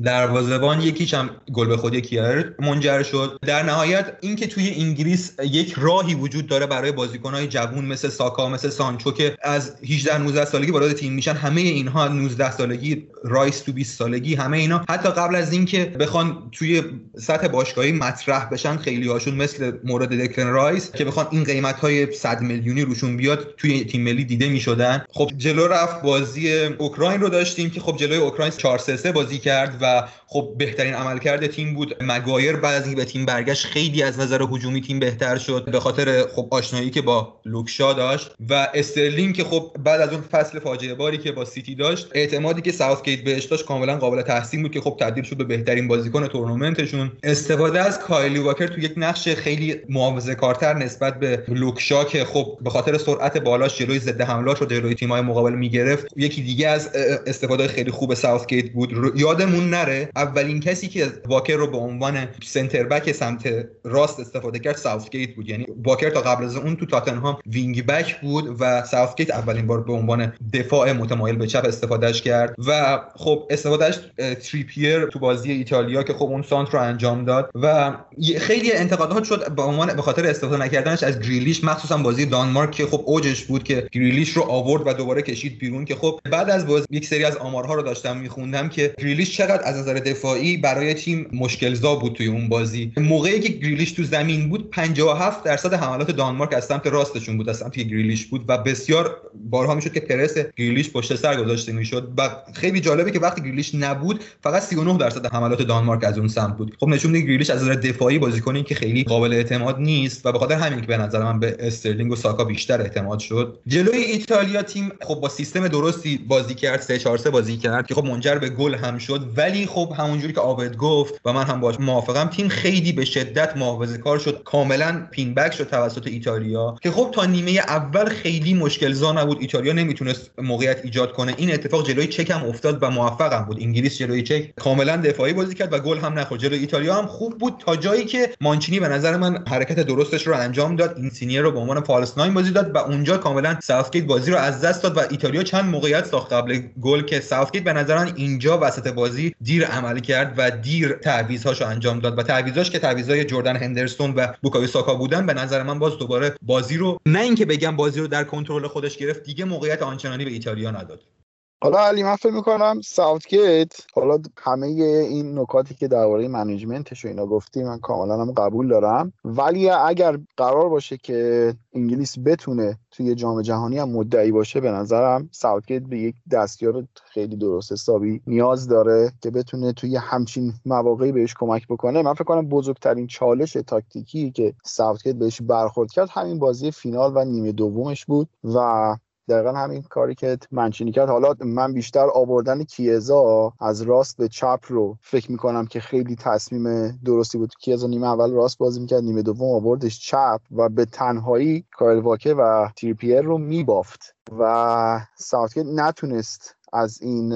دروازه‌بان یکیش هم گل به خود کیار منجر شد. در نهایت اینکه توی انگلیس یک راهی وجود داره برای بازیکن‌های جوون مثل ساکا مثل سانچو که از 18 19 سالگی وارد تیم میشن همه اینها 19 سالگی رایس تو 20 سالگی همه اینا. حتی قبل از اینکه بخوان توی سطح باشگاهی مطرح بشن خیلی هاشون مثل مورد دکلن رایس که بخوان این قیمت های 100 میلیونی روشون بیاد توی تیم ملی دیده می‌شدن. خب جلو رفت بازی اوکراین رو داشتیم که خب جلوی اوکراین 4 3 بازی کرد و uh, خب بهترین عملکرد تیم بود. مگوایر بعد از به تیم برگشت خیلی از نظر هجومی تیم بهتر شد به خاطر خب آشنایی که با لوک شا داشت و استرلینگ که خب بعد از اون فصل فاجعه باری که با سیتی داشت اعتمادی که ساوثگیت بهش داشت کاملا قابل تحسین بود که خب تبدیل شد به بهترین بازیکن تورنمنتشون. استفاده از کایل واکر تو یک نقش خیلی محافظه کارتر نسبت به لوک شا که خب به خاطر سرعت بالاش جلوی ضد حملات رو جلوی تیم‌های مقابل می‌گرفت. یکی دیگه از استفاده خیلی خوب ساوثگیت بود. یادمون نره اولین کسی که واکر رو به عنوان center back سمت راست استفاده کرد ساوثگیت بود. یعنی واکر تا قبل از اون تو تاتنهام wing back بود و ساوثگیت اولین بار به عنوان دفاع متمایل به چپ استفادهش کرد و خب استفادهش تریپیر تو بازی ایتالیا که خب اون سانت رو انجام داد و خیلی انتقادات شد به عنوان به خاطر استفاده نکردنش از گریلیش مخصوصا بازی دانمارک که خب اوجش بود که گریلیش رو آورد و دوباره کشید بیرون که خب بعد از بازی یک سری از آمارها رو داشتم میخوندم که گریلیش چقدر از نظر دفاعی برای تیم مشکلزا بود توی اون بازی. موقعی که گریلیش تو زمین بود 57 درصد حملات دانمارک از سمت راستشون بود از سمت گریلیش بود و بسیار بارها می‌شد که پرس گریلیش پشت سر گذاشته می‌شد و خیلی جالبه که وقتی گریلیش نبود فقط 39 درصد حملات دانمارک از اون سمت بود. خب نشون میده گریلیش از نظر دفاعی بازیکنی که خیلی قابل اعتماد نیست و به خاطر همین که به نظر من به استرلینگ و ساکا بیشتر اعتماد شد. جلوی ایتالیا تیم خب با سیستم درستی بازی کرد 3 4 3 بازی کرد که خب منجر به گل هم شد. ولی خب همونجوری که آبد گفت و من هم باش موافقم تیم خیلی به شدت محافظه کار شد. کاملا pin back شد توسط ایتالیا. که خب تا نیمه اول خیلی مشکل زا نبود. ایتالیا نمی‌تونست موقعیت ایجاد کنه. این اتفاق جلوی چک هم افتاد و موفق هم بود. انگلیس جلوی چک کاملا دفاعی بازی کرد و گل هم نخورد. جلوی ایتالیا هم خوب بود. تا جایی که مانچینی به نظر من حرکت درستش رو انجام داد. اینسینیه رو به عنوان false nine بازی داد و اونجا کاملا ساوثگیت بازی رو از دست داد و ایتالیا چند موقعیت ساخت قبل گل که ساوثگیت به نظر من اینجا وسط بازی دیر عمل کرد و دیر تعویضهاشو انجام داد و تعویضاش که تعویضای جردن هندرسون و بوکایو ساکا بودن به نظر من باز دوباره بازی رو نه اینکه بگم بازی رو در کنترل خودش گرفت دیگه موقعیت آنچنانی به ایتالیا نداد. حالا علی من فکر می‌کنم ساوتگیت حالا همه این نکاتی که درباره management ش و اینا گفتی من کاملا هم قبول دارم. ولی اگر قرار باشه که انگلیس بتونه توی جام جهانی هم مدعی باشه به نظرم ساوتگیت به یک دستیار خیلی درست حسابی نیاز داره که بتونه توی همچین مواقعی بهش کمک بکنه. من فکر کنم بزرگترین چالش تاکتیکی که ساوتگیت بهش برخورد کرد همین بازی فینال و نیمه دومش بود و دقیقا همین کاری که مانچینی کرد. حالا من بیشتر آوردن کیزا از راست به چپ رو فکر می‌کنم که خیلی تصمیم درستی بود. کیزا نیمه اول راست بازی می‌کرد نیمه دوم آوردش چپ و به تنهایی کایل واکر و تریپیر رو میبافت و ساوتگیت نتونست از این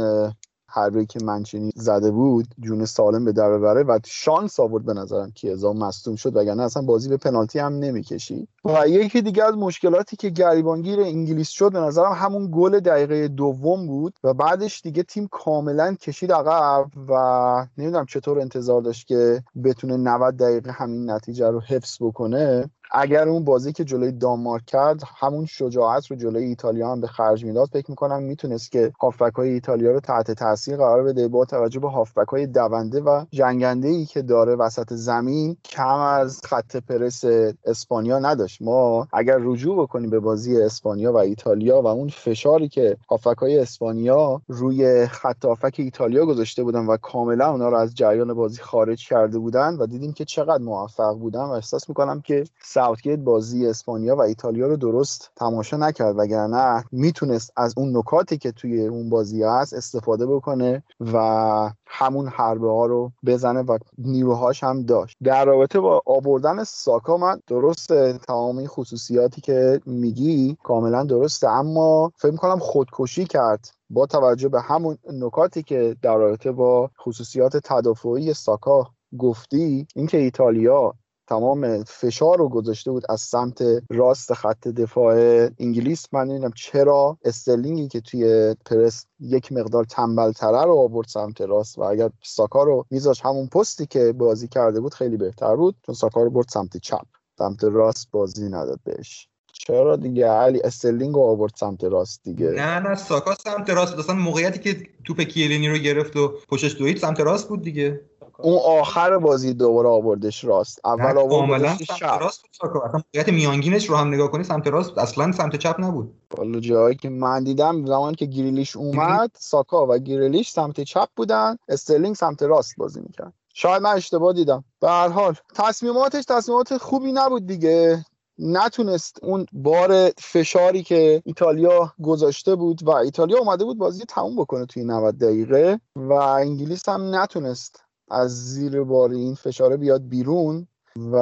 حربه که منچینی زده بود جون سالم به در ببره و شانس آورد به نظرم که ازا مصدوم شد. وگرنه اصلا بازی به پنالتی هم نمی‌کشی. و یکی دیگه از مشکلاتی که گریبانگیر انگلیس شد به نظرم همون گل دقیقه دوم بود و بعدش دیگه تیم کاملا کشید عقب و نمی‌دونم چطور انتظار داشت که بتونه 90 دقیقه همین نتیجه رو حفظ بکنه. اگر اون بازی که جلوی دانمارک کرد همون شجاعت رو جلوی ایتالیا هم به خرج می‌داد. فکر می‌کنم می‌تونست که هافبک های ایتالیا رو تحت تاثیر قرار بده با توجه به هافبک های دونده و جنگنده ای که داره وسط زمین. کم از خط پرس اسپانیا نداشت. ما اگر رجوع بکنیم به بازی اسپانیا و ایتالیا و اون فشاری که هافبک های اسپانیا روی خط هافک ایتالیا گذاشته بودن و کاملا اونا رو از جریان بازی خارج کرده بودن و دیدیم که چقدر موفق بودن و احساس می‌کنم که ساوتگیت بازی اسپانیا و ایتالیا رو درست تماشا نکرد وگرنه می‌تونست از اون نکاتی که توی اون بازی هست استفاده بکنه و همون حربه ها رو بزنه و نیروهاش هم داشت. در رابطه با آوردن ساکا من درست تمامی خصوصیاتی که میگی کاملا درسته اما فکر می‌کنم خودکشی کرد با توجه به همون نکاتی که در رابطه با خصوصیات تدافعی ساکا گفتی. اینکه ایتالیا تمام فشار رو گذاشته بود از سمت راست خط دفاع انگلیس. من نمی‌دونم چرا استرلینگی که توی پرس یک مقدار تنبلتره رو آورد سمت راست و اگر ساکا رو میذاش همون پستی که بازی کرده بود خیلی بهتر بود چون ساکا رو برد سمت چپ. سمت راست بازی نداد بهش. چرا دیگه علی استرلینگ رو آورد سمت راست دیگه؟ نه نه ساکا سمت راست. اصلا موقعیتی که توپ کیه‌لینی رو گرفت و پشتش دوید سمت راست بود دیگه. اون آخر بازی دوباره آوردش راست. اول آوردش سمت راست بود ساکا اصلا موقعیت میانگینش رو هم نگاه کنی سمت راست اصلا سمت چپ نبود. والا جایی که من دیدم زمان که گریلیش اومد ساکا و گریلیش سمت چپ بودن. استرلینگ سمت راست بازی می‌کرد. شاید من اشتباه دیدم. به هر حال تصمیماتش تصمیمات خوبی نبود دیگه. نتونست اون بار فشاری که ایتالیا گذاشته بود و ایتالیا اومده بود بازی تموم بکنه توی 90 دقیقه و انگلیس هم نتونست از زیر بار این فشاره بیاد بیرون و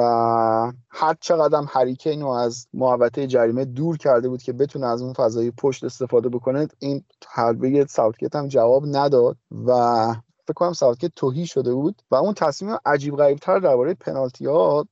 هر چقدر هم هری کین رو از محوطه جریمه دور کرده بود که بتونه از اون فضای پشت استفاده بکنه این حربه ساوتگیت هم جواب نداد و فکر کنم ساوتگیت توهی شده بود و اون تصمیم عجیب غریبتر درباره پنالتی ها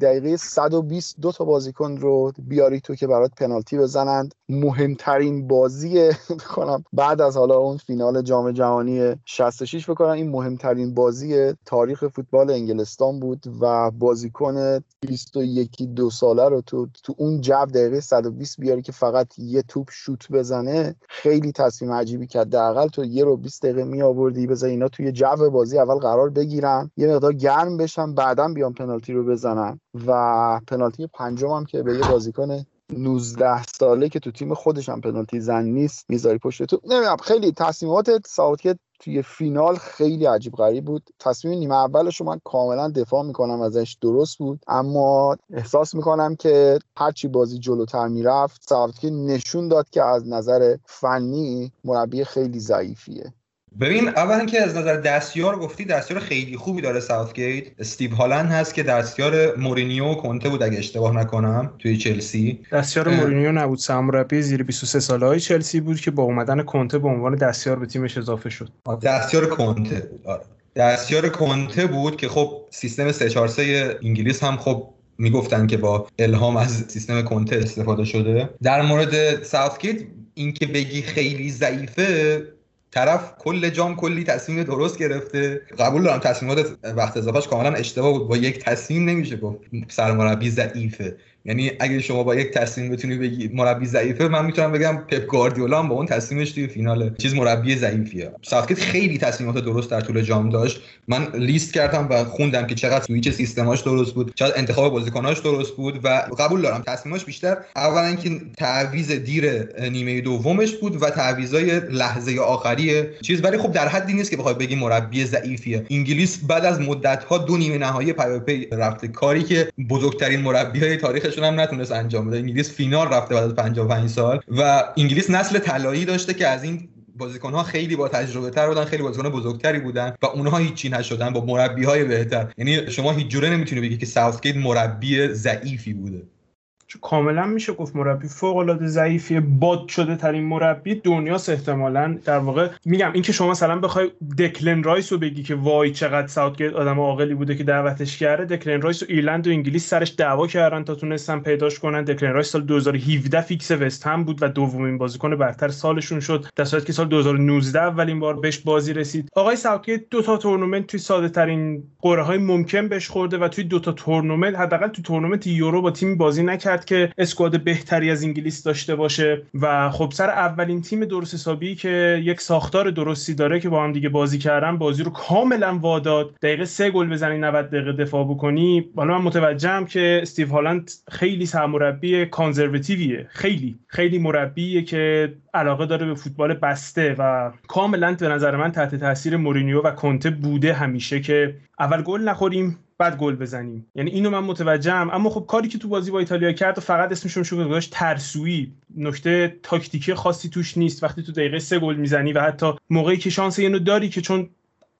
دقیقه 120 دو تا بازیکن رو بیاری تو که برات پنالتی بزنند. مهمترین بازی کنم بعد از حالا اون فینال جام جهانی 66 بکنم. این مهمترین بازی تاریخ فوتبال انگلستان بود و بازیکن 21 دو ساله رو تو تو اون جو دقیقه 120 بیاری که فقط یه توپ شوت بزنه خیلی تصمیم عجیبی کرد. حداقل تو یه رو 20 دقیقه می آوردی بذار اینا توی جو بازی اول قرار بگیرن یه مقدار گرم بشن بعدا بیان پنالتی رو بزنن. و پنالتی پنجم هم که به یه بازیکن 19 ساله که تو تیم خودش هم پنالتی زن نیست می‌ذاری پشت تو. نمی‌دونم خیلی تصمیمات ساوتگیت توی فینال خیلی عجیب غریب بود. تصمیم نیمه اولش من کاملا دفاع می‌کنم ازش درست بود. اما احساس می‌کنم که هرچی بازی جلوتر می‌رفت ساوتگیت نشون داد که از نظر فنی مربی خیلی ضعیفیه. ببین اولا که از نظر دستیار گفتی دستیار خیلی خوبی داره ساوتگیت استیو هالند هست که دستیار مورینیو و کنته بود اگه اشتباه نکنم توی چلسی. دستیار مورینیو نبود. سرمربی زیر 23 ساله های چلسی بود که با اومدن کنته به عنوان دستیار به تیمش اضافه شد. دستیار کنته. بود آره. دستیار کنته بود که خب سیستم 343 انگلیس هم خب می‌گفتن که با الهام از سیستم کنته استفاده شده. در مورد ساوتگیت اینکه بگی خیلی ضعیفه طرف کل جام کلی تصمیم درست گرفته. قبول دارم تصمیمات وقت اضافهش کاملا اشتباه بود. با یک تصمیم نمیشه گفت سرمربی ضعیفه. یعنی اگه شما با یک تصمیم بتونی بگی مربی ضعیفه من می‌تونم بگم پپ گواردیولا با اون تصمیمش توی فینال چیز مربی ضعیفیه. ساوتگیت خیلی تصمیمات درست در طول جام داشت. من لیست کردم و خوندم که چقدر سویچ سیستماش درست بود چقدر انتخاب بازیکناش درست بود و قبول دارم تصمیماش بیشتر. اولا که تعویض دیر نیمه دومش بود و تعویضای لحظه آخری چیز. ولی خب در حدی نیست که بخوای بگی مربی ضعیفیه. انگلیس بعد از مدت ها دو نیمه نهایی پی رفته. کاری که بزرگترین مربیای تاریخ خودشون هم نتونست انجام بده. انگلیس فینال رفته بعد از 55 سال و انگلیس نسل طلایی داشته که از این بازیکن ها خیلی با تجربه تر بودن خیلی بازیکن بزرگتری بودن و اونها هیچی نشدن با مربی های بهتر. یعنی شما هیچ جوره نمی‌تونی بگی که ساوثگیت مربی ضعیفی بوده. کاملا میشه گفت مربی فوق العاده ضعیفی باد شده ترین مربی دنیاست احتمالا. در واقع میگم اینکه شما مثلا بخوای دکلن رایس رو بگی که وای چقدر ساوتگیت آدم عاقلی بوده که دعوتش کرده دکلن رایس و ایرلند و انگلیس سرش دعوا کردن تا تونستن پیداش کنن. دکلن رایس سال 2017 fix وست هم بود و دومین بازیکن برتر سالشون شد. در صورتی که سال 2019 اولین بار بهش بازی رسید. آقای ساوتگیت دو تا تورنمنت توی ساده ترین قرعه های ممکن بهش خورده و توی دو تا تورنمنت حداقل تو تورنمنت یورو با تیم بازی نکرد. که اسکواد بهتری از انگلیس داشته باشه. و خب سر اولین تیم درست حسابی که یک ساختار درستی داره که با هم دیگه بازی کردن بازی رو کاملا واداد دقیقه سه گل بزنی 90 دقیقه دفاع بکنی. حالا من متوجهم که استیو هالند خیلی سرمربی کانزرواتیویه خیلی خیلی مربیه که علاقه داره به فوتبال بسته و کاملا به نظر من تحت تاثیر مورینیو و کنته بوده همیشه که اول گل نخوریم بعد گل بزنیم. یعنی اینو من متوجهم. اما خب کاری که تو بازی با ایتالیا کرد و فقط اسمش رو گذاشت ترسویی. نکته تاکتیکی خاصی توش نیست. وقتی تو دقیقه سه گل می‌زنی و حتی موقعی که شانس اینو داری که چون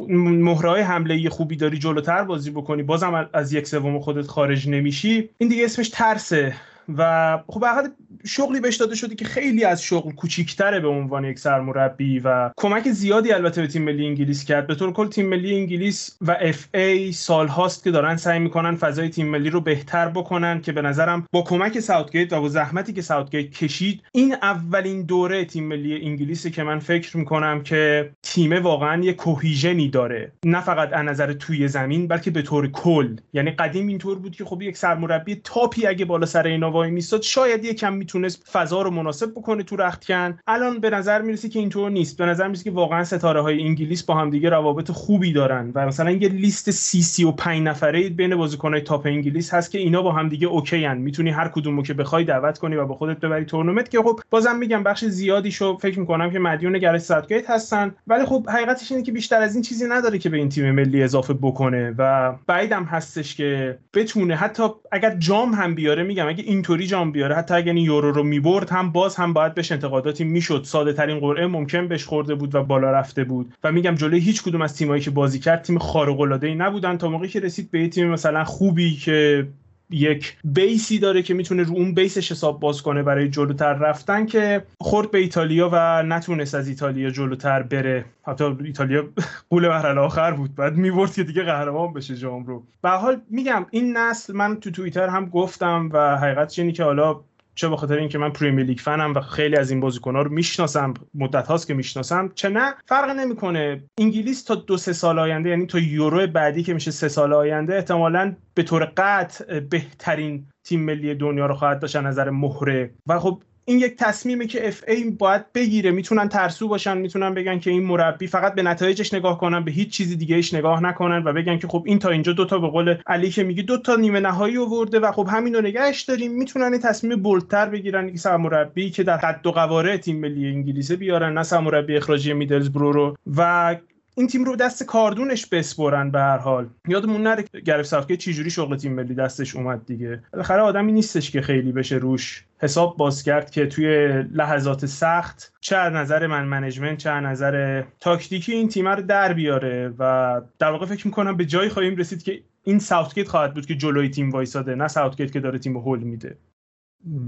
مهره‌های حمله خوبی داری جلوتر بازی بکنی بازم از یک سوم خودت خارج نمیشی. این دیگه اسمش ترسه. و خب حالا شغلی بهش داده شده که خیلی از شغل کوچیکتره به عنوان یک سرمربی و کمک زیادی البته به تیم ملی انگلیس کرد. به طور کل تیم ملی انگلیس و اف ای سال هاست که دارن سعی می‌کنن فضای تیم ملی رو بهتر بکنن که به نظرم با کمک ساوتگیت و با زحمتی که ساوتگیت کشید این اولین دوره تیم ملی انگلیسی که من فکر می‌کنم که تیم واقعا یه cohesion ی داره. نه فقط از نظر توی زمین بلکه به طور کل. یعنی قدیم اینطور بود که خب یک سرمربی top ی اگه بالا سر اینا وای میستاد شاید یکم می‌تونست فضا رو مناسب بکنه تو رختکن. الان به نظر می‌رسه که اینطور نیست. به نظر می‌رسه که واقعا ستاره های انگلیس با همدیگه روابط خوبی دارن و مثلا یه لیست سی سی و پنج نفره بین بازیکنهای top انگلیس هست که اینا با همدیگه okay ان می‌تونی هر کدومو که بخوای دعوت کنی و با خودت ببری تورنمنت. که خب بازم میگم بخش زیادیشو فکر می‌کنم که مدیون گرث ساوتگیت هستن. ولی خب حقیقتش اینه که بیشتر از این چیزی نداره که به این تیم ملی اضافه بکنه و بعیدم هستش که بتونه حتی اگر جام هم بیاره میگم اگه اینطوری جام بیاره. حتی اگر این یورو رو می‌برد هم باز هم باید بهش انتقاداتی می‌شد. ساده ترین قرعه ممکن بهش خورده بود و بالا رفته بود. و میگم جلوی هیچ کدوم از تیمایی که بازی کرد تیم خارق العاده ای نبودن تا موقعی که رسید به تیم مثلا خوبی که یک base ی داره که می‌تونه رو اون base ش حساب باز کنه برای جلوتر رفتن که خورد به ایتالیا و نتونست از ایتالیا جلوتر بره. حتی ایتالیا غول مرحله آخر بود. بعد می‌برد که دیگه قهرمان بشه جام رو. به هر حال میگم این نسل من تو توییتر هم گفتم و حقیقت اینه که حالا چه به خاطر اینکه من پریمیر لیگ فنم و خیلی از این بازیکن‌ها رو می‌شناسم مدت هاست که می‌شناسم چه نه فرق نمی‌کنه. انگلیس تا دو سه سال آینده یعنی تا یورو بعدی که میشه سه سال آینده احتمالاً به طور قطع بهترین تیم ملی دنیا رو خواهد داشت از نظر مهره. و خب این یک تصمیمه که اف ای باید بگیره. می‌تونن ترسو باشن می‌تونن بگن که این مربی فقط به نتایجش نگاه کنن به هیچ چیزی دیگه‌ایش نگاه نکنن و بگن که خب این تا اینجا دوتا به قول علی که میگه دوتا نیمه نهایی آورده و خب همین رو داریم. می‌تونن این تصمیم bold تر بگیرن. که سرمربی که در حد و قواره تیم ملی انگلیسه بیارن نه سرمربی اخراجی میدلزبرو رو. و این تیم رو دست کاردونش بسپرن به هر حال. یادمون نره گرف صفکه چجوری شغل تیم ملی دستش اومد دیگه. بالاخره آدمی نیستش که خیلی بشه روش حساب باز کرد که توی لحظات سخت چه از نظر man management چه از نظر تاکتیکی این تیم رو در بیاره و در واقع فکر می‌کنم به جایی خواهیم رسید که این ساوتگیت خواهد بود که جلوی تیم وایساده نه ساوتگیت که داره تیم هول میده.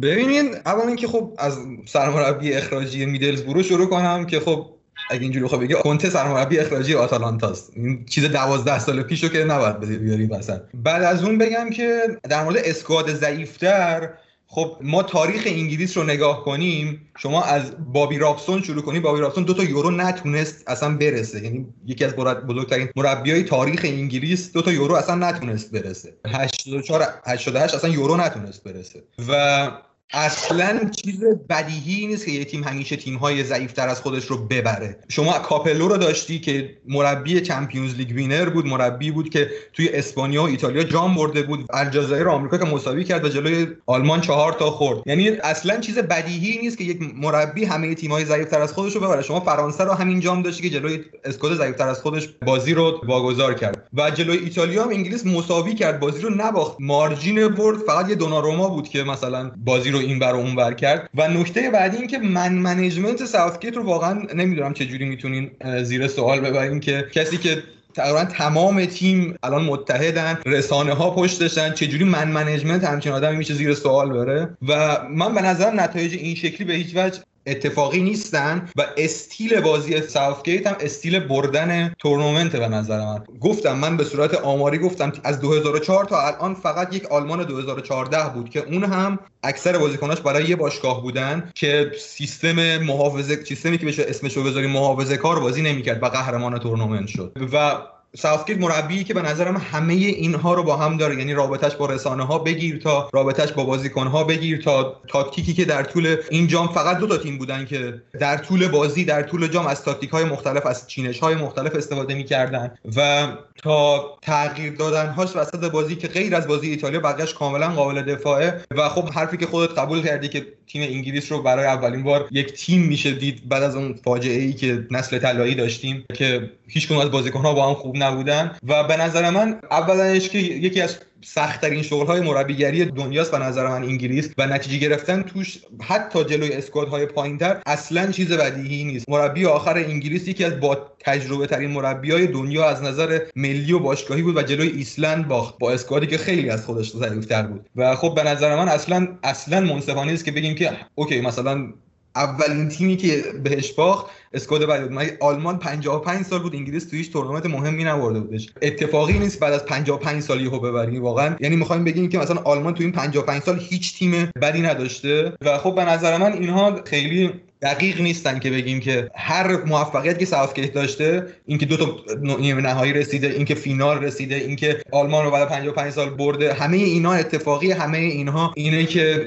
ببینین اول اینکه خب از سرمربی اخراجی میدلزبرو شروع کنم که خب اگه اینجوری بخوام بگی کنته سرمربی اخراجی آتالانتاست این چیز 12 سال پیشو که نباید بیاری مثلا بعد از اون بگم که در مورد اسکواد ضعیفتر خب ما تاریخ انگلیس رو نگاه کنیم شما از بابی رابسون شروع کنیم بابی رابسون دو تا یورو نتونست اصلا برسه. یعنی یکی از بزرگترین مربیای تاریخ انگلیس دو تا یورو اصلا نتونست برسه. 84 88 اصلا یورو نتونست برسه. و اصلا چیز بدیهی نیست که یه تیم همیشه تیم های ضعیفتر از خودش رو ببره. شما کاپلو رو داشتی که مربی Champions League winner بود مربی بود که توی اسپانیا و ایتالیا جام برده بود الجزایر آمریکا که مساوی کرد و جلوی آلمان چهار تا خورد. یعنی اصلا چیز بدیهی نیست که یک مربی همه تیم های ضعیفتر از خودش رو ببره. شما فرانسه رو همین جام داشتی که جلوی squad ضعیفتر از خودش بازی رو واگذار کرد. و جلوی ایتالیا هم انگلیس مساوی کرد بازی رو نباخت. margin برد فقط یه دوناروما بود که مثلا بازی رو این بر اون بر کرد. و نکته بعدی این که man management ساوثگیت رو واقعا نمی‌دونم چه جوری می‌تونین زیر سوال ببرین که کسی که تقریبا تمام تیم الان متحدن رسانه ها پشتشن چجوری من management همچین آدمی میشه زیر سوال بره؟ و من به نظر نتایج این شکلی به هیچ وجه اتفاقی نیستن و استیل بازی ساوثگیت هم استیل بردن تورنمنت به نظر من. گفتم من به صورت آماری گفتم از 2004 تا الان فقط یک آلمان 2014 بود که اون هم اکثر بازیکناش برای یه باشگاه بودن که سیستم محافظه سیستمی که بشه اسمش رو بذاریم محافظه کار بازی نمی‌کرد و قهرمان تورنمنت شد. و ساوثگیت مربی که به نظرم همه اینها رو با هم داره. یعنی رابطش با رسانه ها بگیر تا رابطش با بازیکن ها بگیر تا تاکتیکی که در طول این جام فقط دو تا تیم بودن که در طول بازی در طول جام از تاکتیک های مختلف از چینش های مختلف استفاده می‌کردن و تا تغییر دادن هاش وسط بازی که غیر از بازی ایتالیا بقیش کاملا قابل دفاعه و خب حرفی که خودت قبول کردی که تیم انگلیس رو برای اولین بار یک تیم میشه دید بعد از اون فاجعه ای که نسل طلایی داشتیم که هیچ از بازیکن ها با هم خوب نبودن و به نظر من اولش که یکی از سختترین شغل های مربیگری دنیاست به نظر من انگلیس و نتیجه گرفتن توش حتی جلوی squad های پایینتر اصلا چیز بدیهی نیست. مربی آخر انگلیس یکی از با تجربه ترین مربی های دنیا از نظر ملی و باشگاهی بود و جلوی ایسلند باخت با squad ی که خیلی از خودش ضعیفتر بود. و خب به نظر من اصلا اصلا منصفانه است که بگیم که okay مثلا اولین تیمی که بهش باخت squad بد بود آلمان 55 سال بود انگلیس توی هیچ تورنمنت مهمی نبرده بودش. اتفاقی نیست بعد از 55 سال یهو ببریم واقعا. یعنی می‌خوایم بگیم که مثلا آلمان تو این 55 سال هیچ تیم بدی نداشته. و خب به نظر من اینها خیلی دقیق نیستن که بگیم که هر موفقیت که ساوثگیت داشته اینکه دو تا نیمه نهایی رسیده اینکه فینال رسیده اینکه آلمان رو بعد 55 سال برده همه اینا اتفاقی همه اینها اینه که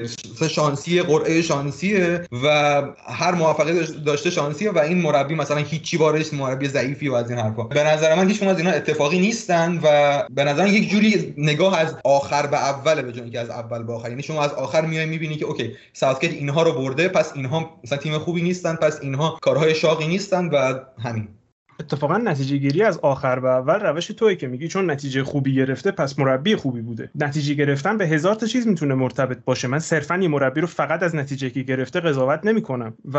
شانسی قرعه شانسیه و هر موفقیت داشته شانسیه و این مربی مثلا هیچی بارش مربی ضعیفی و از این حرفا. به نظر من هیچ از اینا اتفاقی نیستن و به نظر من یک جوری نگاه از آخر به اول به جای از اول به آخر. یعنی شما از آخر میای می‌بینی که okay ساوثگیت اینها رو برده پس اینها مثلا تیم خوبی نیستن پس اینها کارهای شاقی نیستن و همین. اتفاقا نتیجه گیری از آخر و اول روش توی که میگی چون نتیجه خوبی گرفته پس مربی خوبی بوده. نتیجه گرفتن به هزار تا چیز می‌تونه مرتبط باشه. من صرفا یه مربی رو فقط از نتیجه که گرفته قضاوت نمی‌کنم. و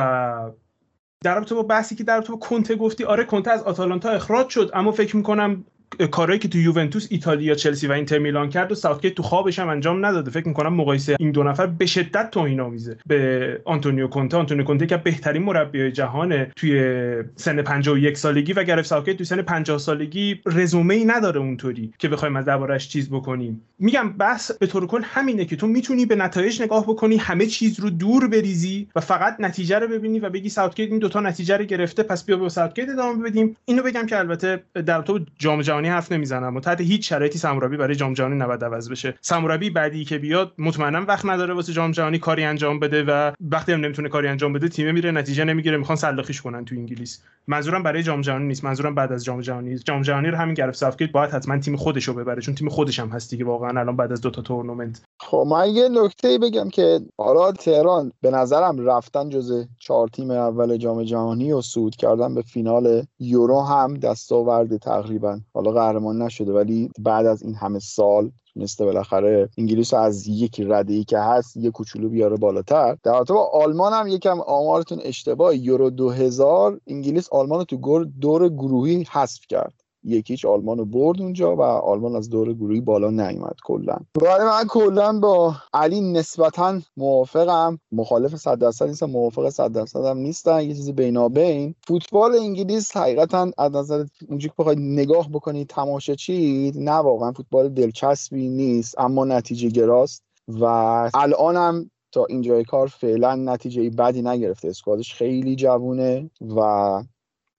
در رابطه با بحثی که در رابطه با کونته گفتی آره کونته از آتالانتا اخراج شد اما فکر می‌کنم کارهایی که تو یوونتوس ایتالیا چلسی و اینتر میلان کرد و ساوثگیت تو خوابش هم انجام نداده. فکر می‌کنم مقایسه این دو نفر به شدت توهین آمیزه به آنتونیو کونته. آنتونیو کونته که بهترین مربی جهانه توی سن 51 سالگی و گرفت ساوثگیت توی سن 50 سالگی رزومه ای نداره اونطوری که بخوایم از دربارش چیز بکنیم. میگم بس به طور کل همینه که تو می‌تونی به نتایج نگاه بکنی همه چیز رو دور بریزی و فقط نتیجه رو ببینی و بگی ساوثگیت این دوتا نتیجه رو گرفته پس بیا به ساوثگیت ادامه بدیم. اینو بگم که البته در تو جام حرف نمی‌زنم. و تحت هیچ شرایطی سمورابی برای جام جهانی نباید عوض بشه. سمورابی بعدی که بیاد مطمئنا وقت نداره واسه جام جهانی کاری انجام بده و وقتی هم نمی‌تونه کاری انجام بده تیم میره نتیجه نمی‌گیره می‌خوان سلاخیش کنن تو انگلیس. منظورم برای جام جهانی نیست. منظورم بعد از جام جهانی جام جهانی رو همین گرفت ساوثگیت باید حتما تیم خودش رو ببره چون تیم خودش هم هست دیگه واقعا الان بعد از دو تا تورنمنت. خب من یه نکته بگم که حالا تهران به نظرم رفتن جزء چهار تیم اول جام جهانی و صعود کردن به فینال یورو هم دستاورد تقریبا. حالا قهرمان نشده ولی بعد از این همه سال تونسته بالاخره انگلیس از یک رده که هست یه کوچولو بیاره بالاتر. در حالت با آلمان هم یکم آمارتون اشتباه یورو 2000 انگلیس آلمان رو تو دور گروهی حذف کرد. یکیچ آلمان رو برد اونجا و آلمان از دور گروهی بالا نیومد کلا. برای من کلا با علی نسبتا موافقم. مخالف 100 درصد نیستم موافق 100 درصد هم نیستن یه چیزی بینابین فوتبال انگلیس حقیقتا از نظر اونجوری که بخواید نگاه بکنید تماشا چی نه واقعا فوتبال دلچسبی نیست اما نتیجه گراست و الانم تا اینجای کار فعلا نتیجه بدی نگرفته. اسکوادش خیلی جوونه و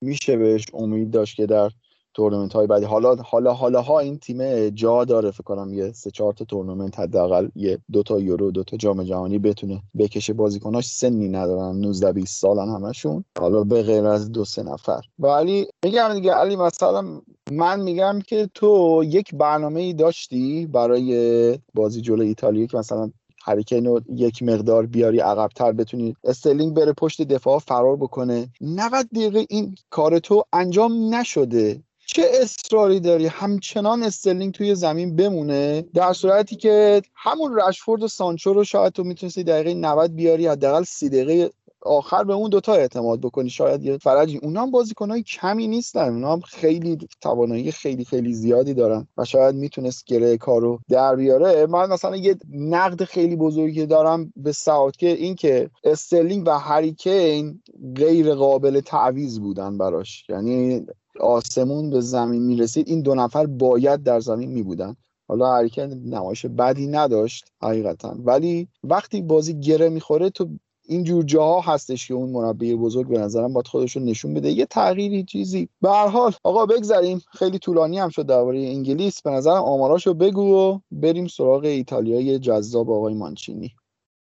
میشه بهش امید داشت که در تورنمنت های بعدی. حالا حالا حالا ها این تیم جا داره فکر کنم یه سه چهار تا تورنمنت حداقل یه دو تا یورو دو تا جام جهانی بتونه بکشه بازیکناش. سنی ندارن 19 20 سالن همشون. حالا به غیر از دو سه نفر. ولی میگم دیگه علی مثلا من میگم که تو یک برنامه ای داشتی برای بازی جلوی ایتالیا که مثلا هری کین رو یک مقدار بیاری عقبتر بتونی استرلینگ بره پشت دفاع فرار بکنه. 90 دقیقه این کار تو انجام نشده. چه اصراری داری؟ همچنان استرلینگ توی زمین بمونه؟ در صورتی که همون رشفورد و سانچو رو شاید تو می‌تونستی دقیقه 90 بیاری حداقل 30 دقیقه آخر به اون دوتا اعتماد بکنی. شاید یه فرجی. اونا هم بازیکنهای کمی نیستن. اونا هم خیلی توانایی خیلی خیلی زیادی دارن و شاید می‌تونست گره کارو در بیاره. من مثلا یه نقد خیلی بزرگی دارم به که این که استرلینگ و هریکین غیر قابل تعویض بودن براش. یعنی آسمون به زمین می‌رسید این دو نفر باید در زمین میبودن. حالا حرکت نمایش بدی نداشت حقیقتا. ولی وقتی بازی گره می‌خوره تو این جور جاها هستش که اون مربی بزرگ به نظرم باید خودش رو نشون بده. یه تغییری چیزی. به هر حال آقا بگذریم. خیلی طولانی هم شد درباره انگلیس. به نظرم آماراشو بگو و بریم سراغ ایتالیای جذاب آقای مانچینی.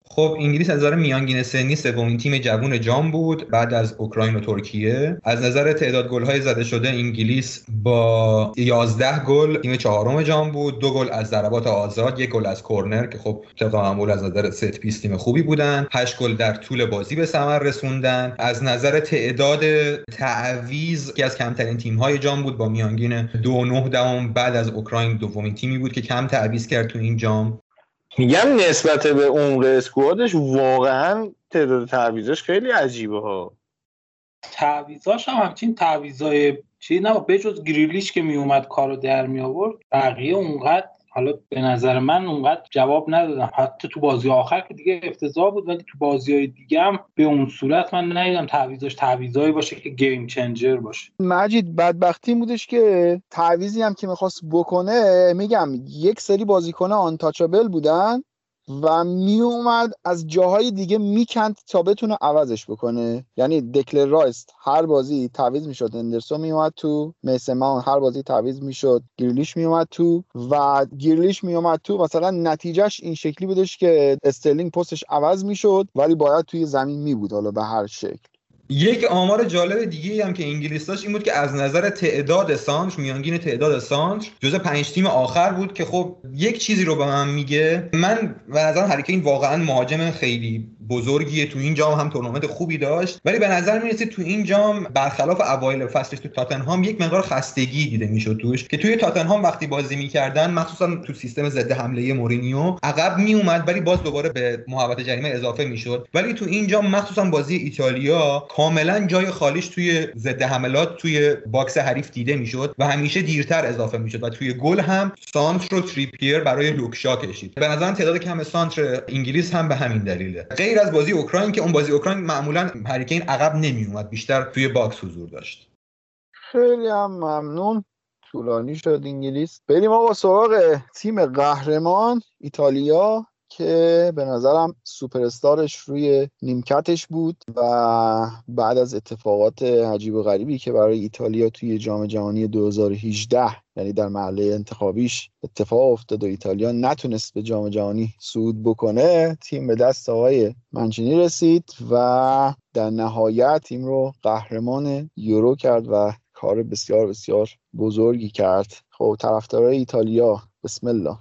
خب انگلیس از نظر میانگین سنی سومین تیم جوون جام بود بعد از اوکراین و ترکیه. از نظر تعداد گل‌های زده شده انگلیس با 11 گل تیم چهارم جام بود دو گل از ضربات آزاد یک گل از کرنر که خب طبق از نظر set piece تیم خوبی بودن. 8 گل در طول بازی به ثمر رسوندن. از نظر تعداد تعویض که از کمترین تیم‌های جام بود با میانگین 2.9 دهم بعد از اوکراین دومین تیمی بود که کم تعویض کرد تو این جام. میگم نسبت به عمق اسکوادش واقعا تعداد تعویزاش خیلی عجیبه ها. تعویزاش هم همچین تعویزای چی نه بجز گریلیش که میومد کارو در می آورد بقیه اونقدر حالا به نظر من اونقدر جواب ندادم. حتی تو بازی آخر که دیگه افتضاح بود ولی تو بازی های دیگه هم به اون صورت من ندیدم تعویضش تعویضایی باشه که گیم چنجر باشه. مجید بدبختی بودش که تعویزی هم که می‌خواست بکنه میگم یک سری بازیکن آنتاچابل بودن. و میومد از جاهای دیگه می‌کند تا بتونه عوضش بکنه. یعنی دکلن رایس هر بازی تعویض می‌شد. هندرسون میومد تو. میسمان هر بازی تعویض می‌شد. گریلیش میومد تو. و گریلیش میومد تو. مثلا نتیجهش این شکلی بودش که استرلینگ پستش عوض می‌شد ولی باید توی زمین میبود حالا به هر شکل. یک آمار جالب دیگه هم که انگلیس داشت این بود که از نظر تعداد سانتر میانگین تعداد سانتر جزء پنج تیم آخر بود که خب یک چیزی رو به من میگه. من به نظرم این واقعا مهاجم خیلی بزرگیه. تو این جام هم تورنمنت خوبی داشت. ولی به نظر می‌رسه تو این جام برخلاف اوایل فصلش تو تاتنهام یک مقدار خستگی دیده می‌شد توش. که توی تاتنهام وقتی بازی می‌کردن مخصوصا تو سیستم ضد حمله مورینیو عقب میومد ولی باز دوباره به محوطه جریمه اضافه می‌شد. ولی تو این جام مخصوصا بازی ایتالیا کاملا جای خالیش توی ضد حملات توی box حریف دیده می‌شد و همیشه دیرتر اضافه می‌شد و توی گل هم سانترو تریپیر برای لوک شا کشید. به نظرم تعداد کم سانتر انگلیس هم به همین دلیله. غیر از بازی اوکراین که اون بازی اوکراین معمولا هریکین عقب نمی اومد بیشتر توی box حضور داشت. خیلی هم ممنون. طولانی شد انگلیس. بریم آقا سراغ تیم قهرمان ایتالیا. که به نظرم سوپر استارش روی نیمکتش بود و بعد از اتفاقات عجیب و غریبی که برای ایتالیا توی جام جهانی 2018 یعنی در محله انتخابیش اتفاق افتاد و ایتالیا نتونست به جام جهانی صعود بکنه تیم به دست آقای منچینی رسید و در نهایت تیم رو قهرمان یورو کرد و کار بسیار بسیار بزرگی کرد. خب طرفدارای ایتالیا بسم الله.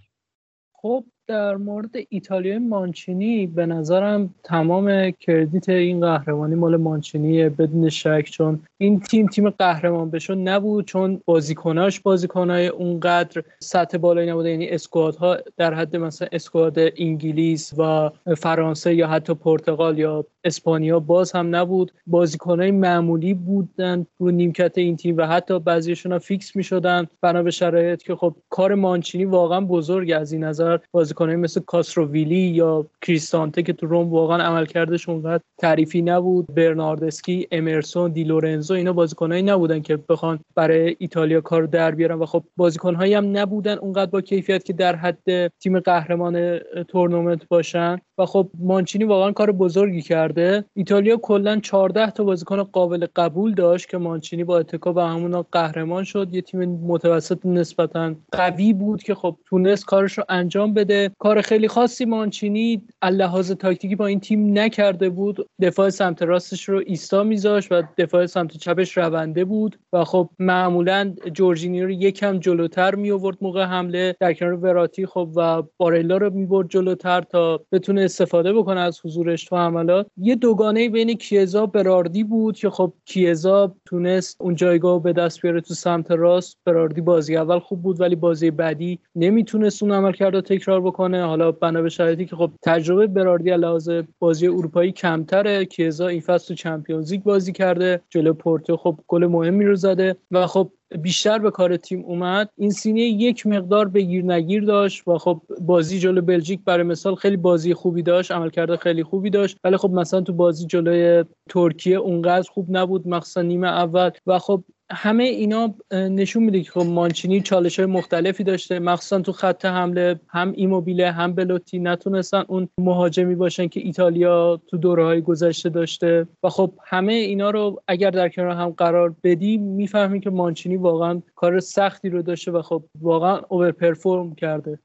خب در مورد ایتالیای مانچینی به نظرم تمام کردیت این قهرمانی مال مانچینیه بدون شک چون این تیم تیم قهرمان بشون نبود چون بازیکناش بازیکنای اونقدر سطح بالایی نبوده. یعنی اسکوادها در حد مثلا اسکواد انگلیس و فرانسه یا حتی پرتغال یا اسپانیا باز هم نبود. بازیکنای معمولی بودن رو نیمکت این تیم و حتی بعضیشون فیکس می‌شدن. بنا به شرایط که خب کار مانچینی واقعا بزرگ از این نظر بازیکنای مثل کاستروویلی یا کریستانته که تو روم واقعا عملکردش اونقدر تعریفی نبود. برناردسکی امرسون دی لورنزو اینا بازیکنایی نبودن که بخوان برای ایتالیا کار در بیارن. و خب بازیکنهایی هم نبودن اونقدر با کیفیت که در حد تیم قهرمان تورنمنت باشن. و خب مانچینی واقعا کار بزرگی کرده. ایتالیا کلا 14 تا بازیکن قابل قبول داشت که مانچینی با اتکا به همون قهرمان شد. یه تیم متوسط نسبتا قوی بود که خب تونست کارش رو انجام بده. کار خیلی خاصی مانچینی لحاظ تاکتیکی با این تیم نکرده بود. دفاع سمت راستش رو ایستا میذاشت و دفاع سمت چپش رونده بود و خب معمولا جورجینی رو یکم جلوتر می آورد موقع حمله. در کنار وراتی خب و بارلا رو می برد جلوتر تا بتونه استفاده بکنه از حضورش تو حملات. یه دوگانه بین کیزا براردی بود که خب کیزا تونست اون جایگاه به دست بیاره تو سمت راست. براردی بازی اول خوب بود ولی بازی بعدی نمی‌تونست اون عمل کرده تکرار بکنه. حالا بنا به شرایطی که خب تجربه براردی لحاظ بازی اروپایی کمتره. کیزا این فصل تو چمپیونز لیگ بازی کرده. جلو پورتو خب گل مهمی رو زده و خب بیشتر به کار تیم اومد. این سینه یک مقدار بگیر نگیر داشت و خب بازی جلو بلژیک برای مثال خیلی بازی خوبی داشت. عملکرد خیلی خوبی داشت. ولی خب مثلا تو بازی جلوی ترکیه اونقدر خوب نبود. مخصوصا نیمه اول. و خب همه اینا نشون میده که خب مانچینی چالش های مختلفی داشته. مخصوصا تو خط حمله هم ایموبیله هم بلوتی نتونستن اون مهاجمی باشن که ایتالیا تو دوره های گذشته داشته. و خب همه اینا رو اگر در کنار هم قرار بدی می‌فهمی که مانچینی واقعا کار سختی رو داشته و خب واقعا اوور پرفورم کرده.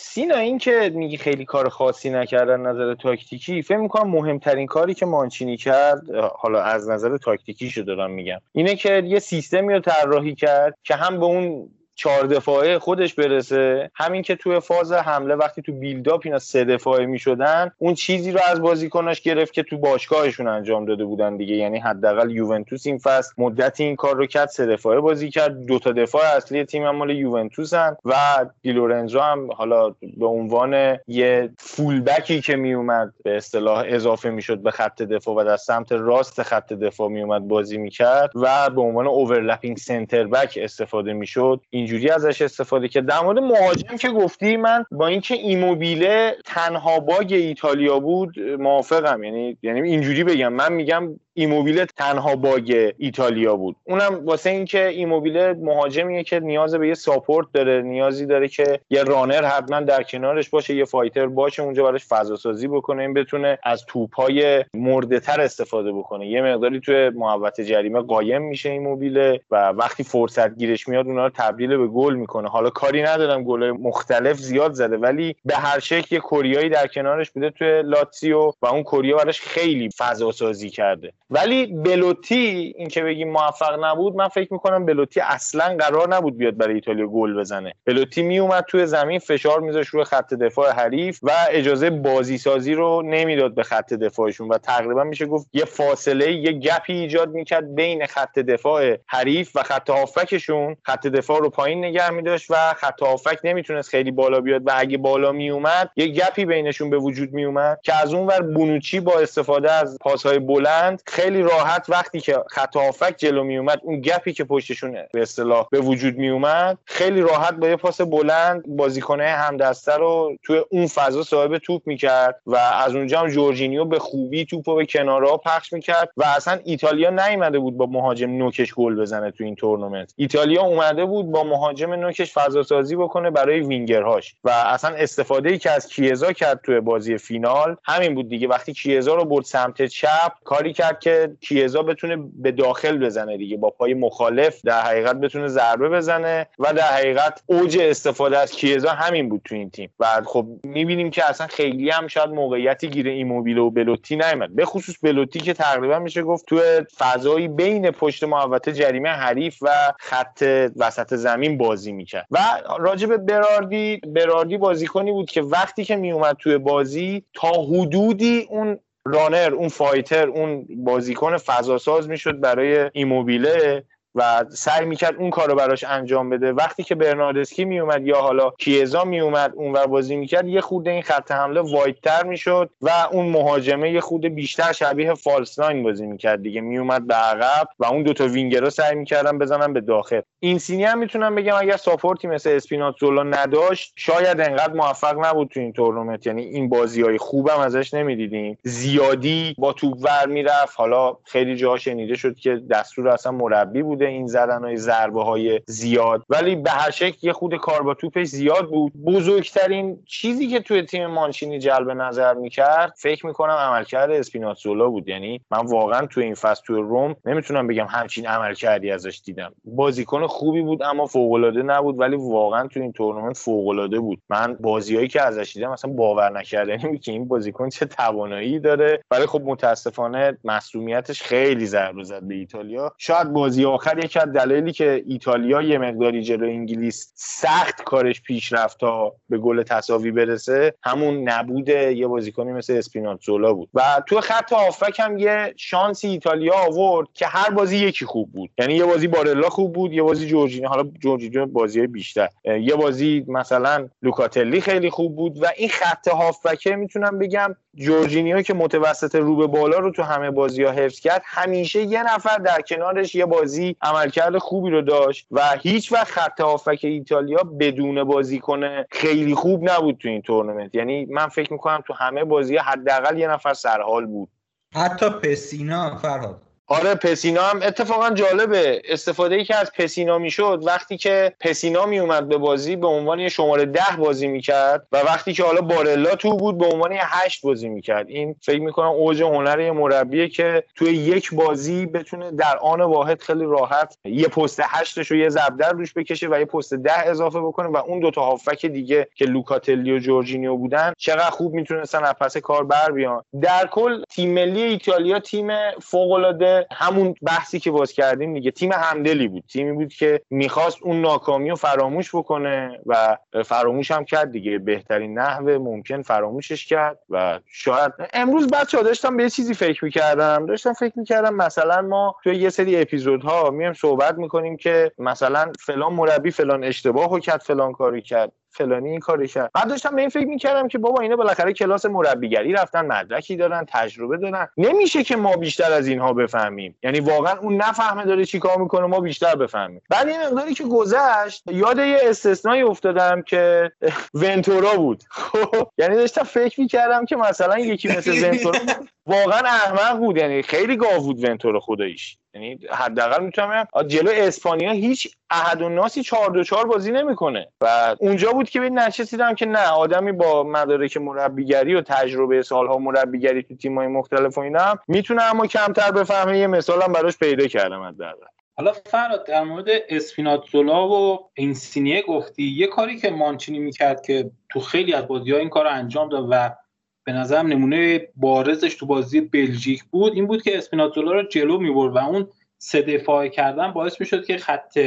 سینا این که میگی خیلی کار خاصی نکردن نظر تاکتیکی فکر می‌کنم مهمترین کاری که مانچینی کرد حالا از نظر تاکتیکیشو دارم میگم اینه که یه سیستمی رو طراحی کرد که هم به اون چهار دفاعه خودش برسه. همین که توی فاز حمله وقتی تو بیلداپ اینا سه دفاعه می‌شدن اون چیزی رو از بازیکناش گرفت که تو باشگاهشون انجام داده بودن دیگه. یعنی حداقل یوونتوس این فصل مدت این کار رو کرد سه دفاعه بازی کرد. دو تا دفاع اصلی تیم هم مال یوونتوسن و دیلورنزو هم حالا به عنوان یه فول بکی که میومد به اصطلاح اضافه می‌شد به خط دفاع و در سمت راست خط دفاع میومد بازی می‌کرد و به عنوان اوورلپینگ سنتر بک استفاده می‌شد. این اینجوری ازش استفاده که در مورد مهاجم که گفتی من با اینکه ایموبیله تنها باگ ایتالیا بود موافقم. یعنی یعنی اینجوری بگم. من میگم ایموبیله تنها bug ایتالیا بود. اونم واسه اینکه ایموبیله مهاجمیه که نیاز به یه support داره نیازی داره که یه runner حتما در کنارش باشه یه fighter باشه اونجا براش فضا سازی بکنه این بتونه از توپای مرده تر استفاده بکنه. یه مقداری توی محوطه جریمه قایم میشه ایموبیله و وقتی فرصت گیرش میاد اونا رو تبدیل به گل می‌کنه. حالا کاری ندارم گل مختلف زیاد زده ولی به هر شکل یه کوریایی در کنارش بوده توی لاتسیو و اون کوریا براش خیلی فضا سازی کرده. ولی بلوتی این که بگیم موفق نبود من فکر می‌کنم بلوتی اصلا قرار نبود بیاد برای ایتالیا گل بزنه. بلوتی میومد توی زمین فشار میذاش روی خط دفاع حریف و اجازه بازی سازی رو نمی‌داد به خط دفاعشون و تقریبا میشه گفت یه فاصله یه gap ی ایجاد می‌کرد بین خط دفاع حریف و خط هافکشون. خط دفاع رو پایین نگه میداشت و خط هافک نمی‌تونست خیلی بالا بیاد و اگه بالا میومد یه gap ی بینشون به وجود میومد که از اون ور بونوچی با استفاده از پاسهای بلند خیلی راحت وقتی که خط هافک جلو می اومد اون gap ی که پشتشون به اصطلاح به وجود می اومد خیلی راحت با یه پاس بلند بازیکنه همدسته رو توی اون فضا صاحب توپ می‌کرد و از اونجا هم جورجینیو به خوبی توپو به کنارها پخش می‌کرد و اصلا ایتالیا نیومده بود با مهاجم نوکش گل بزنه تو این تورنمنت. ایتالیا اومده بود با مهاجم نوکش فضا سازی بکنه برای وینگرهاش و اصلا استفاده ای که از کیزا کرد توی بازی فینال همین بود دیگه. وقتی کیزا رو برد سمت چپ کاری کرد که کیزا بتونه به داخل بزنه دیگه با پای مخالف در حقیقت بتونه ضربه بزنه و در حقیقت اوج استفاده از کیزا همین بود تو این تیم. و خب می‌بینیم که اصلا خیلی هم شاید موقعیتی گیره ایموبیل و بلوتی نیومد. به خصوص بلوتی که تقریبا میشه گفت تو فضایی بین پشت محوطه جریمه حریف و خط وسط زمین بازی می‌کرد. و راجب براردی براردی بازیکنی بود که وقتی که میومد توی بازی تا حدودی اون runner اون fighter اون بازیکن فضاساز می‌شد برای ایموبیله. و سعی می‌کرد اون کار رو براش انجام بده. وقتی که برناردسکی میومد یا حالا کیزا میومد اون ور بازی می‌کرد یه خورده این خط حمله wide تر می‌شد و اون مهاجمه یه خورده بیشتر شبیه false nine بازی می‌کرد دیگه. میومد به عقب و اون دوتا وینگرا سعی می‌کردن بزنن به داخل. اینسینیه هم می‌تونم بگم اگر support ی مثل اسپیناتزولا نداشت شاید انقدر موفق نبود تو این تورنمنت. یعنی این بازی های خوبم ازش نمی‌دیدیم. زیادی با توپ ور می‌رفت. حالا خیلی جاها شنیده شد که دستور اصلا مربی بوده. این زدن های ضربه های زیاد. ولی به هر شکل یه خود کار با توپش زیاد بود. بزرگترین چیزی که توی تیم مانچینی جلب نظر می‌کرد فکر می‌کنم عملکرد اسپیناتزولا بود. یعنی من واقعا توی این فصل توی روم نمی‌تونم بگم همچین عملکردی ازش دیدم. بازیکن خوبی بود اما فوق العاده نبود ولی واقعا توی این تورنمنت فوق العاده بود. من بازیایی که ازش دیدم مثلا باور نکردنی بود که این بازیکن چه توانایی داره. ولی خب متاسفانه مسئولیتش خیلی ضربه زد به ایتالیا. شاید بازی آخر شاید یکی از دلایلی که ایتالیا یه مقداری جلو انگلیس سخت کارش پیش رفت تا به گل تساوی برسه همون نبود یه بازیکنی مثل اسپیناتزولا بود. و تو خط هافک هم یه شانسی ایتالیا آورد که هر بازی یکی خوب بود. یعنی یه بازی بارلا خوب بود یه بازی جورجینی حالا جورجینی بازی بیشتر. یه بازی مثلا لوکاتلی خیلی خوب بود و این خط هافبکه می‌تونم بگم جورجینیو که متوسط رو به بالا رو تو همه بازی ها حفظ کرد همیشه یه نفر در کنارش یه بازی عملکرد خوبی رو داشت و هیچ وقت خط هافک ایتالیا بدون بازیکن خیلی خوب نبود تو این تورنمنت. یعنی من فکر می‌کنم تو همه بازی حداقل یه نفر سرحال بود. حتی پسینا فرهاد. آره پسینا هم اتفاقا جالبه. استفاده ای که از پسینا می‌شد وقتی که پسینا می اومد به بازی به عنوان شماره ده بازی می‌کرد و وقتی که حالا بارلا تو بود به عنوان یه هشت بازی می‌کرد. این فکر می‌کنم اوج هنر یه مربیه که توی یک بازی بتونه در آن واحد خیلی راحت یه پست هشتش رو یه زبدر روش بکشه و یه پست ده اضافه بکنه و اون دوتا هافک دیگه که لوکاتلی و جورجینیو بودن چقدر خوب می‌تونستن از پس کار بر بیان. در کل تیم ملی ایتالیا تیم فوق العاده همون بحثی که باز کردیم دیگه تیم همدلی بود. تیمی بود که می‌خواست اون ناکامی رو فراموش بکنه و فراموش هم کرد دیگه. بهترین نحو ممکن فراموشش کرد و شاید امروز بچه ها داشتم به یه چیزی فکر می‌کردم. داشتم فکر می‌کردم مثلا ما توی یه سری اپیزودها میایم صحبت می‌کنیم که مثلا فلان مربی فلان اشتباه کرد فلان کاری کرد. فلانی این کاری کرد. بعد داشتم به این فکر می‌کردم که بابا اینا بالاخره کلاس مربیگری رفتن مدرکی دارن تجربه دارن. نمیشه که ما بیشتر از اینها بفهمیم. یعنی واقعا اون نفهمه داره چیکار می‌کنه ما بیشتر بفهمیم. بعد این مقداری که گذشت یاد یه استثنایی افتادم که ونتورا بود. خب یعنی داشتم فکر می‌کردم که مثلا یکی مثل ونتورا واقعا احمق بود. یعنی خیلی گاو بود ونتورا خداییش. یعنی حداقل می‌تونم جلو اسپانیا هیچ احد و ناسی 4 دو 4 بازی نمی‌کنه. و اونجا بود که به نشستیدم که نه آدمی با مدارک مربیگری و تجربه سالها مربیگری تو تیم‌های مختلف و اینا می‌تونه اما کمتر بفهمه یه مثالم براش پیدا کردم حداقل حالا فراد در مورد اسپیناتزولا و اینسینیه گفتی یه کاری که مانچینی می‌کرد که تو خیلی از بازی ها این کار انجام داد و به نظرم نمونه بارزش تو بازی بلژیک بود. این بود که اسپیناتزولا رو جلو می‌برد و اون سه دفاع کردن باعث می‌شد که خط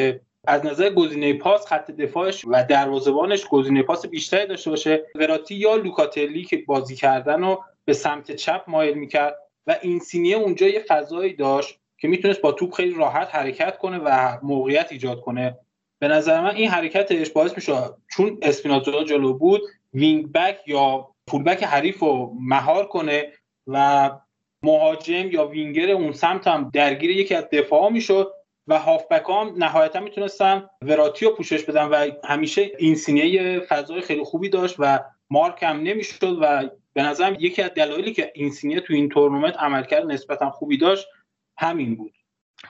از نظر گزینه پاس خط دفاعش و دروازه‌بانش گزینه پاس بیشتری داشته باشه. وراتی یا لوکاتلی که بازی کردن رو به سمت چپ مایل می‌کرد و اینسینیه اونجا یه فضایی داشت که می‌تونست با توپ خیلی راحت حرکت کنه و موقعیت ایجاد کنه. به نظر من این حرکتش باعث میشه چون اسپیناتزولا جلو بود wing back یا fullback حریف رو مهار کنه و مهاجم یا وینگر اون سمت هم درگیر یکی از دفاع می‌شد و هافبک هم نهایتا می‌تونستن وراتی رو پوشش بدن و همیشه اینسینیه فضای خیلی خوبی داشت و مارک هم نمی‌شد و به نظرم یکی از دلایلی که اینسینیه تو این تورنمنت عملکرد نسبتا خوبی داشت همین بود.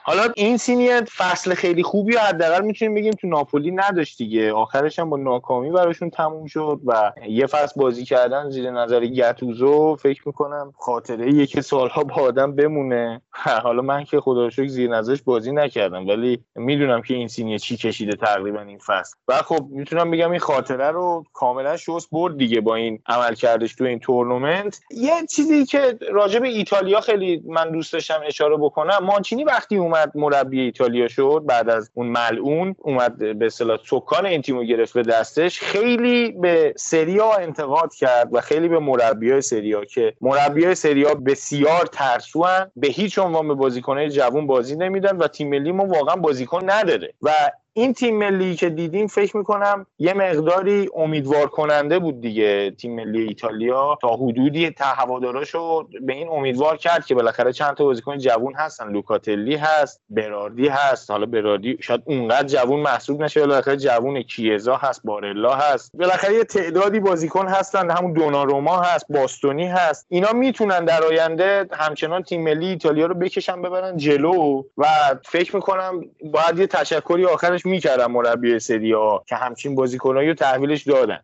حالا اینسینیه فصل خیلی خوبی حداقل می‌تونیم بگیم تو ناپولی نداشت دیگه. آخرش هم با ناکامی براشون تموم شد و یه فصل بازی کردن زیر نظر گتوزو فکر می‌کنم خاطره یه که سالها با آدم بمونه. حالا من که خدا شکر زیر نظرش بازی نکردم ولی می‌دونم که این سینیه چی کشیده تقریبا این فصل. و خب می‌تونم بگم این خاطره رو کاملا شست برد دیگه با این عمل کردش تو این تورنمنت. یه چیزی که راجع به ایتالیا خیلی من دوست داشتم اشاره بکنم مانچینی وقتی اومد مربی ایتالیا شد بعد از اون ملعون اومد به اصطلاح سکان این تیمو گرفت به دستش. خیلی به سریا انتقاد کرد و خیلی به مربیای سریا که مربیای سریا بسیار ترسوان به هیچ عنوان به بازیکنهای جوون بازی نمیدن و تیم ملی ما واقعا بازیکن نداره. و این تیم ملی که دیدیم فکر می‌کنم یه مقداری امیدوار کننده بود دیگه تیم ملی ایتالیا. تا حدودی هواداراشو به این امیدوار کرد که بالاخره چند تا بازیکن جوون هستن. لوکاتلی هست براردی هست. حالا براردی شاید اونقدر جوون محسوب نشه بالاخره جوون کیزا هست بارلا هست. بالاخره یه تعدادی بازیکن هستن. همون دوناروما هست باستونی هست. اینا می‌تونن در آینده همچنان تیم ملی ایتالیا رو بکشن ببرن جلو. و فکر می‌کنم باید یه تشکری آخرش می‌کردم مربی سریا که همچین بازیکنایی رو تحویلش دادن.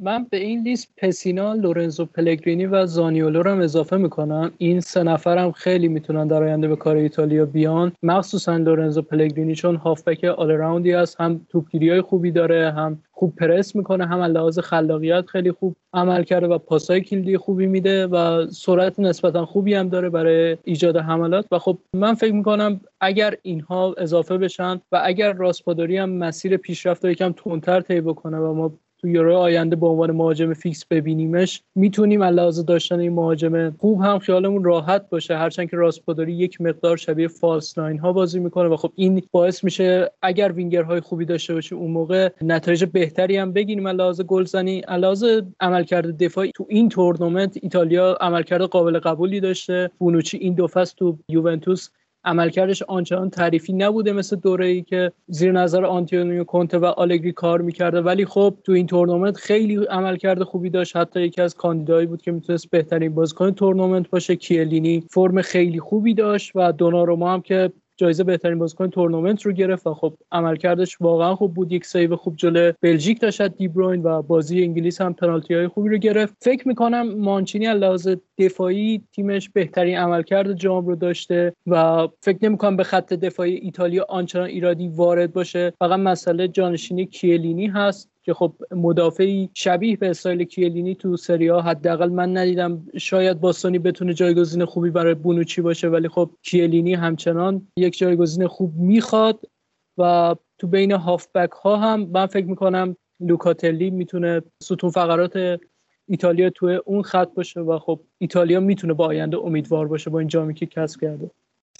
من به این لیست پسینا، لورنزو پلگرینی و زانیولو رو هم اضافه می‌کنم. این سه نفرم خیلی می‌تونن در آینده به کار ایتالیا بیان. مخصوصا لورنزو پلگرینی چون هافبک آل راوندی است هم توپگیری های خوبی داره هم خوب پرس می‌کنه هم لحاظ خلاقیت خیلی خوب عمل کرده و پاسای کلیدی خوبی میده و سرعت نسبتا خوبی هم داره برای ایجاد حملات. و خب من فکر می‌کنم اگر اینها اضافه بشن و اگر راسپادوری هم مسیر پیشرفت رو یکم تندتر طی بکنه و ما تو یورو آینده به عنوان مهاجم fix ببینیمش می‌تونیم علاوه داشتن این مهاجم خوب هم خیالمون راحت باشه. هرچند که راسپادوری یک مقدار شبیه false nine ها بازی می‌کنه و خب این باعث میشه اگر وینگرهای خوبی داشته باشیم اون موقع نتایج بهتری هم بگیریم علاوه گلزنی. علاوه عملکرد دفاعی تو این تورنمنت ایتالیا عملکرد قابل قبولی داشته. بونوچی این دو فصل تو یوونتوس عملکردش آنچنان تعریفی نبوده مثل دوره ای که زیر نظر آنتونیو کونته و آلگری کار می‌کرده. ولی خب تو این تورنمنت خیلی عملکرد خوبی داشت. حتی یکی از کاندیدایی بود که می‌تونست بهترین بازیکن تورنمنت باشه. کیلینی فرم خیلی خوبی داشت و دوناروما هم که جایزه بهترین بازیکن تورنمنت رو گرفت و خب عملکردش واقعا خوب بود. یک save خوب جلو بلژیک داشت دیبروین و بازی انگلیس هم پنالتی های خوبی رو گرفت. فکر می‌کنم مانچینی از لحاظ دفاعی تیمش بهترین عملکرد جام رو داشته و فکر نمی‌کنم به خط دفاعی ایتالیا آنچنان ایرادی وارد باشه. فقط مسئله جانشینی کیلینی هست. که خب مدافعی شبیه به استایل کیلینی تو سری آ حداقل من ندیدم. شاید باستانی بتونه جایگزین خوبی برای بونوچی باشه ولی خب کیلینی همچنان یک جایگزین خوب می‌خواد و تو بین هافبک ها هم من فکر می‌کنم لوکاتلی می‌تونه ستون فقرات ایتالیا تو اون خط باشه و خب ایتالیا می‌تونه با آینده امیدوار باشه با این جامی که کسب کرده.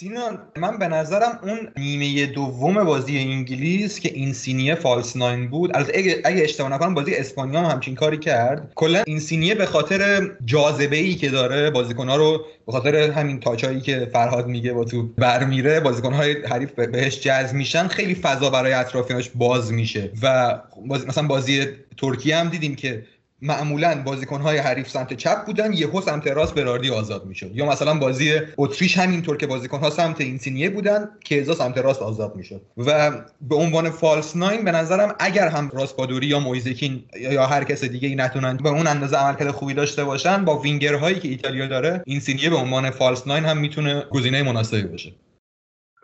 سینان من به نظرم اون نیمه دوم بازی انگلیس که این سینیه فالس ناین بود از اگه, اگه اشتباه نکنم بازی اسپانیا هم همچین کاری کرد. کلا این سینیه به خاطر جاذبه ای که داره بازیکن ها رو به خاطر همین تاچایی که فرهاد میگه با تو برمیره بازیکن های حریف بهش جذب میشن خیلی فضا برای اطرافیانش باز میشه. و مثلا بازی ترکیه هم دیدیم که معمولا بازیکنهای حریف سمت چپ بودن یهو سمت راست براردی آزاد می‌شد. یا مثلا بازی اتریش همینطور که بازیکنها سمت اینسینیه بودن کیزا سمت راست آزاد می‌شد. و به عنوان false nine به نظرم اگر هم راسپادوری یا مویس کین یا هر کس دیگه ای نتونن به اون اندازه عملکرد خوبی داشته باشن با وینگرهایی که ایتالیا داره اینسینیه به عنوان false nine هم می‌تونه گزینه مناسبی باشه.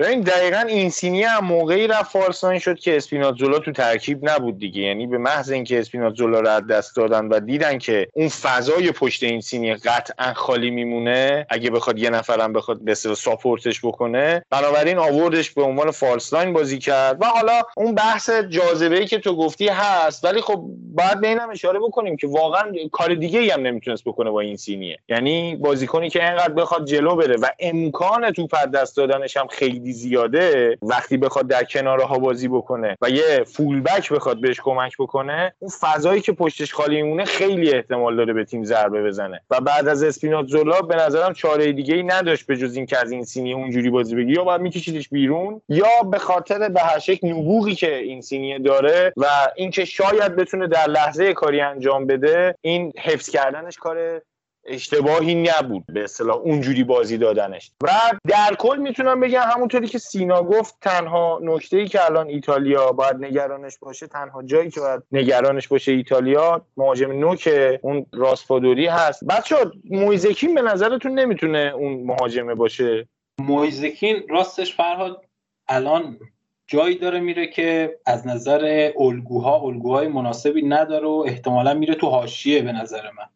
ببین دقیقا اینسینیه هم موقعی رفت false nine شد که اسپیناتزولا تو ترکیب نبود دیگه. یعنی به محض اینکه اسپیناتزولا رو از دست دادن و دیدن که اون فضای پشت اینسینیه قطعا خالی میمونه اگه بخواد یه نفرم بخواد به support ش بکنه بنابراین آوردش به عنوان false nine بازی کرد. و حالا اون بحث جاذبه ای که تو گفتی هست ولی خب باید به اینم اشاره بکنیم که واقعا کار دیگه ای هم نمی‌تونست بکنه با اینسینیه یعنی بازیکنی که انقدر بخواد جلو بره و امکان توپ دست دادنش هم خیلی زیاده وقتی بخواد در کناره ها بازی بکنه و یه fullback بخواد بهش کمک بکنه اون فضایی که پشتش خالی میمونه خیلی احتمال داره به تیم ضربه بزنه. و بعد از اسپیناتزولا به نظرم چاره دیگه ای نداشت به جز اینکه از این سینیه اونجوری بازی بگی یا باید میکشیدش بیرون یا به خاطر به هر شکل نبوغی که این سینیه داره و اینکه شاید بتونه در لحظه کاری انجام بده این حفظ کردنش کار اشتباهی نبود. به اصطلاح اونجوری بازی دادنش. و در کل می‌تونم بگم همونطوری که سینا گفت تنها نکته ای که الان ایتالیا باید نگرانش باشه تنها جایی که باید نگرانش باشه ایتالیا مهاجم نوک اون راسپادوری هست. بچه مویزکین به نظرتون نمی‌تونه اون مهاجمه باشه؟ مویزکین راستش فرهاد الان جایی داره میره که از نظر الگوها الگوهای مناسبی نداره و احتمالا میره تو حاشیه به نظر من.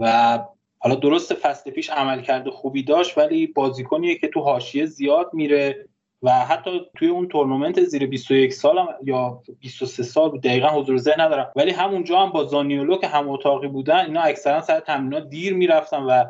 و حالا درست فصل پیش عمل کرده خوبی داشت ولی بازیکنیه که تو حاشیه زیاد میره و حتی توی اون تورنمنت زیر 21 سال هم یا 23 سال بود دقیقا حضور ذهن ندارم. ولی همونجا هم با زانیولو که هم اتاقی بودن اینا اکثرا سر تمرینات دیر می‌رفتن و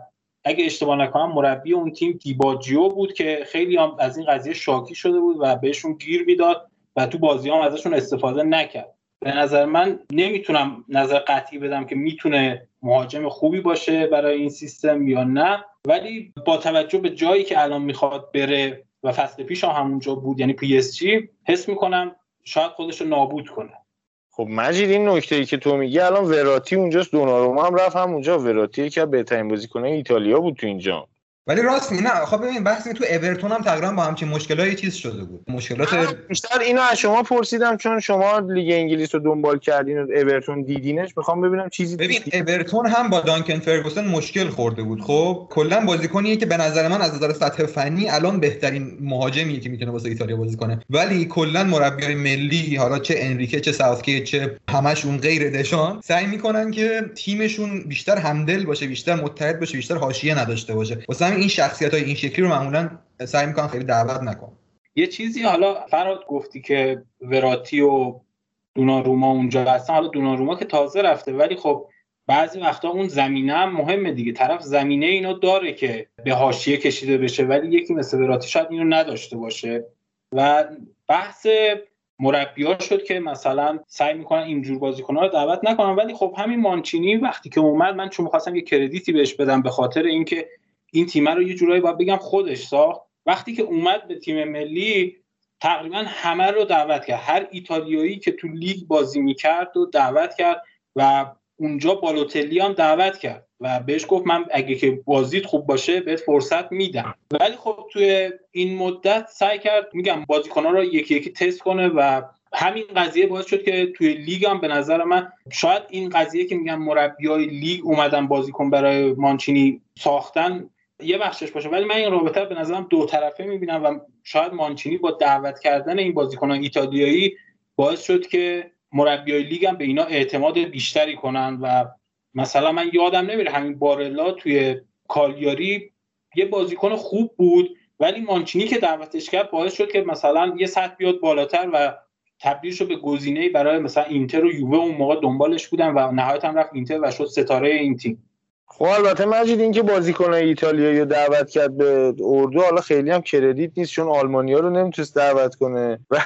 اگه اشتباه نکنم مربی اون تیم دیباجیو بود که خیلی هم از این قضیه شاکی شده بود و بهشون گیر می‌داد و تو بازی هم ازشون استفاده نکرد. به نظر من نمی‌تونم نظر قطعی بدم که می‌تونه مهاجم خوبی باشه برای این سیستم یا نه. ولی با توجه به جایی که الان می‌خواد بره و فصل پیش هم همونجا بود یعنی پی اس جی حس می‌کنم شاید خودش رو نابود کنه. خب مجید این نکته ای که تو میگی الان وراتی اونجاست دوناروما هم رفت هم اونجا وراتی که بهترین بازیکن ایتالیا بود تو اینجا. ولی راست نه. خب ببین بحث تو اورتون هم تقریبا با همچین مشکلای چیز شده بود. مشکلات بیشتر اینو از شما پرسیدم چون شما لیگ انگلیس رو دنبال کردین و اورتون دیدینش. می‌خوام ببینم چیزی ببین اورتون هم با دانکن فرگوسن مشکل خورده بود. خب کلا بازیکنیه که به نظر من از نظر سطح فنی الان بهترین مهاجمیه که می‌تونه واسه ایتالیا بازی کنه. ولی کلا مربیای ملی حالا چه انریکه چه ساوثگیت چه همشون غیر دشان سعی می‌کنن که تیمشون بیشتر همدل باشه بیشتر متحد باشه بیشتر حاشیه نداشته باشه. واسه همین این شخصیت های این شکلی رو معمولا سعی می‌کنن خیلی دعوت نکن یه چیزی حالا فراد گفتی که وراتی و دوناروما اونجا هستن. حالا دوناروما که تازه رفته ولی خب بعضی وقتا اون زمینه هم مهمه دیگه. طرف زمینه اینو داره که به حاشیه کشیده بشه ولی یکی مثل وراتی شاید اینو نداشته باشه. و بحث مربیا شد که مثلا سعی می‌کنن اینجور بازیکن‌ها رو دعوت نکنن. ولی خب همین مانچینی وقتی که اومد من چون می‌خواستم یه کردیتی بهش بدم به خاطر اینکه این تیم رو یه جورایی باید بگم خودش ساخت. وقتی که اومد به تیم ملی تقریبا همه رو دعوت کرد. هر ایتالیایی که تو لیگ بازی می‌کرد و دعوت کرد و اونجا بالوتلی هم دعوت کرد و بهش گفت من اگه که بازیت خوب باشه بهت فرصت میدم. ولی خب توی این مدت سعی کرد میگم بازیکنها رو یکی یکی تست کنه و همین قضیه باعث شد که توی لیگ هم به نظر من شاید این قضیه که میگم مربیای لیگ اومدن بازیکن برای مانچینی ساختن یه بخشش باشه ولی من این رابطه به نظرم دو طرفه می‌بینم و شاید مانچینی با دعوت کردن این بازیکنان ایتالیایی باعث شد که مربیای لیگ هم به اینا اعتماد بیشتری کنن و مثلا من یادم نمیره همین بارلا توی کالیاری یه بازیکن خوب بود ولی مانچینی که دعوتش کرد باعث شد که مثلا یه سطح بیاد بالاتر و تبدیل شد به گزینه برای مثلا اینتر و یووه اون موقع دنبالش بودن و نهایتا رفت اینتر و شد ستاره این تیم. خب البته مجید اینکه بازیکن ایتالیایی رو دعوت کرد به اردو حالا خیلی هم کردیت نیست چون آلمانیا رو نمی‌تونست دعوت کنه. و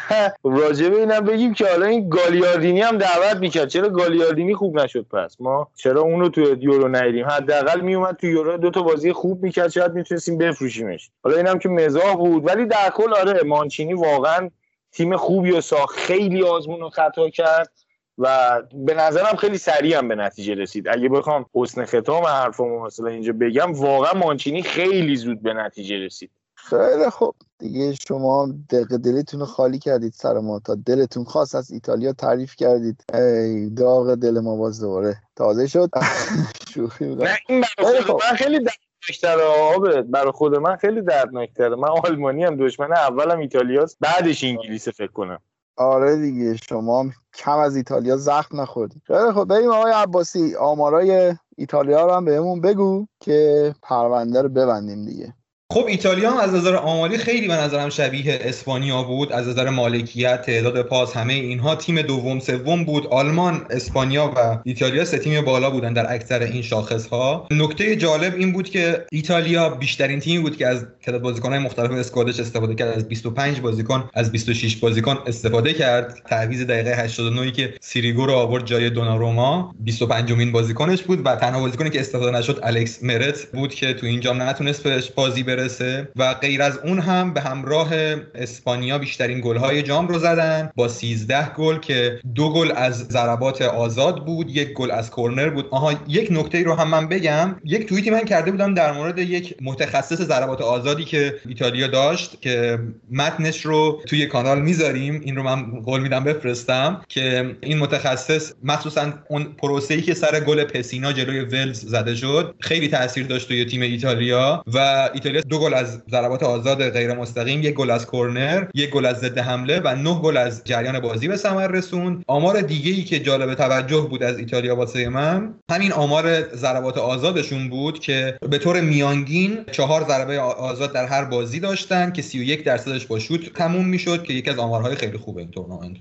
راجع به اینم بگیم که حالا این گالیاردینی هم دعوت می‌کرد. چرا گالیاردینی خوب نشد پس؟ ما چرا اون رو تو یورو نیریم حداقل میومد تو یورو دو تا بازی خوب می‌کرد شاید می‌تونستیم بفروشیمش. حالا اینم که مزاح بود. ولی در کل آره مانچینی واقعا تیم خوبی و ساخت. خیلی آزمون و خطا کرد. و به نظرم خیلی سریع هم به نتیجه رسید. اگه بخوام حسن ختام حرفمو مثلا اینجا بگم واقعا مانچینی خیلی زود به نتیجه رسید. خیلی خوب. دیگه شما دق دلتون رو خالی کردید سر ما. تا دلتون خاص از ایتالیا تعریف کردید. ای داغ دل ما باز دوباره تازه شد. شوخی نه این برای خود من خیلی دردناکتره آبت برای خود من خیلی دردناکتره. من آلمانی هم دشمن اولم ایتالیاست. بعدش انگلیس فکر کنم. آره دیگه شما کم از ایتالیا زخم نخوردید خیلی خب بریم آقای عباسی آمارای ایتالیا رو هم بهمون بگو که پرونده رو ببندیم دیگه. خب ایتالیا از نظر آماری خیلی به نظرم شبیه اسپانیا بود از نظر مالکیت تعداد پاس همه اینها تیم دوم سوم بود. آلمان اسپانیا و ایتالیا سه تیم بالا بودن در اکثر این شاخص ها نکته جالب این بود که ایتالیا بیشترین تیمی بود که از تعداد بازیکن‌های مختلف اسکوادش استفاده کرد. از 25 بازیکن از 26 بازیکن استفاده کرد. تعویض دقیقه 89 که سیریگو رو آورد جای دوناروما. 25 مین بازیکنش بود و تنها بازیکنی که استفاده نشد الکس مرت بود که تو این جام نتونست بهش بازی برسه و غیر از اون هم به همراه اسپانیا بیشترین گل‌های جام رو زدن با 13 گل که دو گل از ضربات آزاد بود یک گل از کرنر بود. آها یک نکته رو هم من بگم. یک توییتی من کرده بودم در مورد یک متخصص ضربات آزادی که ایتالیا داشت که متنش رو توی کانال می‌ذاریم. این رو من قول میدم بفرستم که این متخصص مخصوصا اون پروسه‌ای که سر گل پسینا جلوی ولز زده شد خیلی تاثیر داشت توی تیم ایتالیا و ایتالیا دو گل از ضربات آزاد غیر مستقیم یک گل از کرنر یک گل از ضد حمله و نه گل از جریان بازی به ثمر رسوند. آمار دیگه ای که جالب توجه بود از ایتالیا واسه من همین آمار ضربات آزادشون بود که به طور میانگین چهار ضربه آزاد در هر بازی داشتن که 31 درصدش با شوت تموم می‌شد که یکی از آمارهای خیلی خوب این تورنمنت.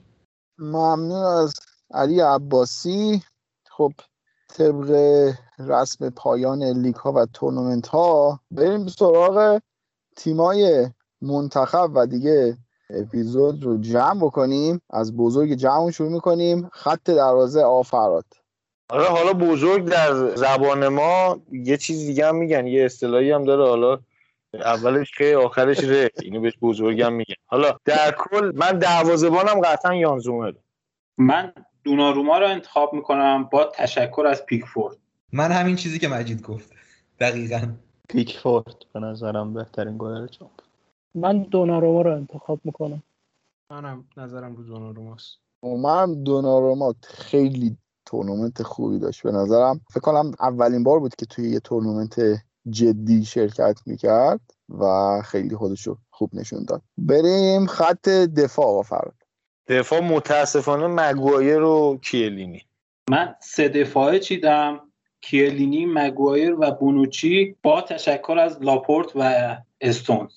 ممنون از علی عباسی. خب طبق رسم پایان لیگ ها و تورنمنت ها بریم سراغ تیمای منتخب و دیگه اپیزود رو جمع بکنیم. از بزرگ جمع شروع می‌کنیم. خط دروازه آفراد آره حالا بزرگ در زبان ما یه چیز دیگه هم میگن یه اصطلاحی هم داره. حالا اولش که آخرش ره اینو بهش بزرگم میگن. حالا در کل من دروازه‌بانم قطعا یانزومر من دوناروما رو انتخاب می‌کنم با تشکر از پیکفورد. من همین چیزی که مجید گفت. دقیقا. پیکفورد به نظرم بهترین گلر جام من دوناروما رو انتخاب می‌کنم. منم نظرم رو دوناروماست. من دوناروما خیلی تورنمنت خوبی داشت به نظرم. فکر کنم اولین بار بود که توی یه تورنمنت جدی شرکت می‌کرد و خیلی خودشو خوب نشون داد. بریم خط دفاع آقا فرهاد. دفاع متاسفانه مگوایر و کیه‌لینی. من سه دفاعه چیدم. کیه‌لینی مگوایر و بونوچی با تشکر از لاپورت و استونز.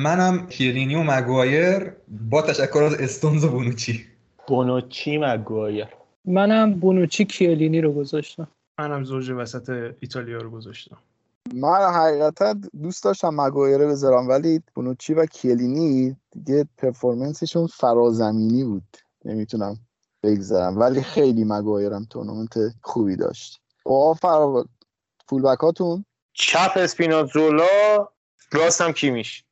منم کیلینی و مگوایر با تشکر از استونز و بونوچی. بونوچی مگوایر. منم بونوچی کیلینی رو گذاشتم. منم زوج وسط ایتالیا رو گذاشتم. من حقیقتا دوست داشتم مگوایر بذارم ولی بونوچی و کیلینی دیگه پرفورمنسشون فرازمینی بود. نمی‌تونم بگذارم ولی خیلی مگوایرم تورنمنت خوبی داشت. آقا فراد full-back هاتون چپ اسپینازولا راستم کیمیش.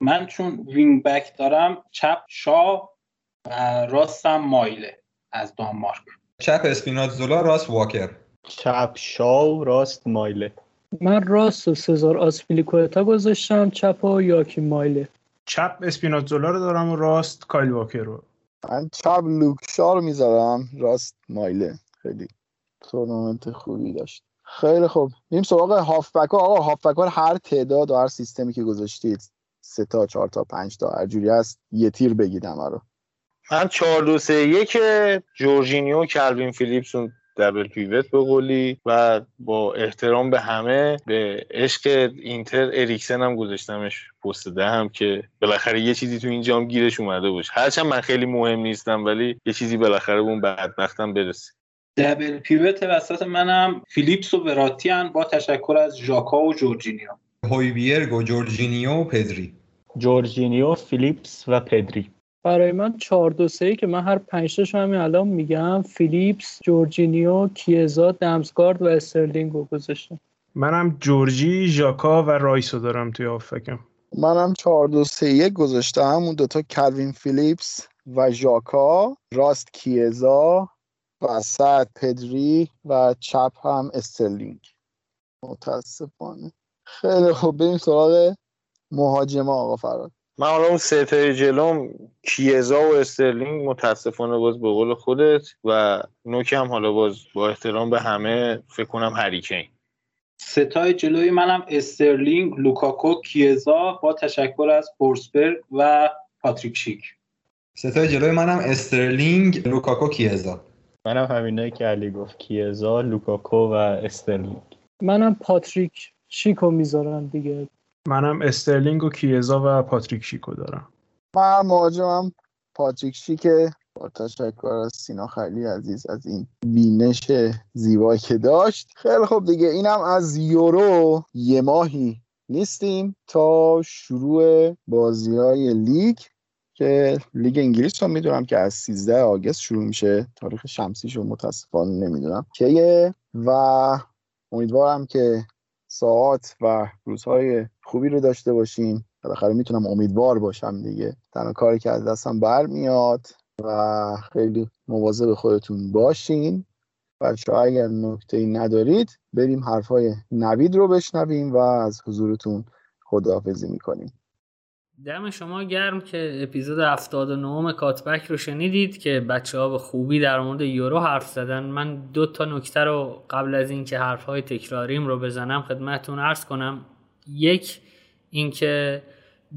من چون wing-back دارم چپ شاو راستم مایله از دانمارک. چپ اسپینازولا راست واکر. چپ شاو راست مایله. من راست و سزار آسپیلیکوتا گذاشتم چپ و یواکیم مایله. چپ اسپینازولا رو دارم و راست کایل واکر رو. من چپ لوک شاو رو می‌ذارم راست مایله. خیلی تورنمنت خوبی داشت. خیلی خوب. میریم سراغ هافبک ها آقا هافبک ها هر تعداد و هر سیستمی که گذاشتید سه تا چهار تا پنج تا هر جوری هست یه تیر بگیدم رو. من چهار دو سه یک جورجینیو و کلوین فیلیپس اون double pivot به قولی و با احترام به همه به عشق اینتر اریکسن هم گذاشتمش پست ده هم که بالاخره یه چیزی تو این جام گیرش اومده باشه. هرچند من خیلی مهم نیستم ولی یه چیزی بالاخره به اون بدبختم برسه. double pivot وسط منم فیلیپس و وراتیان با تشکر از ژاکا و جورجینیو. هویبیرگ و جورجینیو و پدری. جورجینیو فیلیپس و پدری. برای من 4 2 3 که من هر 5 تاشو همین الان میگم فیلیپس، جورجینیو، کیزا، دمسگارد و استرلینگ رو گذاشتم. منم جورجی ژاکا و رایسو دارم توی هافبکم منم 4 2 3 1 گذاشتم. اون دوتا کلوین فیلیپس و ژاکا راست کیزا وسط پدری و چپ هم استرلینگ. متاسفانه. خیلی خوب. بریم سراغ مهاجمه آقا فرهاد. من حالا اون سه تای جلوم کیزا و استرلینگ متاسفانه باز به قول خودت و نوکم حالا باز با احترام به همه فکر کنم هری کین. سه تای جلوی منم استرلینگ لوکاکو کیزا با تشکر از فورسبرگ و پاتریک شیک. سه تای جلوی منم استرلینگ لوکاکو کیزا. منم همینایی که علی گفت کیزا لوکاکو و استرلینگ. منم پاتریک شیکو می‌ذارم دیگه. منم استرلینگ و کیزا و پاتریک شیکو دارم. من مهاجمم پاتریک شیکه. با تشکر از سینا خیلی عزیز از این بینش زیبایی که داشت. خیلی خوب دیگه اینم از یورو. یه ماهی نیستیم تا شروع بازی های لیگ که لیگ انگلیس رو می‌دونم که از 13 آگست شروع میشه. تاریخ شمسیش رو متاسفانه نمی‌دونم که و امیدوارم که ساعت و روزهای خوبی رو داشته باشین بالاخره می‌تونم امیدوار باشم دیگه. تنها کاری که از دستم برمیاد و خیلی مواظب خودتون باشین. بچه اگر نکته ندارید بریم حرفای نوید رو بشنویم و از حضورتون خداحافظی می‌کنیم. دم شما گرم که اپیزود 79 کاتبک رو شنیدید که بچه ها به خوبی در مورد یورو حرف زدن. من دو تا نکته رو قبل از اینکه حرف های تکراریم رو بزنم خدمتون عرض کنم. یک اینکه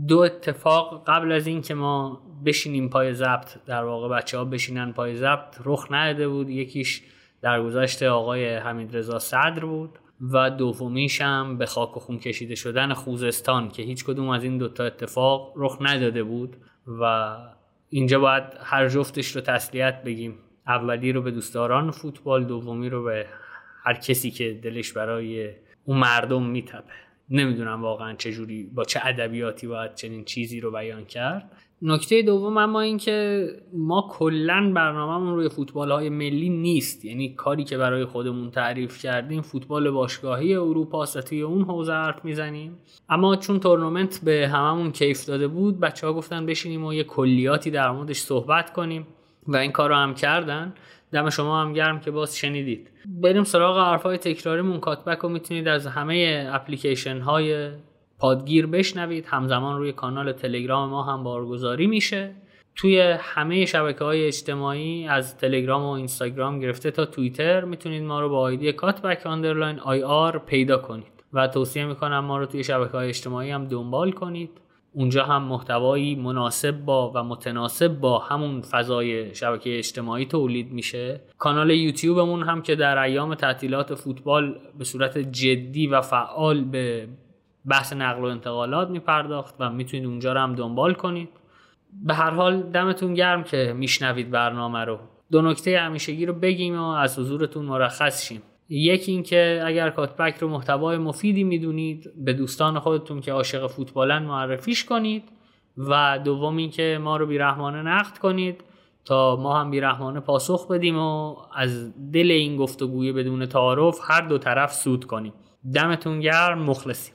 دو اتفاق قبل از اینکه ما بشینیم پای ضبط در واقع بچه ها بشینن پای ضبط رخ نداده بود. یکیش در گذشت آقای حمید رضا صدر بود و دومیش هم به خاک و خون کشیده شدن خوزستان که هیچ کدوم از این دوتا اتفاق رخ نداده بود و اینجا باید هر جفتش رو تسلیت بگیم. اولی رو به دوستداران فوتبال دومی رو به هر کسی که دلش برای اون مردم میتپه. نمی‌دونم واقعا چجوری با چه ادبیاتی باید چنین چیزی رو بیان کرد. نکته دوم اما این که ما کلا برنامهمون روی فوتبال های ملی نیست. یعنی کاری که برای خودمون تعریف کردیم فوتبال باشگاهی اروپا و توی اون حوزه حرف می‌زنیم. اما چون تورنمنت به هممون کیف داده بود بچه ها گفتن بشینیم و یه کلیاتی در موردش صحبت کنیم. و این کار رو هم کردن. دم شما هم گرم که باز شنیدید. بریم سراغ حرفای تکراریمون. کاتبک رو می‌تونید از همه اپلیکیشن های پادگیر بشنوید. همزمان روی کانال تلگرام ما هم بارگذاری میشه. توی همه شبکه های اجتماعی از تلگرام و اینستاگرام گرفته تا توییتر می‌تونید ما رو با آیدی کاتبک underline IR پیدا کنید. و توصیه می‌کنم ما رو توی شبکه های اجتماعی هم دنبال کنید. اونجا هم محتوایی مناسب با و متناسب با همون فضای شبکه اجتماعی تولید میشه. کانال یوتیوبمون هم که در ایام تعطیلات فوتبال به صورت جدی و فعال به بحث نقل و انتقالات میپرداخت و می‌تونید اونجا رو هم دنبال کنید. به هر حال دمتون گرم که میشنوید برنامه رو. دو نکته همیشگی رو بگیم و از حضورتون مرخص شیم. یکی اینکه اگر کاتبک رو محتوای مفیدی می‌دونید به دوستان خودتون که عاشق فوتبالن معرفیش کنید و دوم اینکه ما رو بیرحمانه نقد کنید تا ما هم بیرحمانه پاسخ بدیم و از دل این گفتگوی بدون تعارف هر دو طرف سود کنیم. دمتون گرم مخلصیم.